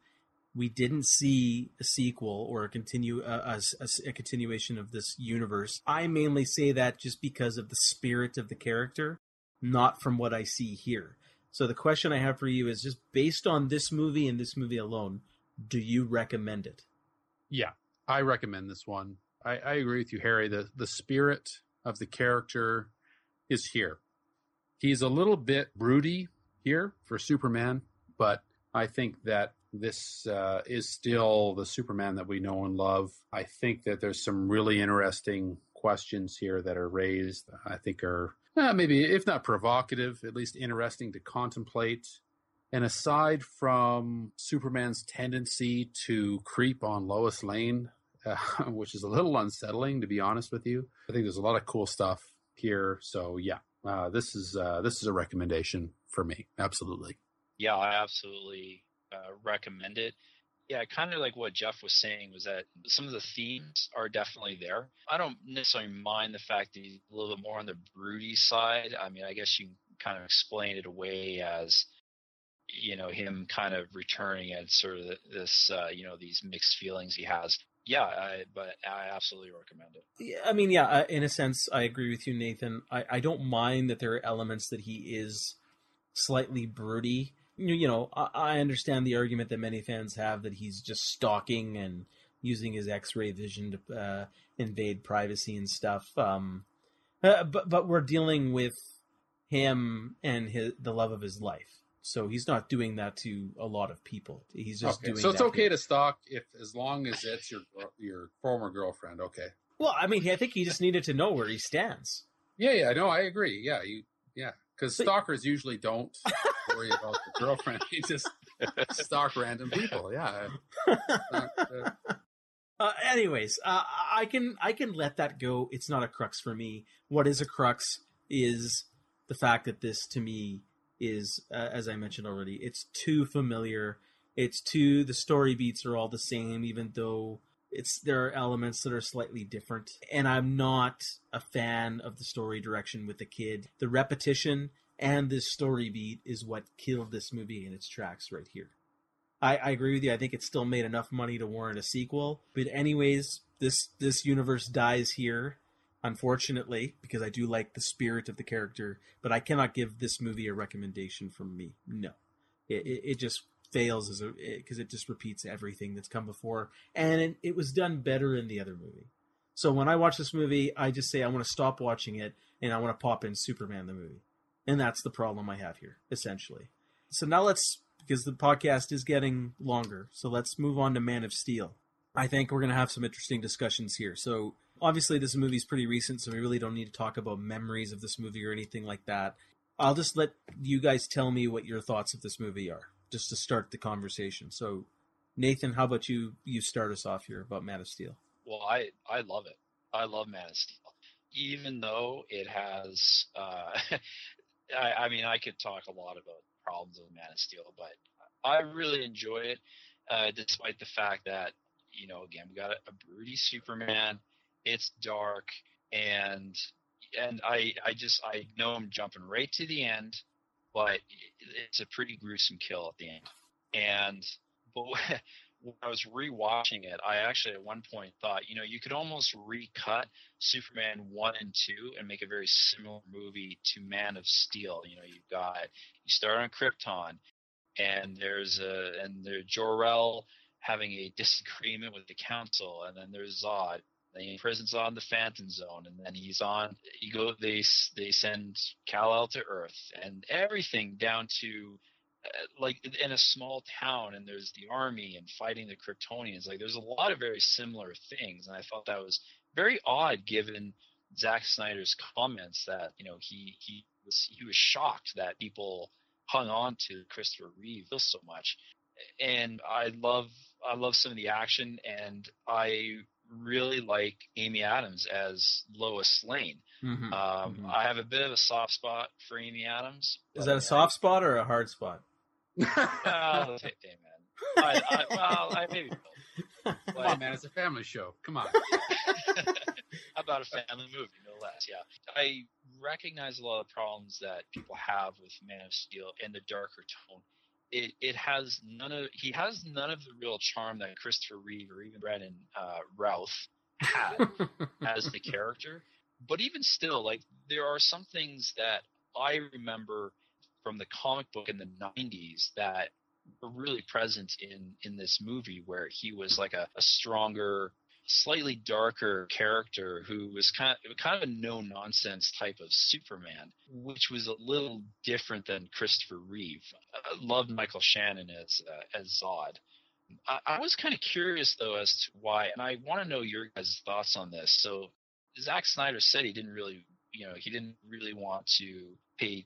we didn't see a sequel or a continue uh, a, a, a continuation of this universe. I mainly say that just because of the spirit of the character, not from what I see here. So the question I have for you is just based on this movie and this movie alone, do you recommend it? Yeah, I recommend this one. I, I agree with you, Harry. The the spirit of the character is here. He's a little bit broody here for Superman, but I think that this uh, is still the Superman that we know and love. I think that there's some really interesting questions here that are raised. I think are uh, maybe, if not provocative, at least interesting to contemplate. And aside from Superman's tendency to creep on Lois Lane, uh, [laughs] which is a little unsettling, to be honest with you, I think there's a lot of cool stuff here. So yeah, uh, this is uh, this is a recommendation for me. Absolutely. Yeah, I absolutely uh, recommend it. Yeah, kind of like what Geoff was saying was that some of the themes are definitely there. I don't necessarily mind the fact that he's a little bit more on the broody side. I mean, I guess you kind of explain it away as you know him kind of returning at sort of this uh, you know these mixed feelings he has yeah I, but i absolutely recommend it Yeah, I mean, yeah, uh, in a sense, I agree with you, Nathan. I, I don't mind that there are elements that he is slightly broody. You, you know, I, I understand the argument that many fans have that he's just stalking and using his X-ray vision to uh, invade privacy and stuff. Um, uh, but but we're dealing with him and his the love of his life, so he's not doing that to a lot of people. He's just Okay, doing. so it's okay to stalk if as long as it's your your former girlfriend. Okay. Well, I mean, I think he just needed to know where he stands. Yeah, yeah, no, I agree. Yeah, you, yeah, because stalkers usually don't worry about the girlfriend. [laughs] They just stalk random people. Yeah. Not, uh, [laughs] Uh, anyways, uh, I can I can let that go. It's not a crux for me. What is a crux is the fact that this to me is, uh, as I mentioned already, it's too familiar. It's too the story beats are all the same, even though it's there are elements that are slightly different. And I'm not a fan of the story direction with the kid. The repetition and this story beat is what killed this movie in its tracks right here. I, I agree with you. I think it still made enough money to warrant a sequel. But anyways, this this universe dies here, unfortunately, because I do like the spirit of the character. But I cannot give this movie a recommendation from me. No, it it, it just fails as a because it, just repeats everything that's come before, and it, it was done better in the other movie. So when I watch this movie, I just say I want to stop watching it and I want to pop in Superman the movie, and that's the problem I have here essentially. So now let's because the podcast is getting longer. So let's move on to Man of Steel. I think we're going to have some interesting discussions here. So obviously this movie's pretty recent, so we really don't need to talk about memories of this movie or anything like that. I'll just let you guys tell me what your thoughts of this movie are, just to start the conversation. So Nathan, how about you you start us off here about Man of Steel? Well, I I love it. I love Man of Steel, even though it has. Uh, [laughs] I, I mean, I could talk a lot about problems with Man of Steel, but I really enjoy it, uh, despite the fact that you know, again, we got a, a broody Superman. It's dark, and and I I just I know I'm jumping right to the end, but it's a pretty gruesome kill at the end, and but [laughs] when I was rewatching it, I actually at one point thought, you know, you could almost recut Superman one and two and make a very similar movie to Man of Steel. You know, you've got you start on Krypton, and there's a and there's Jor-El having a disagreement with the Council, and then there's Zod. He imprisons on the Phantom Zone, and then he's on. You go. They they send Kal El to Earth, and everything down to uh, like in a small town and there's the army and fighting the Kryptonians. Like there's a lot of very similar things, and I thought that was very odd given Zack Snyder's comments that you know he he was he was shocked that people hung on to Christopher Reeve so much, and I love I love some of the action, and I really like Amy Adams as Lois Lane. Mm-hmm. Um, Mhm. I have a bit of a soft spot for Amy Adams. Is that a soft spot or a hard spot? Well, hey, hey, man. I, I, well, I maybe. both. Come on, man, it's a family show. Come on. [laughs] about a family movie, no less. Yeah, I recognize a lot of problems that people have with Man of Steel and the darker tone. It it has none of he has none of the real charm that Christopher Reeve or even Brandon uh, Routh had [laughs] as the character. But even still, like there are some things that I remember from the comic book in the '90s that were really present in in this movie, where he was like a, a stronger, slightly darker character who was kind of kind of a no nonsense type of Superman, which was a little different than Christopher Reeve. I loved Michael Shannon as uh, as Zod. I, I was kind of curious though as to why, and I want to know your guys' thoughts on this. So Zack Snyder said he didn't really, you know, he didn't really want to pay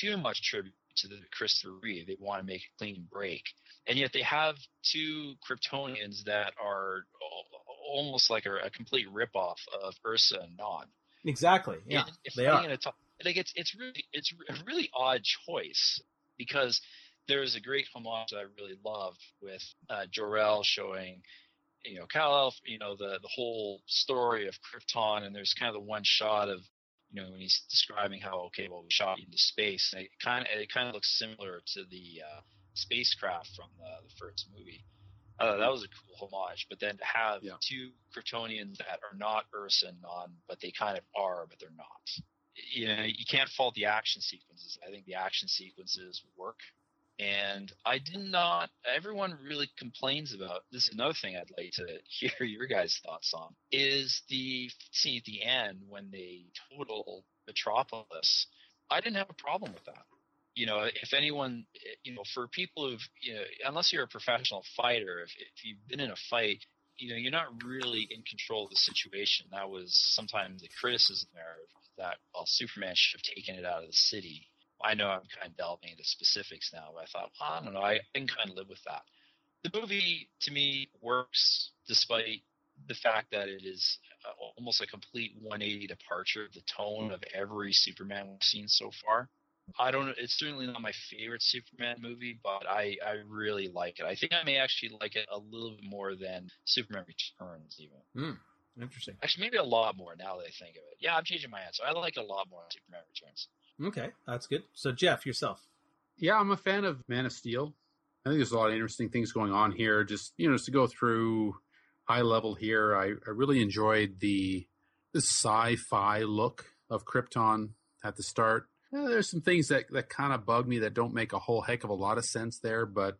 too much tribute to the Christopher Reeve. They want to make a clean break, and yet they have two Kryptonians that are almost like a, a complete ripoff of Ursa and Non. exactly. Yeah, if they are. like it's it's really it's a really odd choice because there's a great homage that I really love with uh, Jor-El showing you know Kal-El, you know the the whole story of Krypton, and there's kind of the one shot of you know when he's describing how okay well we shot into space, and it kind of it kind of looks similar to the uh, spacecraft from the, the first movie. Uh, that was a cool homage, but then to have Yeah. two Kryptonians that are not Ursa and Non, but they kind of are, but they're not. You know, you can't fault the action sequences. I think the action sequences work. And I did not. Everyone really complains about this. Is another thing I'd like to [laughs] hear your guys' thoughts on is the scene at the end when they total Metropolis. I didn't have a problem with that. You know, if anyone, you know, for people who've, you know, unless you're a professional fighter, if, if you've been in a fight, you know, you're not really in control of the situation. That was sometimes the criticism there that, well, Superman should have taken it out of the city. I know I'm kind of delving into specifics now, but I thought, well, I don't know, I can kind of live with that. The movie, to me, works despite the fact that it is uh, almost a complete 180 departure of the tone of every Superman we've seen so far. I don't. It's certainly not my favorite Superman movie, but I I really like it. I think I may actually like it a little bit more than Superman Returns, even. Hmm, interesting. Actually, maybe a lot more now that I think of it. Yeah, I'm changing my answer. I like it a lot more than Superman Returns. Okay, that's good. So Geoff, yourself. Yeah, I'm a fan of Man of Steel. I think there's a lot of interesting things going on here. Just you know, just to go through high level here, I, I really enjoyed the the sci-fi look of Krypton at the start. Uh, there's some things that that kind of bug me that don't make a whole heck of a lot of sense there, but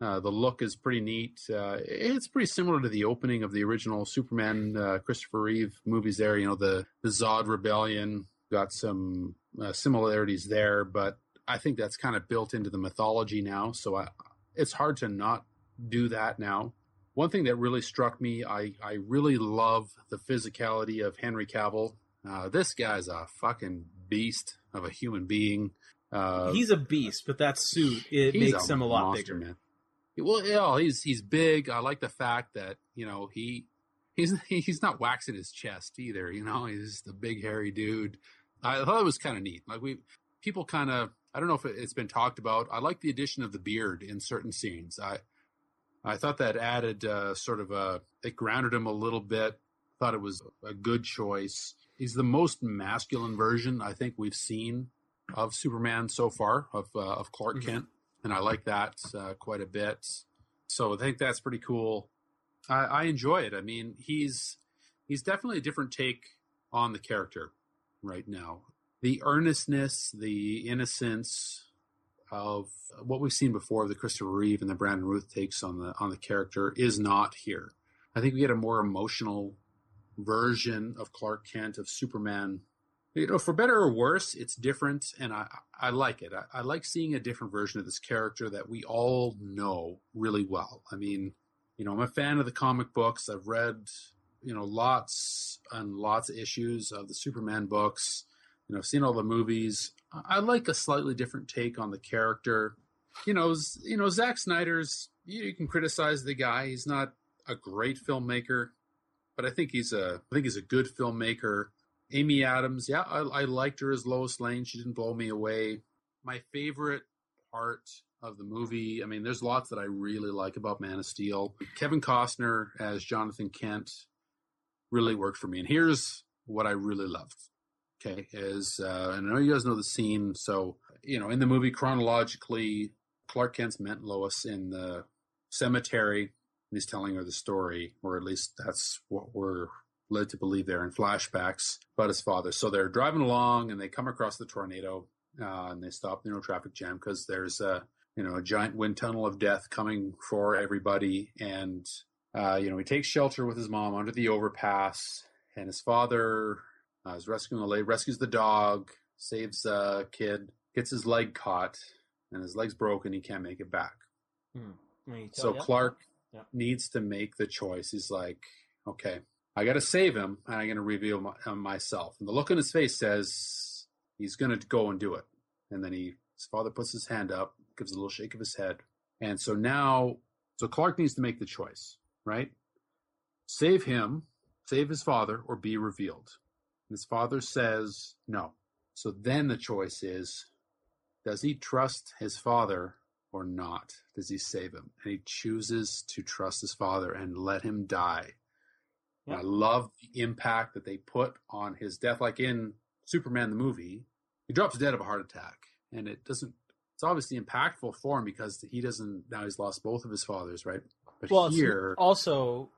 uh, the look is pretty neat. Uh, it's pretty similar to the opening of the original Superman uh, Christopher Reeve movies. There, you know, the the Zod Rebellion got some uh, similarities there, but I think that's kind of built into the mythology now. So I, it's hard to not do that now. One thing that really struck me, I, I really love the physicality of Henry Cavill. Uh, this guy's a fucking beast of a human being. Uh, he's a beast, but that suit it makes him a lot monster, bigger. man. Well, yeah, he's he's big. I like the fact that you know he he's [laughs] he's not waxing his chest either. You know, he's the big hairy dude. I thought it was kind of neat. Like we people kind of I don't know if it's been talked about. I like the addition of the beard in certain scenes. I I thought that added uh, sort of a it grounded him a little bit. Thought it was a good choice. He's the most masculine version I think we've seen of Superman so far of uh, of Clark Mhm. Kent, and I like that uh, quite a bit. So I think that's pretty cool. I, I enjoy it. I mean, he's he's definitely a different take on the character right now. The earnestness, the innocence of what we've seen before, of the Christopher Reeve and the Brandon Ruth takes on the on the character is not here. I think we get a more emotional version of Clark Kent of Superman you know, for better or worse, it's different, and I I like it. I, I like seeing a different version of this character that we all know really well. I mean, you know, I'm a fan of the comic books. I've read, you know, lots and lots of issues of the Superman books. You know, I've seen all the movies. I, I like a slightly different take on the character. You know, you know, Zack Snyder's. You, you can criticize the guy. He's not a great filmmaker, but I think he's a I think he's a good filmmaker. Amy Adams, yeah, I, I liked her as Lois Lane. She didn't blow me away. My favorite part of the movie, I mean, there's lots that I really like about Man of Steel. Kevin Costner as Jonathan Kent really worked for me. And here's what I really loved. Okay, is uh, I know you guys know the scene. So you know, in the movie chronologically, Clark Kent's met Lois in the cemetery, and he's telling her the story, or at least that's what we're led to believe there in flashbacks about his father. So they're driving along and they come across the tornado uh, and they stop, you know, traffic jam because there's a, you know, a giant wind tunnel of death coming for everybody. And, uh, you know, he takes shelter with his mom under the overpass and his father uh, is rescuing the lady, rescues the dog, saves a kid, gets his leg caught and his leg's broken. He can't make it back. Hmm. When you tell- So. Clark Yeah. needs to make the choice. He's like, okay, I got to save him, and I'm going to reveal my, uh, myself. And the look on his face says he's going to go and do it. And then he, his father puts his hand up, gives a little shake of his head, and so now, so Clark needs to make the choice, right? Save him, save his father, or be revealed. And his father says no. So then the choice is, does he trust his father or not? Does he save him? And he chooses to trust his father and let him die. And I love the impact that they put on his death. Like in Superman the movie, he drops dead of a heart attack, and it doesn't. It's obviously impactful for him because he doesn't now. He's lost both of his fathers, right? But well, here, also,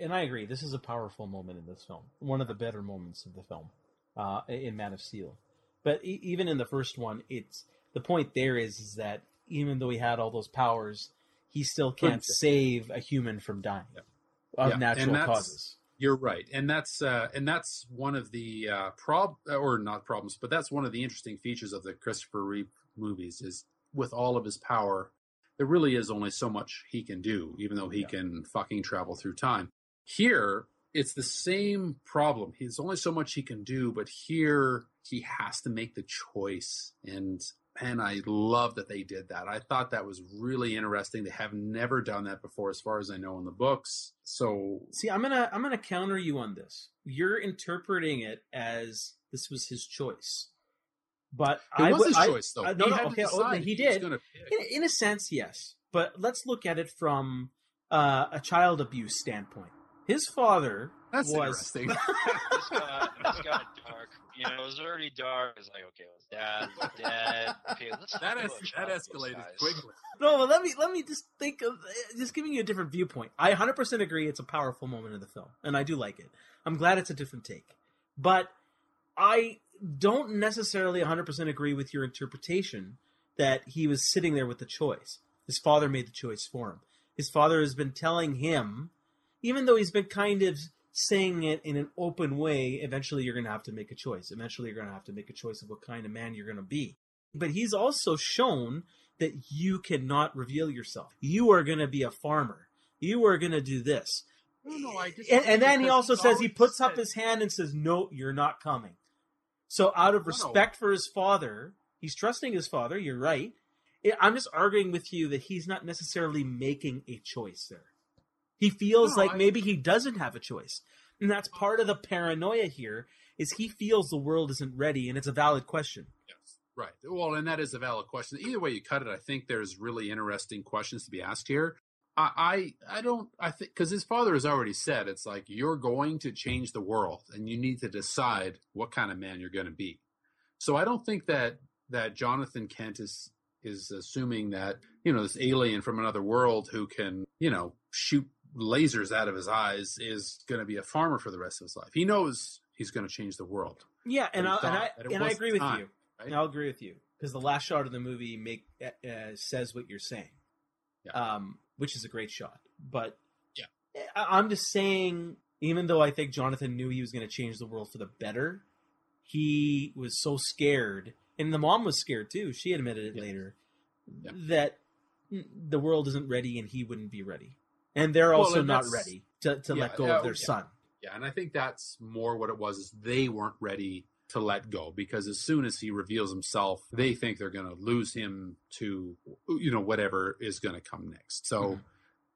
and I agree, this is a powerful moment in this film. One of the better moments of the film uh, in Man of Steel. But e- even in the first one, it's the point there is, is that even though he had all those powers, he still can't save a human from dying Yeah. of Yeah, natural causes. You're right, and that's uh, and that's one of the uh, prob or not problems, but that's one of the interesting features of the Christopher Reeve movies is with all of his power, there really is only so much he can do, even though he Yeah. can fucking travel through time. Here, it's the same problem. He's only so much he can do, but here he has to make the choice, and man, I love that they did that. I thought that was really interesting. They have never done that before, as far as I know, in the books. So See, I'm gonna I'm gonna counter you on this. You're interpreting it as this was his choice, but It I was his I- choice, though. I- no, He no, had to okay, oh, he he did. gonna. In, in a sense, yes. But let's look at it from uh, a child abuse standpoint. His father That's was interesting. [laughs] this got this got dark. You know, it was already dark. It's like, okay, well, dad is dead. Okay, let's that talk es- that escalated quickly. no. But let me let me just think of uh, just giving you a different viewpoint. I 100% agree. It's a powerful moment in the film, and I do like it. I'm glad it's a different take, but I don't necessarily 100% agree with your interpretation that he was sitting there with the choice. His father made the choice for him. His father has been telling him, even though he's been kind of saying it in an open way, eventually you're going to have to make a choice. Eventually you're going to have to make a choice of what kind of man you're going to be. But he's also shown that you cannot reveal yourself. You are going to be a farmer. You are going to do this. No, no, I disagree And, and then he also says he puts up his hand and says, "No, you're not coming." So, out of No, no. respect for his father, he's trusting his father. You're right. I'm just arguing with you that he's not necessarily making a choice there. He feels No, like I- maybe he doesn't have a choice, and that's part of the paranoia here. Is he feels the world isn't ready, and it's a valid question. Yes, right. Well, and that is a valid question. Either way you cut it, I think there's really interesting questions to be asked here. I, I, I don't. I think because his father has already said it's like you're going to change the world, and you need to decide what kind of man you're going to be. So I don't think that that Jonathan Kent is is assuming that you know this alien from another world who can you know shoot lasers out of his eyes is going to be a farmer for the rest of his life. He knows he's going to change the world. Yeah, and, I, and I thought that it and I agree with time, you. right? I'll agree with you because the last shot of the movie make uh, says what you're saying, Yeah. um, which is a great shot. But Yeah. I, I'm just saying, even though I think Jonathan knew he was going to change the world for the better, he was so scared, and the mom was scared too. She admitted it Yeah. later Yeah. that the world isn't ready, and he wouldn't be ready, and they're Well, also and not ready to, to Yeah, let go of their yeah. son. Yeah, and I think that's more what it was is they weren't ready to let go because as soon as he reveals himself, they think they're going to lose him to you know whatever is going to come next. So Mhm.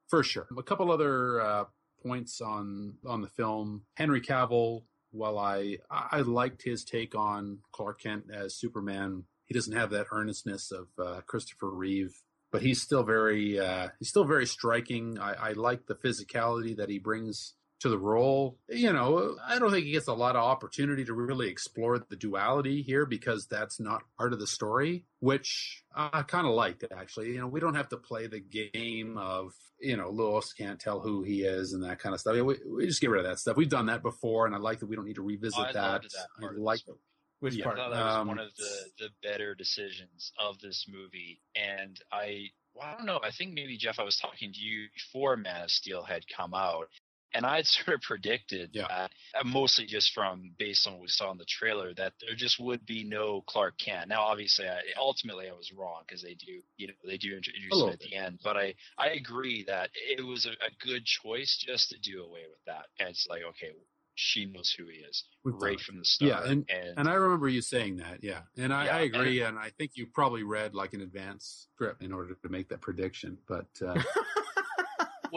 for sure. A couple other uh, points on on the film. Henry Cavill, while I I liked his take on Clark Kent as Superman, he doesn't have that earnestness of uh, Christopher Reeve. But he's still very uh, he's still very striking. I, I like the physicality that he brings to the role. You know, I don't think he gets a lot of opportunity to really explore the duality here because that's not part of the story, which I kind of liked actually. You know, we don't have to play the game of, you know, Lois can't tell who he is and that kind of stuff. We, we just get rid of that stuff. We've done that before, and I like that we don't need to revisit I that. that I like Which Yeah. I part? thought that was Um, one of the the better decisions of this movie, and I well, I don't know. I think maybe Geoff, I was talking to you before Man of Steel had come out, and I had [laughs] sort of predicted Yeah. that, uh, mostly just from based on what we saw in the trailer, that there just would be no Clark Kent. Now, obviously, I, ultimately, I was wrong because they do, you know, they do introduce him little at the end. But I I agree that it was a, a good choice just to do away with that, and it's like okay. She knows who he is We've right from the start. Yeah, and- And I remember you saying that, yeah. And I, Yeah, I agree, and I think you probably read like an advance script in order to make that prediction. But uh, [laughs]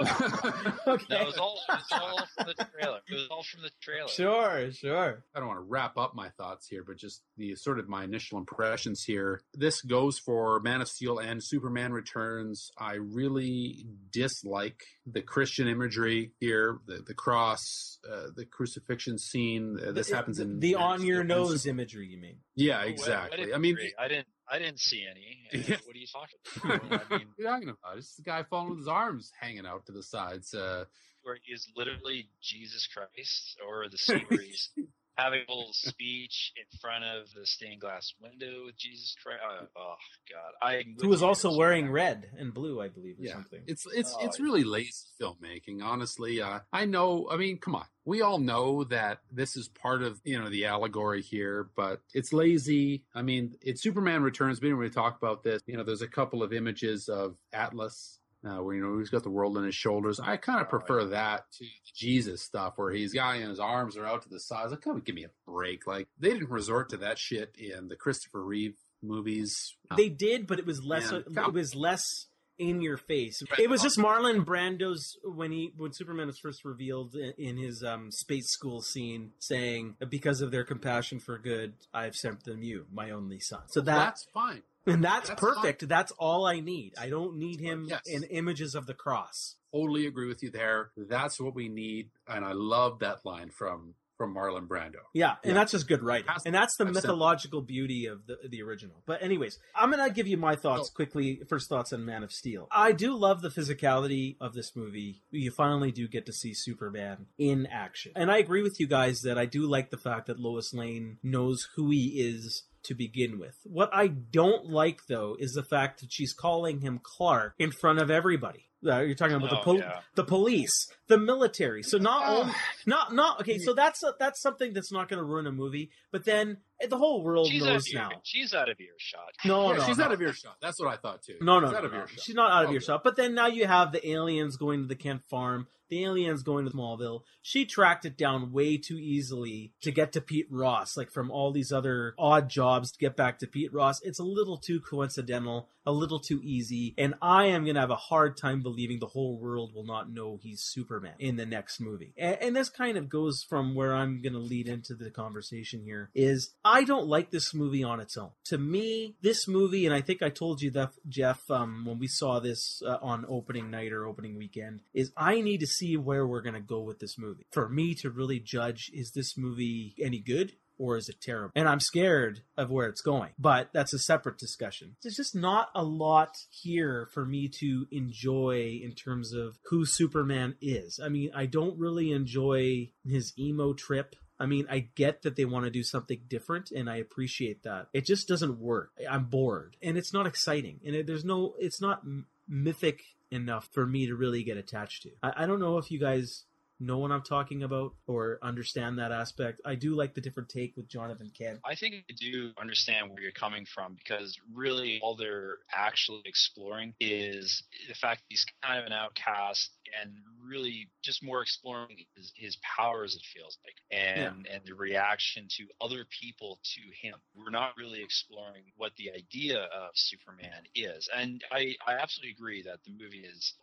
okay. that was all. It was all from the trailer. It was all from the trailer. Sure, sure. I don't want to wrap up my thoughts here, but just the sort of my initial impressions here. This goes for Man of Steel and Superman Returns. I really dislike the Christian imagery here, the the cross, uh, the crucifixion scene. Uh, this The- happens in the Man on your nose imagery. You mean? Yeah, Oh, I- exactly. didn't I mean. I didn't. I didn't see any. [laughs] Yeah. What are you talking about? I mean, what are you talking about? It's the guy falling with his arms hanging out to the sides. Uh, where he is literally Jesus Christ, or the [laughs] he's having a little speech in front of the stained glass window with Jesus Christ. Oh, oh God! I Who was also wearing red and blue, I believe, or yeah, something. it's it's Oh, it's yeah. really lazy filmmaking. Honestly, uh, I know. I mean, come on, we all know that this is part of you know the allegory here, but it's lazy. I mean, it's Superman Returns. We didn't really talk about this. You know, there's a couple of images of Atlas. Uh, where you know he's got the world on his shoulders. I kind of Oh, prefer yeah. that to the Jesus stuff, where he's got his arms are out to the sides. Like, come on, give me a break. Like they didn't resort to that shit in the Christopher Reeve movies. They did, but it was less. Man, it was less in your face. It was just Marlon Brando's when he when Superman was first revealed in, in his um, space school scene, saying, "Because of their compassion for good, I've sent them you, my only son." So that That's fine. And that's, that's perfect. That's all I need. I don't need him Yes. in images of the cross. totally agree with you there. That's what we need, and I love that line from from Marlon Brando. Yeah, and Yeah. that's just good writing, and that's the I've mythological beauty of the the original. But anyways, I'm gonna give you my thoughts Go. quickly. First thoughts on Man of Steel. I do love the physicality of this movie. You finally do get to see Superman in action, and I agree with you guys that I do like the fact that Lois Lane knows who he is to begin with. What I don't like though is the fact that she's calling him Clark in front of everybody. Uh, you're talking about the Oh, pol- yeah. the police, the military. So not only not not okay. So that's that's something that's not going to ruin a movie. But then the whole world She's knows of ear, now. she's out of earshot. No, yeah, no, she's no. out of earshot. That's what I thought too. No, no, she's no, out of no. earshot. She's not out of Okay. earshot. But then now you have the aliens going to the Kent farm, the aliens going to Smallville. She tracked it down way too easily to get to Pete Ross, like from all these other odd jobs to get back to Pete Ross. It's a little too coincidental, a little too easy, and I am going to have a hard time believing the whole world will not know he's Superman in the next movie. And, and this kind of goes from where I'm going to lead into the conversation here is I don't like this movie on its own. To me, this movie, and I think I told you that, Geoff, um, when we saw this uh, on opening night or opening weekend, is I need to see where we're going to go with this movie. For me to really judge, is this movie any good? Or is it terrible? And I'm scared of where it's going, but that's a separate discussion. There's just not a lot here for me to enjoy in terms of who Superman is. I mean, I don't really enjoy his emo trip. I mean, I get that they want to do something different, and I appreciate that. It just doesn't work. I'm bored, and it's not exciting, and it, there's no. It's not mythic enough for me to really get attached to. I, I don't know if you guys know what I'm talking about or understand that aspect. I do like the different take with Jonathan Kent. I think I do understand where you're coming from because really all they're actually exploring is the fact he's kind of an outcast and really just more exploring his, his powers it feels like and and the reaction to other people to him we're not really exploring what the idea of superman is and i i absolutely agree that the movie is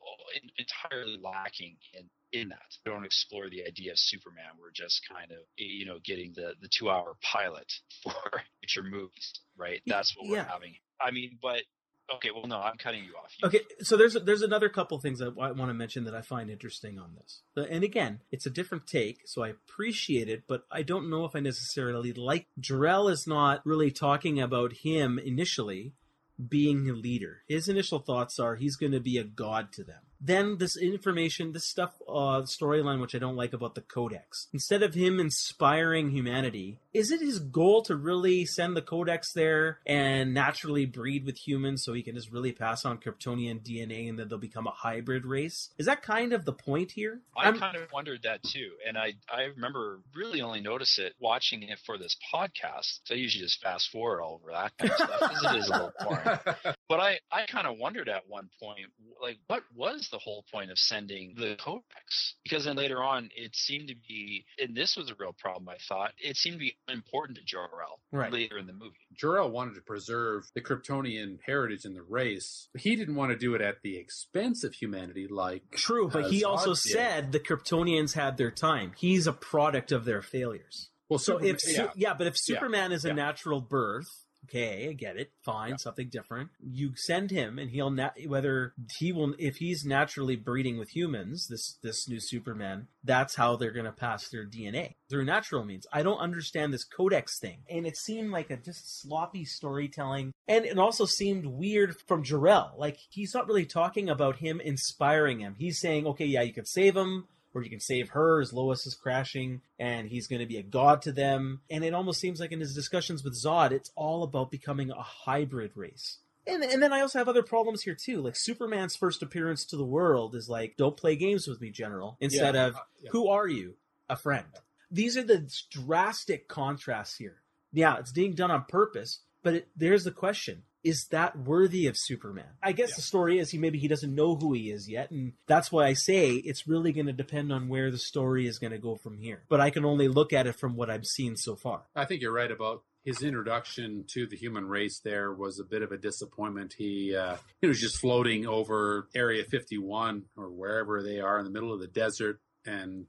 entirely lacking in in that. We don't explore the idea of Superman. We're just kind of, you know, getting the, the two hour pilot [laughs] for future movies, right? That's what we're Yeah. having. I mean, but okay, well, no, I'm cutting you off. You- Okay, so there's there's another couple things I, I want to mention that I find interesting on this. And again, it's a different take, so I appreciate it, but I don't know if I necessarily like. Jor-El is not really talking about him initially being a leader. His initial thoughts are he's going to be a god to them. Then this information, this stuff, uh, storyline, which I don't like about the Codex. Instead of him inspiring humanity, is it his goal to really send the Codex there and naturally breed with humans so he can just really pass on Kryptonian DNA and then they'll become a hybrid race? Is that kind of the point here? I I'm- kind of wondered that too, and I I remember really only notice it watching it for this podcast. So I usually just fast forward all over that kind of stuff because it is a little boring. [laughs] But I I kind of wondered at one point, like, what was the whole point of sending the codex? Because then later on, it seemed to be, and this was a real problem. I thought it seemed to be important to Jor-El Right. later in the movie. Jor-El wanted to preserve the Kryptonian heritage in the race. He didn't want to do it at the expense of humanity, like True, but he also did. said the Kryptonians had their time. He's a product of their failures. well. So Superman- if Su- yeah. but if Yeah. Superman is a Yeah. natural birth, okay, I get it. Fine, Yeah. something different. You send him, and he'll na- whether he will if he's naturally breeding with humans. This this new Superman. That's how they're gonna pass their DNA through natural means. I don't understand this codex thing, and it seemed like a just sloppy storytelling, and it also seemed weird from Jor-El. Like he's not really talking about him inspiring him. He's saying, okay, yeah, you could save him or you can save her as Lois is crashing, and he's going to be a god to them. And it almost seems like in his discussions with Zod, it's all about becoming a hybrid race. And, and then I also have other problems here too. Like Superman's first appearance to the world is like, "Don't play games with me, General." Instead Yeah, of, uh, yeah. "Who are you? A friend." These are the drastic contrasts here. Yeah, it's being done on purpose, but it, there's the question: Is that worthy of Superman? I guess Yeah. the story is he maybe he doesn't know who he is yet, and that's why I say it's really going to depend on where the story is going to go from here. But I can only look at it from what I've seen so far. I think you're right about his introduction to the human race. There was a bit of a disappointment. He uh, he was just floating over Area 51 or wherever they are in the middle of the desert, and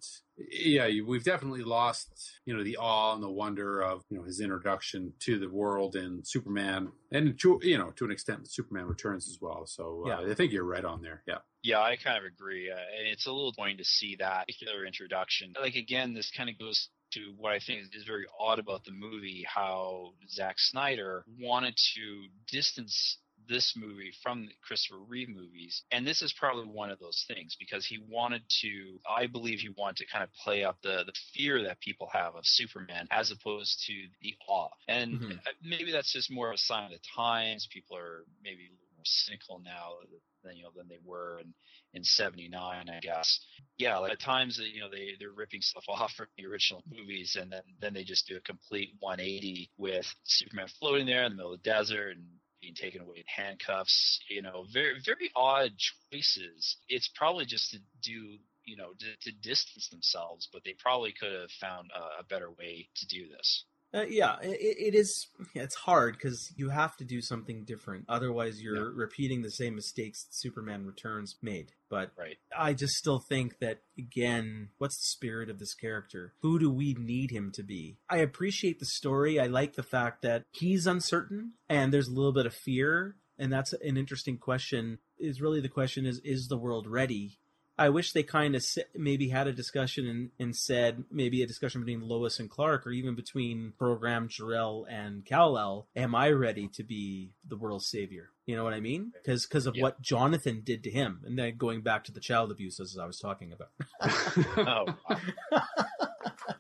yeah, we've definitely lost you know the awe and the wonder of you know his introduction to the world in Superman, and to you know to an extent Superman Returns as well. So uh, Yeah. I think you're right on there. Yeah. Yeah, I kind of agree. Uh, and it's a little annoying to see that particular introduction. Like again, this kind of goes to what I think is very odd about the movie, how Zack Snyder wanted to distance this movie from the Christopher Reeve movies. And this is probably one of those things because he wanted to I believe he wanted to kind of play up the the fear that people have of Superman as opposed to the awe. And Mhm. uh, maybe that's just more of a sign of the times. People are maybe a little more cynical now than you know than they were in in 79 i guess yeah like at times you know they they're ripping stuff [laughs] off from the original movies and then then they just do a complete 180 with superman floating there in the middle of the desert and being taken away in handcuffs you know very very odd choices. It's probably just to do you know to, to distance themselves but they probably could have found a, a better way to do this Uh, yeah, it, it is. It's hard because you have to do something different. Otherwise, you're repeating the same mistakes Superman Returns made. But right I just still think that again, what's the spirit of this character? Who do we need him to be? I appreciate the story. I like the fact that he's uncertain and there's a little bit of fear, and that's an interesting question. Is really the question is is the world ready? I wish they kind of maybe had a discussion and, and said maybe a discussion between Lois and Clark, or even between program Jor-El and Kal-El. Am I ready to be the world's savior? You know what I mean? Because because of Yeah. what Jonathan did to him, and then going back to the child abuse as I was talking about. [laughs] oh wow. [laughs]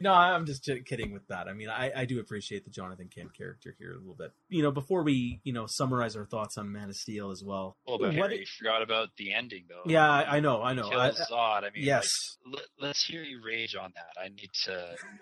No, I'm just kidding with that. I mean, I, I do appreciate the Jonathan Kent character here a little bit. You know, before we, you know, summarize our thoughts on Man of Steel as well. Well, but What- you forgot about the ending, though. Yeah, I, I know, I know. Kill I- Zod. I mean, yes. like, let, us hear you rage on that. I need to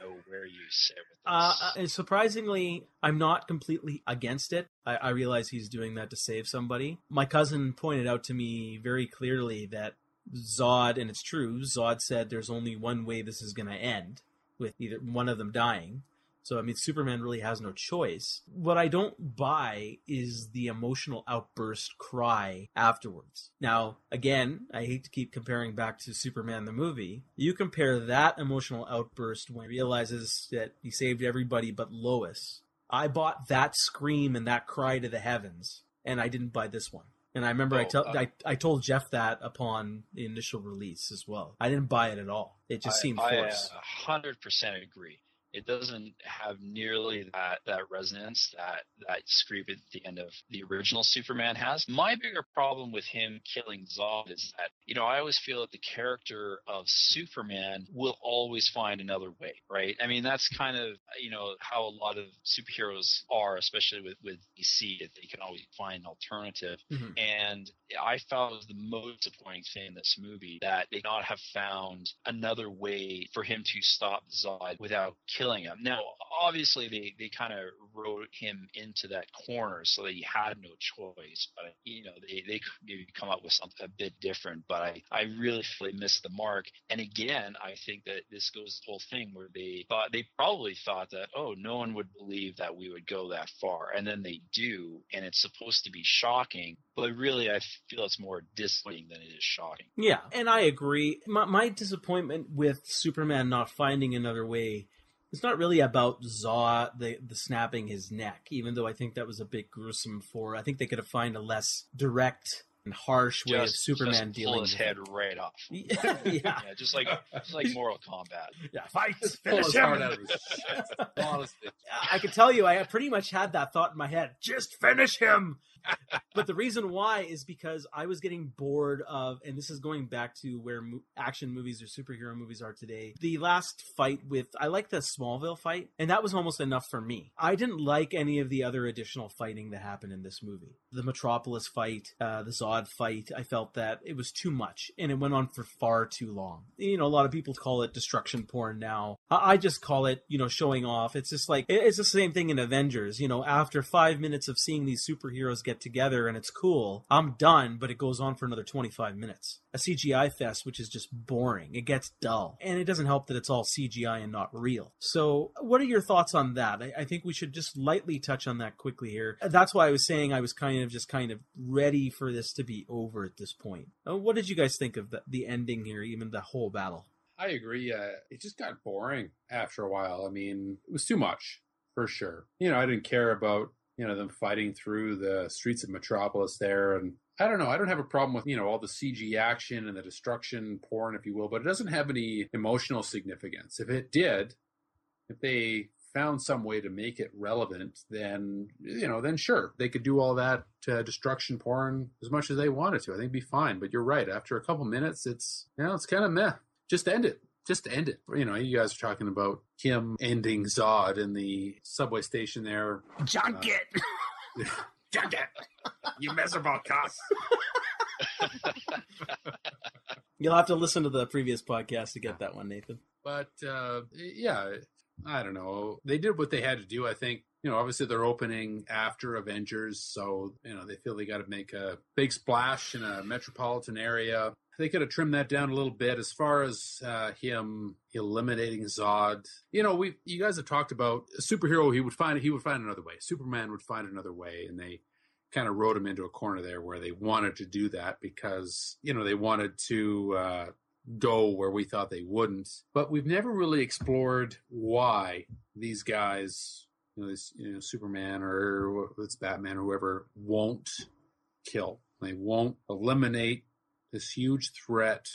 know where you sit with Uh, this. uh, surprisingly, I'm not completely against it. I, I realize he's doing that to save somebody. My cousin pointed out to me very clearly that Zod, and it's true, Zod said there's only one way this is going to end, with either one of them dying. So, I mean, Superman really has no choice. What I don't buy is the emotional outburst cry afterwards. Now, again, I hate to keep comparing back to Superman the movie. You compare that emotional outburst when he realizes that he saved everybody but Lois. I bought that scream and that cry to the heavens, and I didn't buy this one. And I remember I, Oh, tell uh, I, I told Geoff that upon the initial release as well. I didn't buy it at all. It just I- seemed I, forced. hundred percent agree. It doesn't have nearly that that resonance that that scream at the end of the original Superman has. My bigger problem with him killing Zod is that you know I always feel that the character of Superman will always find another way, right? I mean that's kind of you know how a lot of superheroes are, especially with with DC, that they can always find an alternative. Mhm. And I found was the most disappointing thing in this movie that they not have found another way for him to stop Zod without killing him. Now, obviously, they, they kind of wrote him into that corner so that he had no choice. But you know, they they could maybe come up with something a bit different. But I I really feel they missed the mark. And again, I think that this goes the whole thing where they thought they probably thought that oh, no one would believe that we would go that far, and then they do, and it's supposed to be shocking. But really, I feel it's more disappointing than it is shocking. Yeah, and I agree. My, my disappointment with Superman not finding another way is not really about Zod the the snapping his neck, even though I think that was a bit gruesome. For I think they could have found a less direct and harsh way of Superman just dealing pull his with head it. right off. [laughs] yeah, Yeah, just like just like [laughs] Mortal Kombat. yeah, fight, finish him. heart out of his [laughs] chest. Honestly. I can tell you, I pretty much had that thought in my head. Just finish him. But the reason why is because I was getting bored of, and this is going back to where mo- action movies or superhero movies are today. The last fight with, I like the Smallville fight, and that was almost enough for me. I didn't like any of the other additional fighting that happened in this movie. The Metropolis fight, uh, the Zod fight, I felt that it was too much, and it went on for far too long. You know, a lot of people call it destruction porn now. I I just call it, you know, showing off. It's just like, it- it's the same thing in Avengers. You know, after five minutes of seeing these superheroes get together and it's cool, I'm done, but it goes on for another 25 minutes. A CGI fest, which is just boring. It gets dull. And it doesn't help that it's all CGI and not real. So, what are your thoughts on that? I, I think we should just lightly touch on that quickly here. That's why I was saying I was kind of just kind of ready for this to be over at this point. Uh, What did you guys think of the, the ending here, even the whole battle? I agree. Uh, it just got boring after a while. I mean, it was too much for sure. You know, I didn't care about you know them fighting through the streets of Metropolis there, and I don't know. I don't have a problem with you know all the CG action and the destruction porn, if you will, but it doesn't have any emotional significance. If it did, if they found some way to make it relevant, then you know, then sure, they could do all that uh, destruction porn as much as they wanted to. I think it'd be fine. But you're right. After a couple minutes, it's you know, it's kind of meh. Just end it. Just to end it. You know, you guys are talking about him ending Zod in the subway station there. Junk it! [laughs] Junk it! You miserable cuss! [laughs] You'll have to listen to the previous podcast to get that one, Nathan. But uh, yeah, I don't know. They did what they had to do. I think you know, obviously they're opening after Avengers, so you know they feel they got to make a big splash in a metropolitan area. They could have trimmed that down a little bit as far as uh, him eliminating Zod. You know, we you guys have talked about a superhero. He would find he would find another way. Superman would find another way, and they kind of wrote him into a corner there where they wanted to do that because you know they wanted to uh, go where we thought they wouldn't. But we've never really explored why these guys, you know, this you know Superman or it's Batman or whoever, won't kill. They won't eliminate this huge threat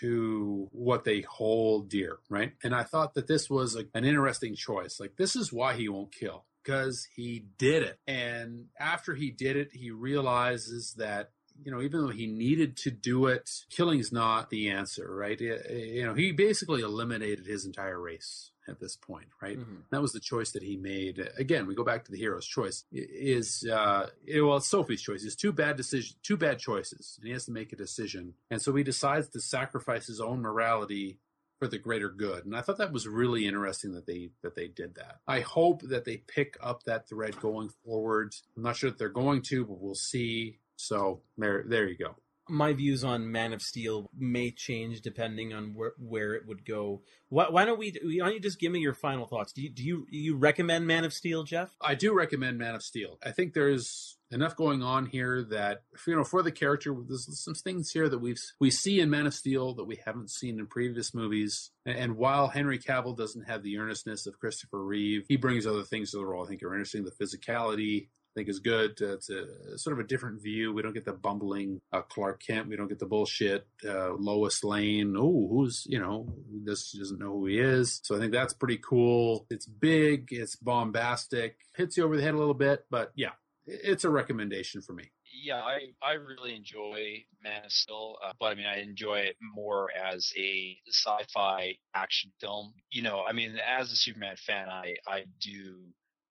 to what they hold dear, right? And I thought that this was a, an interesting choice. Like this is why he won't kill because he did it. And after he did it, he realizes that you know, even though he needed to do it, killing's not the answer, right? Eh, eh, you know, he basically eliminated his entire race at this point, right? Mm-hmm. That was the choice that he made. Again, we go back to the hero's choice. Is uh, well, it's Sophie's choice. It's two bad decisions, two bad choices, and he has to make a decision. And so he decides to sacrifice his own morality for the greater good. And I thought that was really interesting that they that they did that. I hope that they pick up that thread going forward. I'm not sure that they're going to, but we'll see. So there there you go my views on Man of Steel may change depending on where, where it would go. Why, why, don't we? Why don't you just give me your final thoughts? Do you, do you you recommend Man of Steel, Geoff? I do recommend Man of Steel. I think there's enough going on here that you know for the character. There's some things here that we've we see in Man of Steel that we haven't seen in previous movies. And while Henry Cavill doesn't have the earnestness of Christopher Reeve, he brings other things to the role. I think are interesting. The physicality, think is good. Uh, it's a sort of a different view. We don't get the bumbling uh, Clark Kent. We don't get the bullshit uh, Lois Lane. Oh, who's you know this doesn't know who he is. So I think that's pretty cool. It's big. It's bombastic. Hits you over the head a little bit, but yeah, it's a recommendation for me. Yeah, I, I really enjoy Man of Steel, uh, but I mean, I enjoy it more as a sci-fi action film. You know, I mean, as a Superman fan, I, I do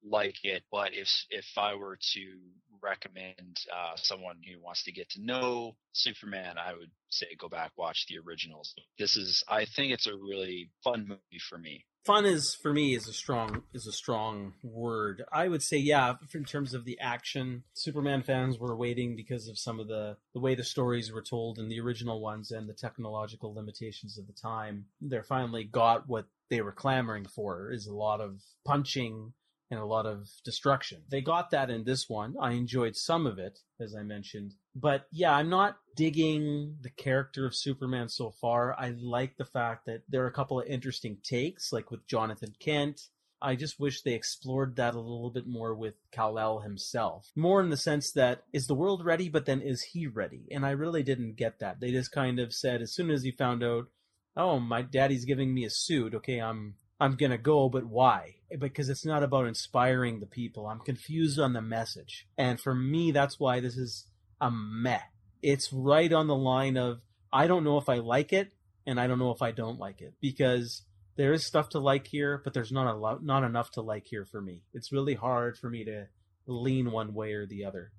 like it, but if if I were to recommend uh, someone who wants to get to know Superman, I would say go back watch the originals. This is I think it's a really fun movie for me. Fun is for me is a strong is a strong word. I would say yeah, in terms of the action, Superman fans were waiting because of some of the the way the stories were told in the original ones and the technological limitations of the time. They finally got what they were clamoring for is a lot of punching and a lot of destruction. They got that in this one. I enjoyed some of it, as I mentioned. But yeah, I'm not digging the character of Superman so far. I like the fact that there are a couple of interesting takes, like with Jonathan Kent. I just wish they explored that a little bit more with Kal-El himself. More in the sense that, is the world ready, but then is he ready? And I really didn't get that. They just kind of said, as soon as he found out, oh, my daddy's giving me a suit, okay, I'm I'm gonna go, but why? Because it's not about inspiring the people. I'm confused on the message. And for me, that's why this is a meh. It's right on the line of I don't know if I like it and I don't know if I don't like it because there is stuff to like here, but there's not a lot, not enough to like here for me. It's really hard for me to lean one way or the other.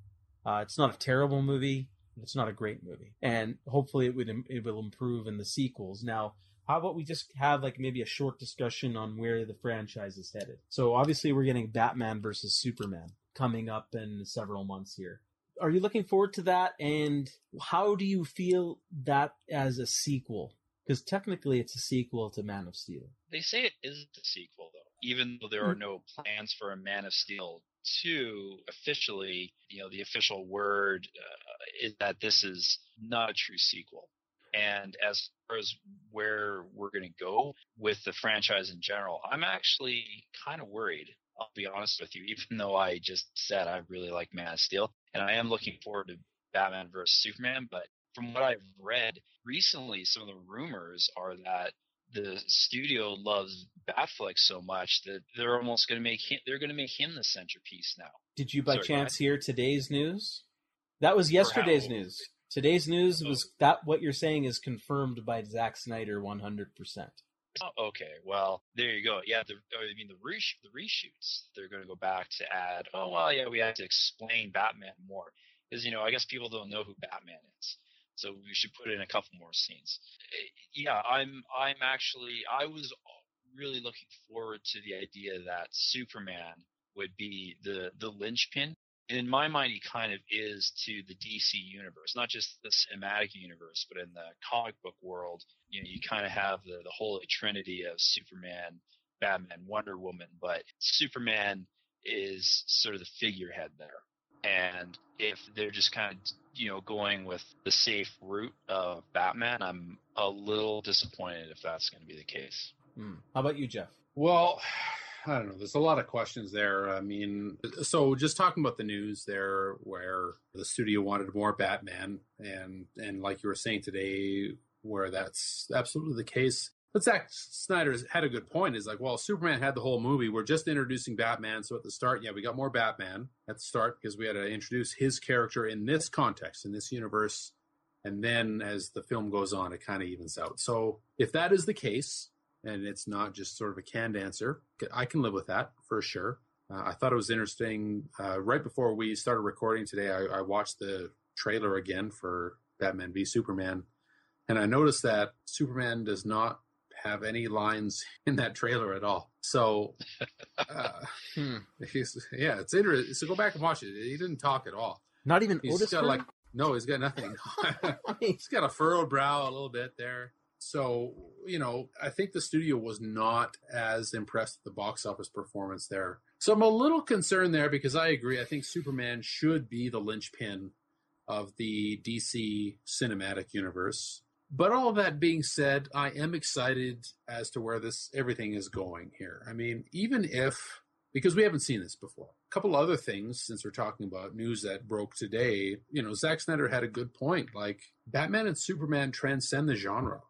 Uh, it's not a terrible movie. It's not a great movie, and hopefully it would it will improve in the sequels. Now, how about we just have like maybe a short discussion on where the franchise is headed? So obviously we're getting Batman versus Superman coming up in several months here. Are you looking forward to that? And how do you feel that as a sequel? Because technically it's a sequel to Man of Steel. They say it is a sequel though, even though there are no plans for a Man of Steel 2 officially, you know, the official word uh, is that this is not a true sequel. And as far as where we're going to go with the franchise in general, I'm actually kind of worried. I'll be honest with you, [laughs] even though I just said I really like Man of Steel, and I am looking forward to Batman vs Superman. But from what I've read recently, some of the rumors are that the studio loves Batfleck so much that they're almost going to make him. They're going to make him the centerpiece now. Did you by Sorry, chance hear today's news? That was yesterday's news. Today's news oh. was that what you're saying is confirmed by Zack Snyder 100%. Oh, okay. Well, there you go. Yeah, the, I mean the the reshoots. They're going to go back to add. Oh well, yeah, we have to explain Batman more because you know I guess people don't know who Batman is, so we should put in a couple more scenes. Eh, yeah, I'm I'm actually I was really looking forward to the idea that Superman would be the the linchpin in my mind, he kind of is to the DC universe, not just the cinematic universe, but in the comic book world. You know, you kind of have the, the holy trinity of Superman, Batman, Wonder Woman, but Superman is sort of the figurehead there. And if they're just kind of, you know, going with the safe route of Batman, I'm a little disappointed if that's going to be the case. Hmm. How about you, Geoff? Well, I don't know. There's a lot of questions there. I mean, so just talking about the news there, where the studio wanted more Batman, and and like you were saying today, where that's absolutely the case. But Zack Snyder had a good point. Is like, well, Superman had the whole movie. We're just introducing Batman, so at the start, yeah, we got more Batman at the start because we had to introduce his character in this context, in this universe, and then as the film goes on, it kind of evens out. So if that is the case, and it's not just sort of a canned answer, I can live with that for sure. Uh, I thought it was interesting. Uh, right before we started recording today, I, I watched the trailer again for Batman v Superman, and I noticed that Superman does not have any lines [laughs] in that trailer at all. So, [laughs] uh, Hmm. he's, yeah, it's interesting. So go back and watch it. He didn't talk at all. Not even He's Otis. got Fur- like no, he's got nothing. [laughs] he's got a furrowed brow a little bit there. So you know, I think the studio was not as impressed with the box office performance there. So I'm a little concerned there because I agree. I think Superman should be the linchpin of the DC cinematic universe. But all that being said, I am excited as to where this everything is going here. I mean, even if because we haven't seen this before. A couple other things since we're talking about news that broke today. You know, Zack Snyder had a good point. Like Batman and Superman transcend the genre,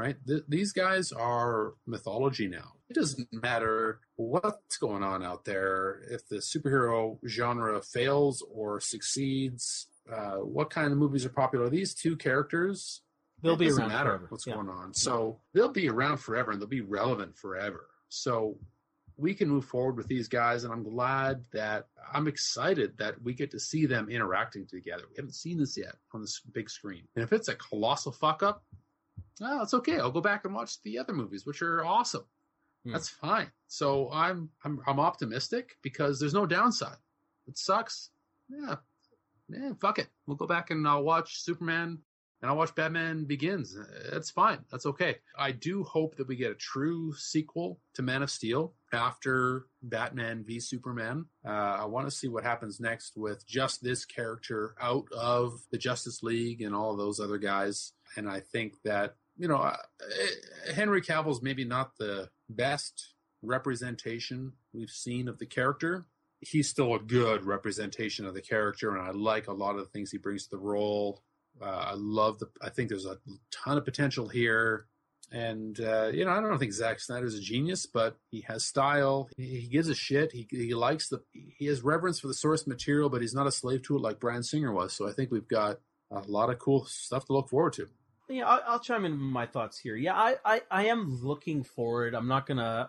right? Th- these guys are mythology now. It doesn't matter what's going on out there. If the superhero genre fails or succeeds, uh, what kind of movies are popular? These two characters, They'll be doesn't around matter forever. what's Yeah. going on. So they'll be around forever and they'll be relevant forever. So we can move forward with these guys, and I'm glad that I'm excited that we get to see them interacting together. We haven't seen this yet on this big screen. And if it's a colossal fuck up, well, it's okay. I'll go back and watch the other movies, which are awesome. Hmm. That's fine. So I'm I'm I'm optimistic because there's no downside. It sucks. Yeah. Yeah, fuck it. We'll go back and I'll watch Superman and I'll watch Batman Begins. That's fine. That's okay. I do hope that we get a true sequel to Man of Steel after Batman v Superman. Uh, I want to see what happens next with just this character out of the Justice League and all those other guys. And I think that, you know, uh, Henry Cavill's maybe not the best representation we've seen of the character. He's still a good representation of the character, and I like a lot of the things he brings to the role. Uh, I love the. I think there's a ton of potential here, and uh, you know I don't think Zack Snyder's a genius, but he has style. He, he gives a shit. He he likes the. He has reverence for the source material, but he's not a slave to it like Bryan Singer was. So I think we've got a lot of cool stuff to look forward to. Yeah, I'll, I'll chime in my thoughts here. Yeah, I, I, I am looking forward. I'm not gonna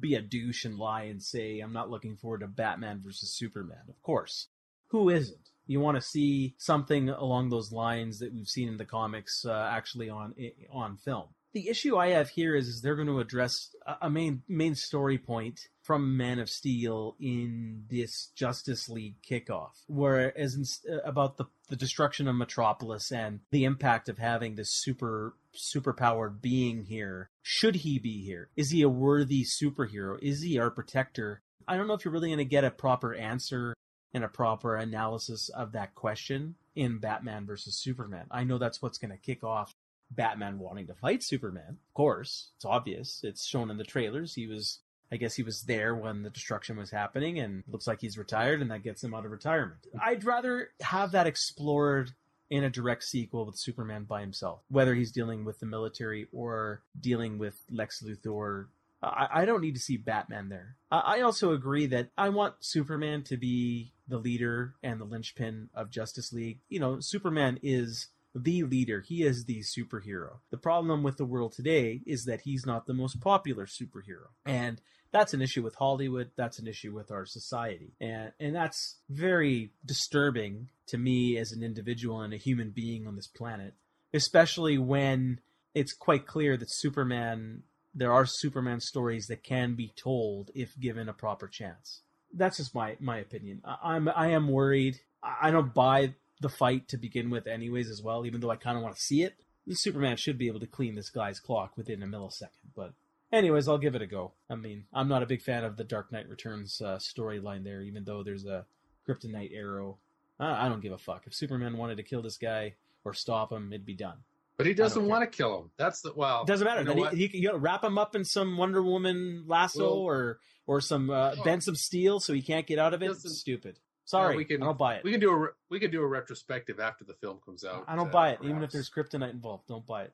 be a douche and lie and say I'm not looking forward to Batman versus Superman. Of course, who isn't? You want to see something along those lines that we've seen in the comics uh, actually on on film. The issue I have here is, is they're going to address a- main main story point from Man of Steel in this Justice League kickoff, whereas in, uh, about the the destruction of Metropolis and the impact of having this super superpowered being here. Should he be here? Is he a worthy superhero? Is he our protector? I don't know if you're really going to get a proper answer and a proper analysis of that question in Batman versus Superman. I know that's what's going to kick off Batman wanting to fight Superman. Of course, it's obvious. It's shown in the trailers. He was, I guess, he was there when the destruction was happening, and looks like he's retired, and that gets him out of retirement. I'd rather have that explored in a direct sequel with Superman by himself, whether he's dealing with the military or dealing with Lex Luthor. I, I don't need to see Batman there. I, I also agree that I want Superman to be the leader and the linchpin of Justice League. You know, Superman is the leader. He is the superhero. The problem with the world today is that he's not the most popular superhero. And that's an issue with Hollywood. That's an issue with our society. And and that's very disturbing to me as an individual and a human being on this planet, especially when it's quite clear that Superman there are Superman stories that can be told if given a proper chance. That's just my my opinion. I, I'm I am worried. I I don't buy the fight to begin with, anyways, as well. Even though I kind of want to see it, Superman should be able to clean this guy's clock within a millisecond. But anyways, I'll give it a go. I mean, I'm not a big fan of the Dark Knight Returns uh, storyline there, even though there's a kryptonite arrow. I, I don't give a fuck. If Superman wanted to kill this guy or stop him, it'd be done. But he doesn't want to kill him. That's the well. It doesn't matter. You know then he, he can you wrap him up in some Wonder Woman lasso Well- or or some uh, bend some steel so he can't get out of it. It's stupid. Sorry, Yeah, we can- I don't buy it. We can do a re- we can do a retrospective after the film comes out. I don't uh, buy it, even if there's kryptonite involved. Don't buy it.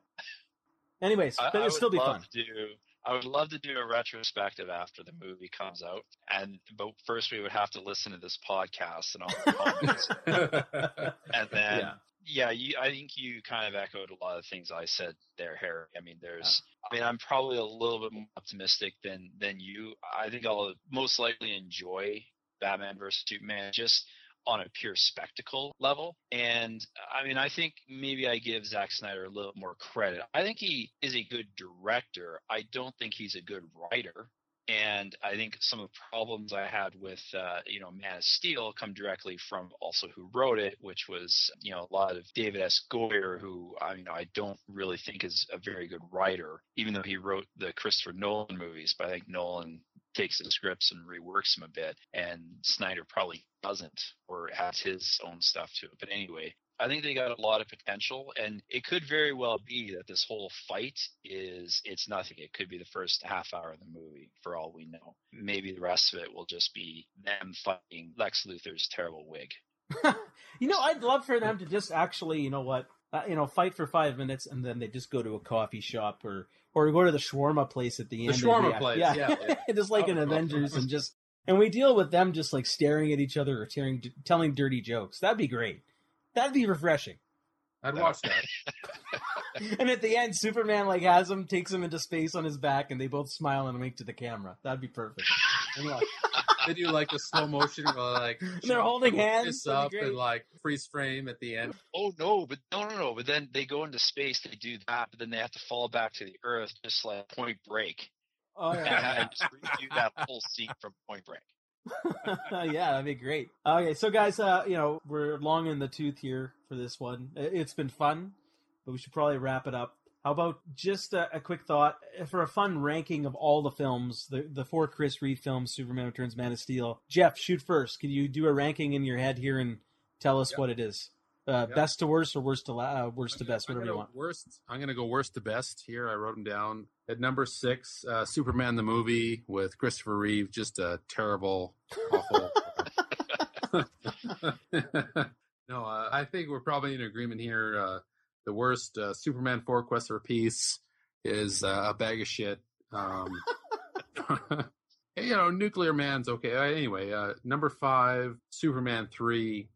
Anyways, I, but it'll would still be love fun. to do. I would love to do a retrospective after the movie comes out, and but first we would have to listen to this podcast and all the comments, [laughs] [laughs] and then Yeah. yeah, you, I think you kind of echoed a lot of things I said there, Harry. I mean, there's, I mean, I'm probably a little bit more optimistic than than you. I think I'll most likely enjoy Batman versus Superman just on a pure spectacle level. And uh, I mean, I think maybe I give Zack Snyder a little more credit. I think he is a good director. I don't think he's a good writer. And I think some of the problems I had with, uh, you know, Man of Steel come directly from also who wrote it, which was, you know, a lot of David S. Goyer, who I mean, I don't really think is a very good writer, even though he wrote the Christopher Nolan movies. But I think Nolan takes the scripts and reworks them a bit, and Snyder probably doesn't, or adds his own stuff to it. But anyway, I think they got a lot of potential, and it could very well be that this whole fight is it's nothing. It could be the first half hour of the movie, for all we know. Maybe the rest of it will just be them fighting Lex Luthor's terrible wig. [laughs] you know, I'd love for them to just actually, you know what, uh, you know, fight for five minutes and then they just go to a coffee shop or or go to the shawarma place at the end. of shawarma act. place, yeah, yeah. [laughs] just like That in would. Avengers, and just and we deal with them just like staring at each other or tearing, telling dirty jokes. That'd be great. That'd be refreshing. I'd watch that. [laughs] and at the end, Superman like has him, takes him into space on his back, and they both smile and wink to the camera. That'd be perfect. [laughs] And [laughs] they do like the slow motion, like they're holding hands. Up and like freeze frame at the end. Oh no, but no, no, no. But then they go into space. They do that, but then they have to fall back to the Earth, just like Point Break. Oh And yeah. I just redo that whole scene from Point Break. [laughs] yeah, that'd be great. Okay, so guys, uh, you know, we're long in the tooth here for this one. It's been fun, but we should probably wrap it up. How about just a, a quick thought for a fun ranking of all the films, the the four Chris Reeve films, Superman Returns, Man of Steel. Geoff, shoot first. Can you do a ranking in your head here and tell us Yep. what it is? Uh, Yep. Best to worst or worst to la- uh, worst to gonna- best, whatever you want. Worst. I'm gonna go worst to best here. I wrote them down at number six. Uh, Superman the movie with Christopher Reeve. Just a terrible, awful. [laughs] no, uh, I think we're probably in agreement here. Uh, the worst uh, Superman four Quest for Peace is uh, a bag of shit. Um, [laughs] you know, Nuclear Man's okay. Uh, anyway, uh, number five, Superman three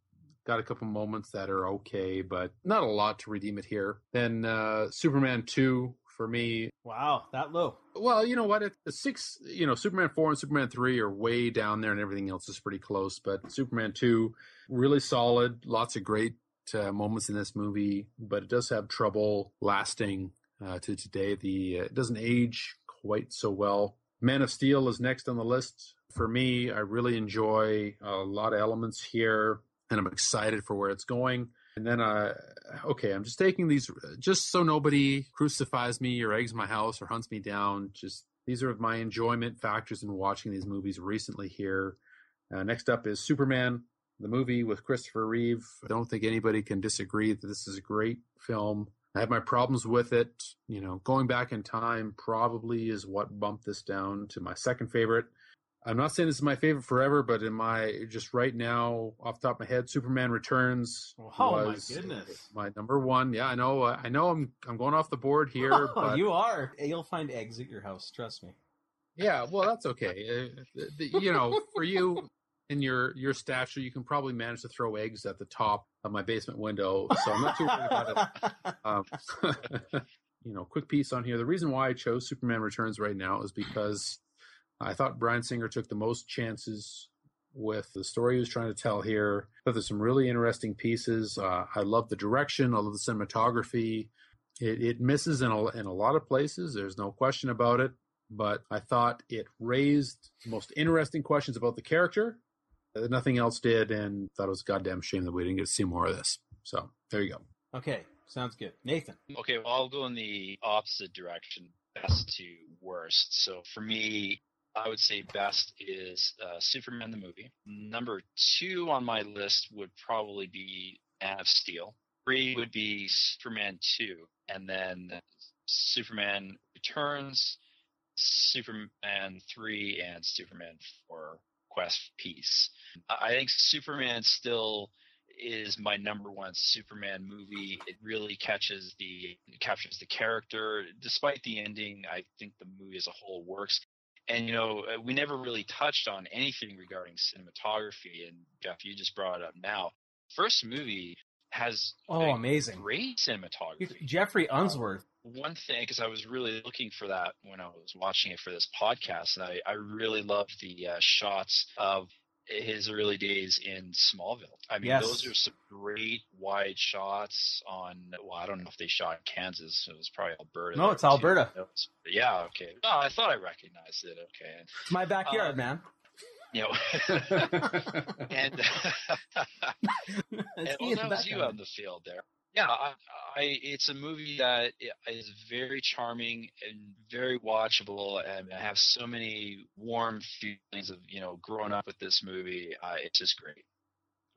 got a couple moments that are okay, but not a lot to redeem it here. Then uh, Superman two for me. Wow, that low. Well, you know what? It, the six, you know, Superman four and Superman three are way down there, and everything else is pretty close. But Superman two, really solid. Lots of great uh, moments in this movie, but it does have trouble lasting uh, to today. The uh, it doesn't age quite so well. Man of Steel is next on the list for me. I really enjoy a lot of elements here, and I'm excited for where it's going. And then, uh, okay, I'm just taking these just so nobody crucifies me or eggs my house or hunts me down. Just these are my enjoyment factors in watching these movies recently here. Uh, next up is Superman, the movie with Christopher Reeve. I don't think anybody can disagree that this is a great film. I have my problems with it. You know, going back in time probably is what bumped this down to my second favorite. I'm not saying this is my favorite forever, but in my just right now, off the top of my head, Superman Returns Oh, my was goodness. my number one. Yeah, I know. I know. I'm I'm going off the board here, Oh, but you are. You'll find eggs at your house. Trust me. yeah, well, that's okay. Uh, the- you know, for you and your your stature, you can probably manage to throw eggs at the top of my basement window. So I'm not too worried about it. [laughs] Um, [laughs] you know, quick piece on here. The reason why I chose Superman Returns right now is because I thought Bryan Singer took the most chances with the story he was trying to tell here. But there's some really interesting pieces. Uh, I love the direction. I love the cinematography. It, it misses in a, in a lot of places. There's no question about it. But I thought it raised the most interesting questions about the character that nothing else did, and thought it was a goddamn shame that we didn't get to see more of this. So there you go. okay, sounds good. Nathan. Okay, well, I'll go in the opposite direction, best to worst. So for me, I would say best is uh, Superman the movie. Number two on my list would probably be Man of Steel. Three would be Superman 2, and then Superman Returns, Superman 3, and Superman 4 Quest Peace. I think Superman still is my number one Superman movie. It really catches the captures the character. Despite the ending, I think the movie as a whole works. And you know, uh, we never really touched on anything regarding cinematography. And Geoff, you just brought it up now. First movie has Oh, amazing. great cinematography. Geoffrey Unsworth. One thing, because I was really looking for that when I was watching it for this podcast, and I, I really loved the uh, shots of his early days in Smallville. I mean, Yes. those are some great wide shots on. Well, I don't know if they shot in Kansas. It was probably Alberta. No, it's. Alberta. Yeah. Okay. Oh, I thought I recognized it. Okay. It's my backyard, Uh, man. You [laughs] know, [laughs] and [laughs] and, oh, that was you on the field there. Yeah, I, I, it's a movie that is very charming and very watchable, and I have so many warm feelings of you know growing up with this movie. Uh, it's just great.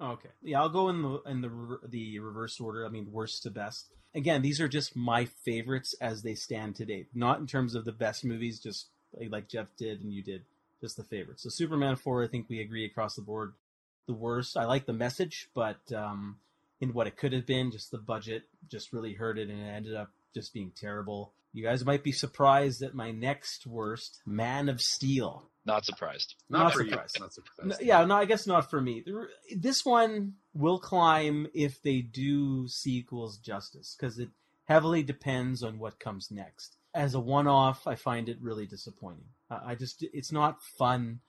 Okay. Yeah, I'll go in the in the the reverse order. I mean, worst to best. Again, these are just my favorites as they stand today. Not in terms of the best movies, just like, Geoff did and you did, just the favorites. So Superman four, I think we agree across the board. The worst. I like the message, but um, in what it could have been, just the budget just really hurt it, and it ended up just being terrible. You guys might be surprised at my next worst, Man of Steel. Not surprised. Not, Not for surprised. you. Not No, surprised. yeah, no, I guess not for me. This one will climb if they do sequels justice, because it heavily depends on what comes next. As a one-off, I find it really disappointing. Uh, I just, it's not fun.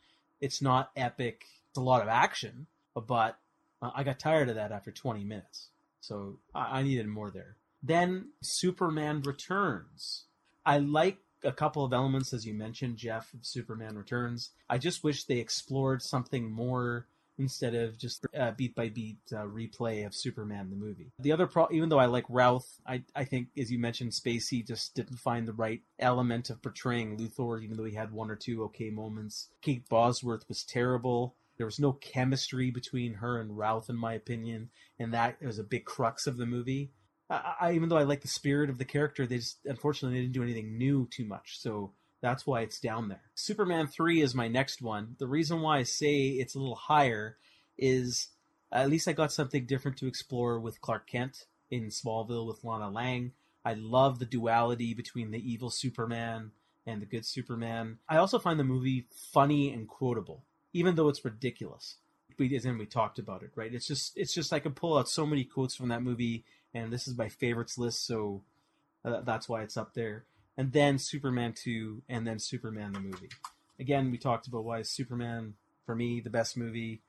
It's not epic. It's a lot of action, but uh, I got tired of that after 20 minutes. So I, I needed more there. Then Superman Returns. I like a couple of elements, as you mentioned, Geoff, of Superman Returns. I just wish they explored something more instead of just uh, beat by beat uh, replay of Superman the movie. The other pro, even though I like Routh, I I think as you mentioned, Spacey just didn't find the right element of portraying Luthor, even though he had one or two okay moments. Kate Bosworth was terrible. There was no chemistry between her and Routh, in my opinion, and that was a big crux of the movie. I, I, even though I like the spirit of the character, they just unfortunately they didn't do anything new too much. So that's why it's down there. Superman 3 is my next one. The reason why I say it's a little higher is at least I got something different to explore with Clark Kent in Smallville with Lana Lang. I love the duality between the evil Superman and the good Superman. I also find the movie funny and quotable, even though it's ridiculous. We as we talked about it, right? It's just it's just I can pull out so many quotes from that movie, and this is my favorites list, so uh, that's why it's up there and then Superman 2, and then Superman the movie. Again, we talked about why Superman, for me, the best movie.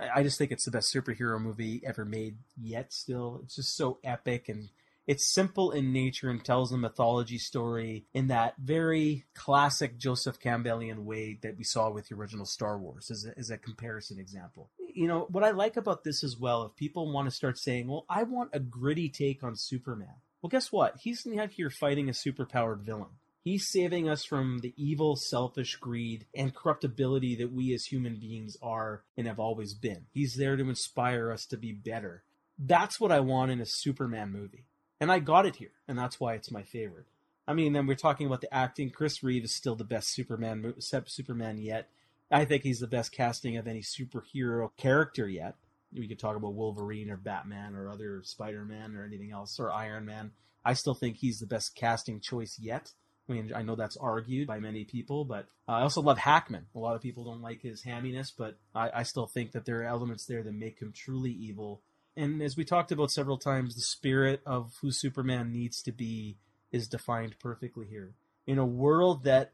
I I just think it's the best superhero movie ever made yet, still. It's just so epic and it's simple in nature and tells a mythology story in that very classic Joseph Campbellian way that we saw with the original Star Wars as a, as a comparison example. You know, what I like about this as well, if people want to start saying, well, I want a gritty take on Superman. Well, guess what? He's not here fighting a superpowered villain. He's saving us from the evil, selfish greed and corruptibility that we as human beings are and have always been. He's there to inspire us to be better. That's what I want in a Superman movie. And I got it here, and that's why it's my favorite. I mean, then we're talking about the acting. Chris Reeve is still the best Superman Superman yet. I think he's the best casting of any superhero character yet. We could talk about Wolverine or Batman or other Spider-Man or anything else or Iron Man. I still think he's the best casting choice yet. I mean, I know that's argued by many people, but uh, I also love Hackman. A lot of people don't like his hamminess, but I, I still think that there are elements there that make him truly evil. And as we talked about several times, the spirit of who Superman needs to be is defined perfectly here. In a world that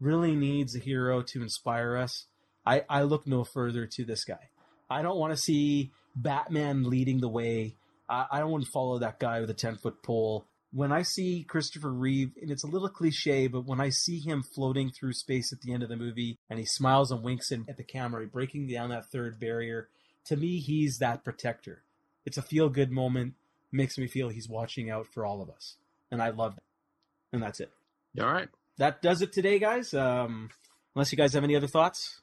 really needs a hero to inspire us, I, I look no further to this guy. I don't want to see Batman leading the way. I, I don't want to follow that guy with a 10 foot pole. When I see Christopher Reeve, and it's a little cliche, but when I see him floating through space at the end of the movie and he smiles and winks in, at the camera, breaking down that third barrier, to me, he's that protector. It's a feel good moment, makes me feel he's watching out for all of us. And I love that. And that's it. All right. That does it today, guys. Um, unless you guys have any other thoughts.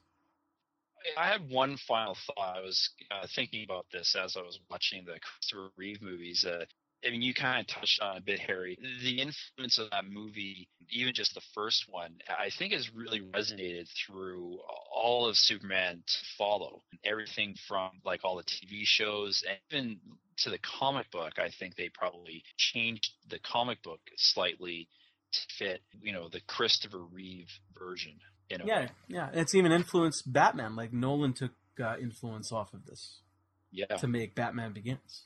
I had one final thought. I was uh, thinking about this as I was watching the Christopher Reeve movies. Uh, I mean, you kind of touched on a bit, Harry. The influence of that movie, even just the first one, I think has really resonated through all of Superman to follow. And everything from like all the TV shows and even to the comic book. I think they probably changed the comic book slightly to fit, you know, the Christopher Reeve version. In a Yeah, way. yeah. It's even influenced Batman. Like Nolan took uh, influence off of this Yeah. to make Batman Begins.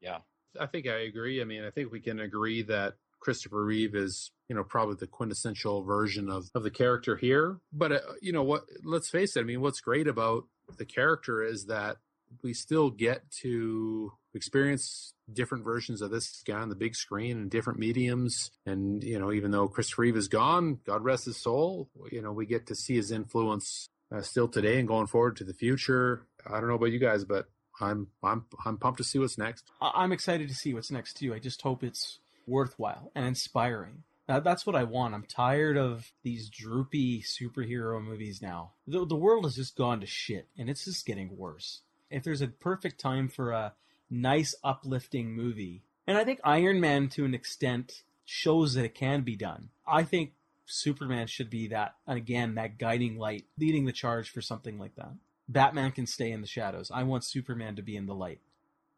Yeah. I think I agree. I mean, I think we can agree that Christopher Reeve is, you know, probably the quintessential version of, of the character here. But, uh, you know, what, let's face it. I mean, what's great about the character is that we still get to experience different versions of this guy on the big screen and different mediums. And, you know, even though Christopher Reeve is gone, God rest his soul, you know, we get to see his influence uh, still today and going forward to the future. I don't know about you guys, but I'm I'm I'm pumped to see what's next. I'm excited to see what's next too. I just hope it's worthwhile and inspiring. That- That's what I want. I'm tired of these droopy superhero movies now. The, the world has just gone to shit, and it's just getting worse. If there's a perfect time for a nice, uplifting movie, and I think Iron Man to an extent shows that it can be done. I think Superman should be that, again, that guiding light, leading the charge for something like that. Batman can stay in the shadows. I want Superman to be in the light,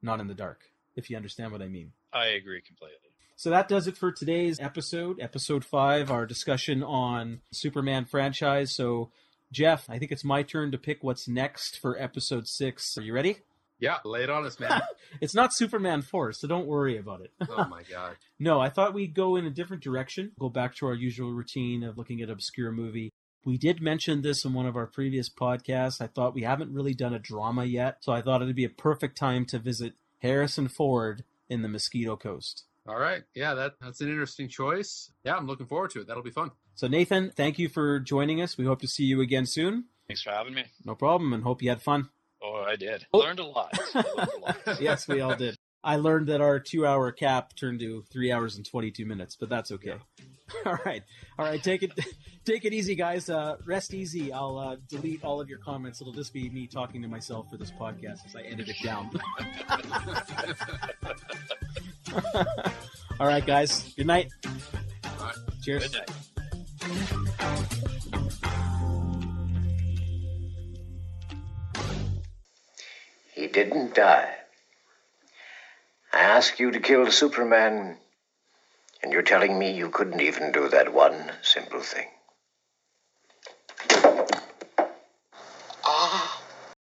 not in the dark, if you understand what I mean. I agree completely. So that does it for today's episode, episode five, our discussion on Superman franchise. So, Geoff, I think it's my turn to pick what's next for episode six. Are you ready? Yeah, lay it on us, man. [laughs] It's not Superman 4, so don't worry about it. oh my god. [laughs] No, I thought we'd go in a different direction, go back to our usual routine of looking at obscure movie. We did mention this in one of our previous podcasts. I thought we haven't really done a drama yet, so I thought it'd be a perfect time to visit Harrison Ford in the Mosquito Coast. All right. Yeah, that that's an interesting choice. Yeah, I'm looking forward to it. That'll be fun. So, Nathan, thank you for joining us. We hope to see you again soon. Thanks for having me. No problem, and hope you had fun. Oh, I did. Oh. Learned a lot. [laughs] Learned a lot. yes, we all did. I learned that our two hour cap turned to three hours and 22 minutes, but that's okay. [laughs] All right. All right. Take it, [laughs] take it easy, guys. Uh, rest easy. I'll uh, delete all of your comments. It'll just be me talking to myself for this podcast as I edit it down. [laughs] all right, guys. Good night. All right. Cheers. Good night. He didn't die. I asked you to kill Superman, and you're telling me you couldn't even do that one simple thing.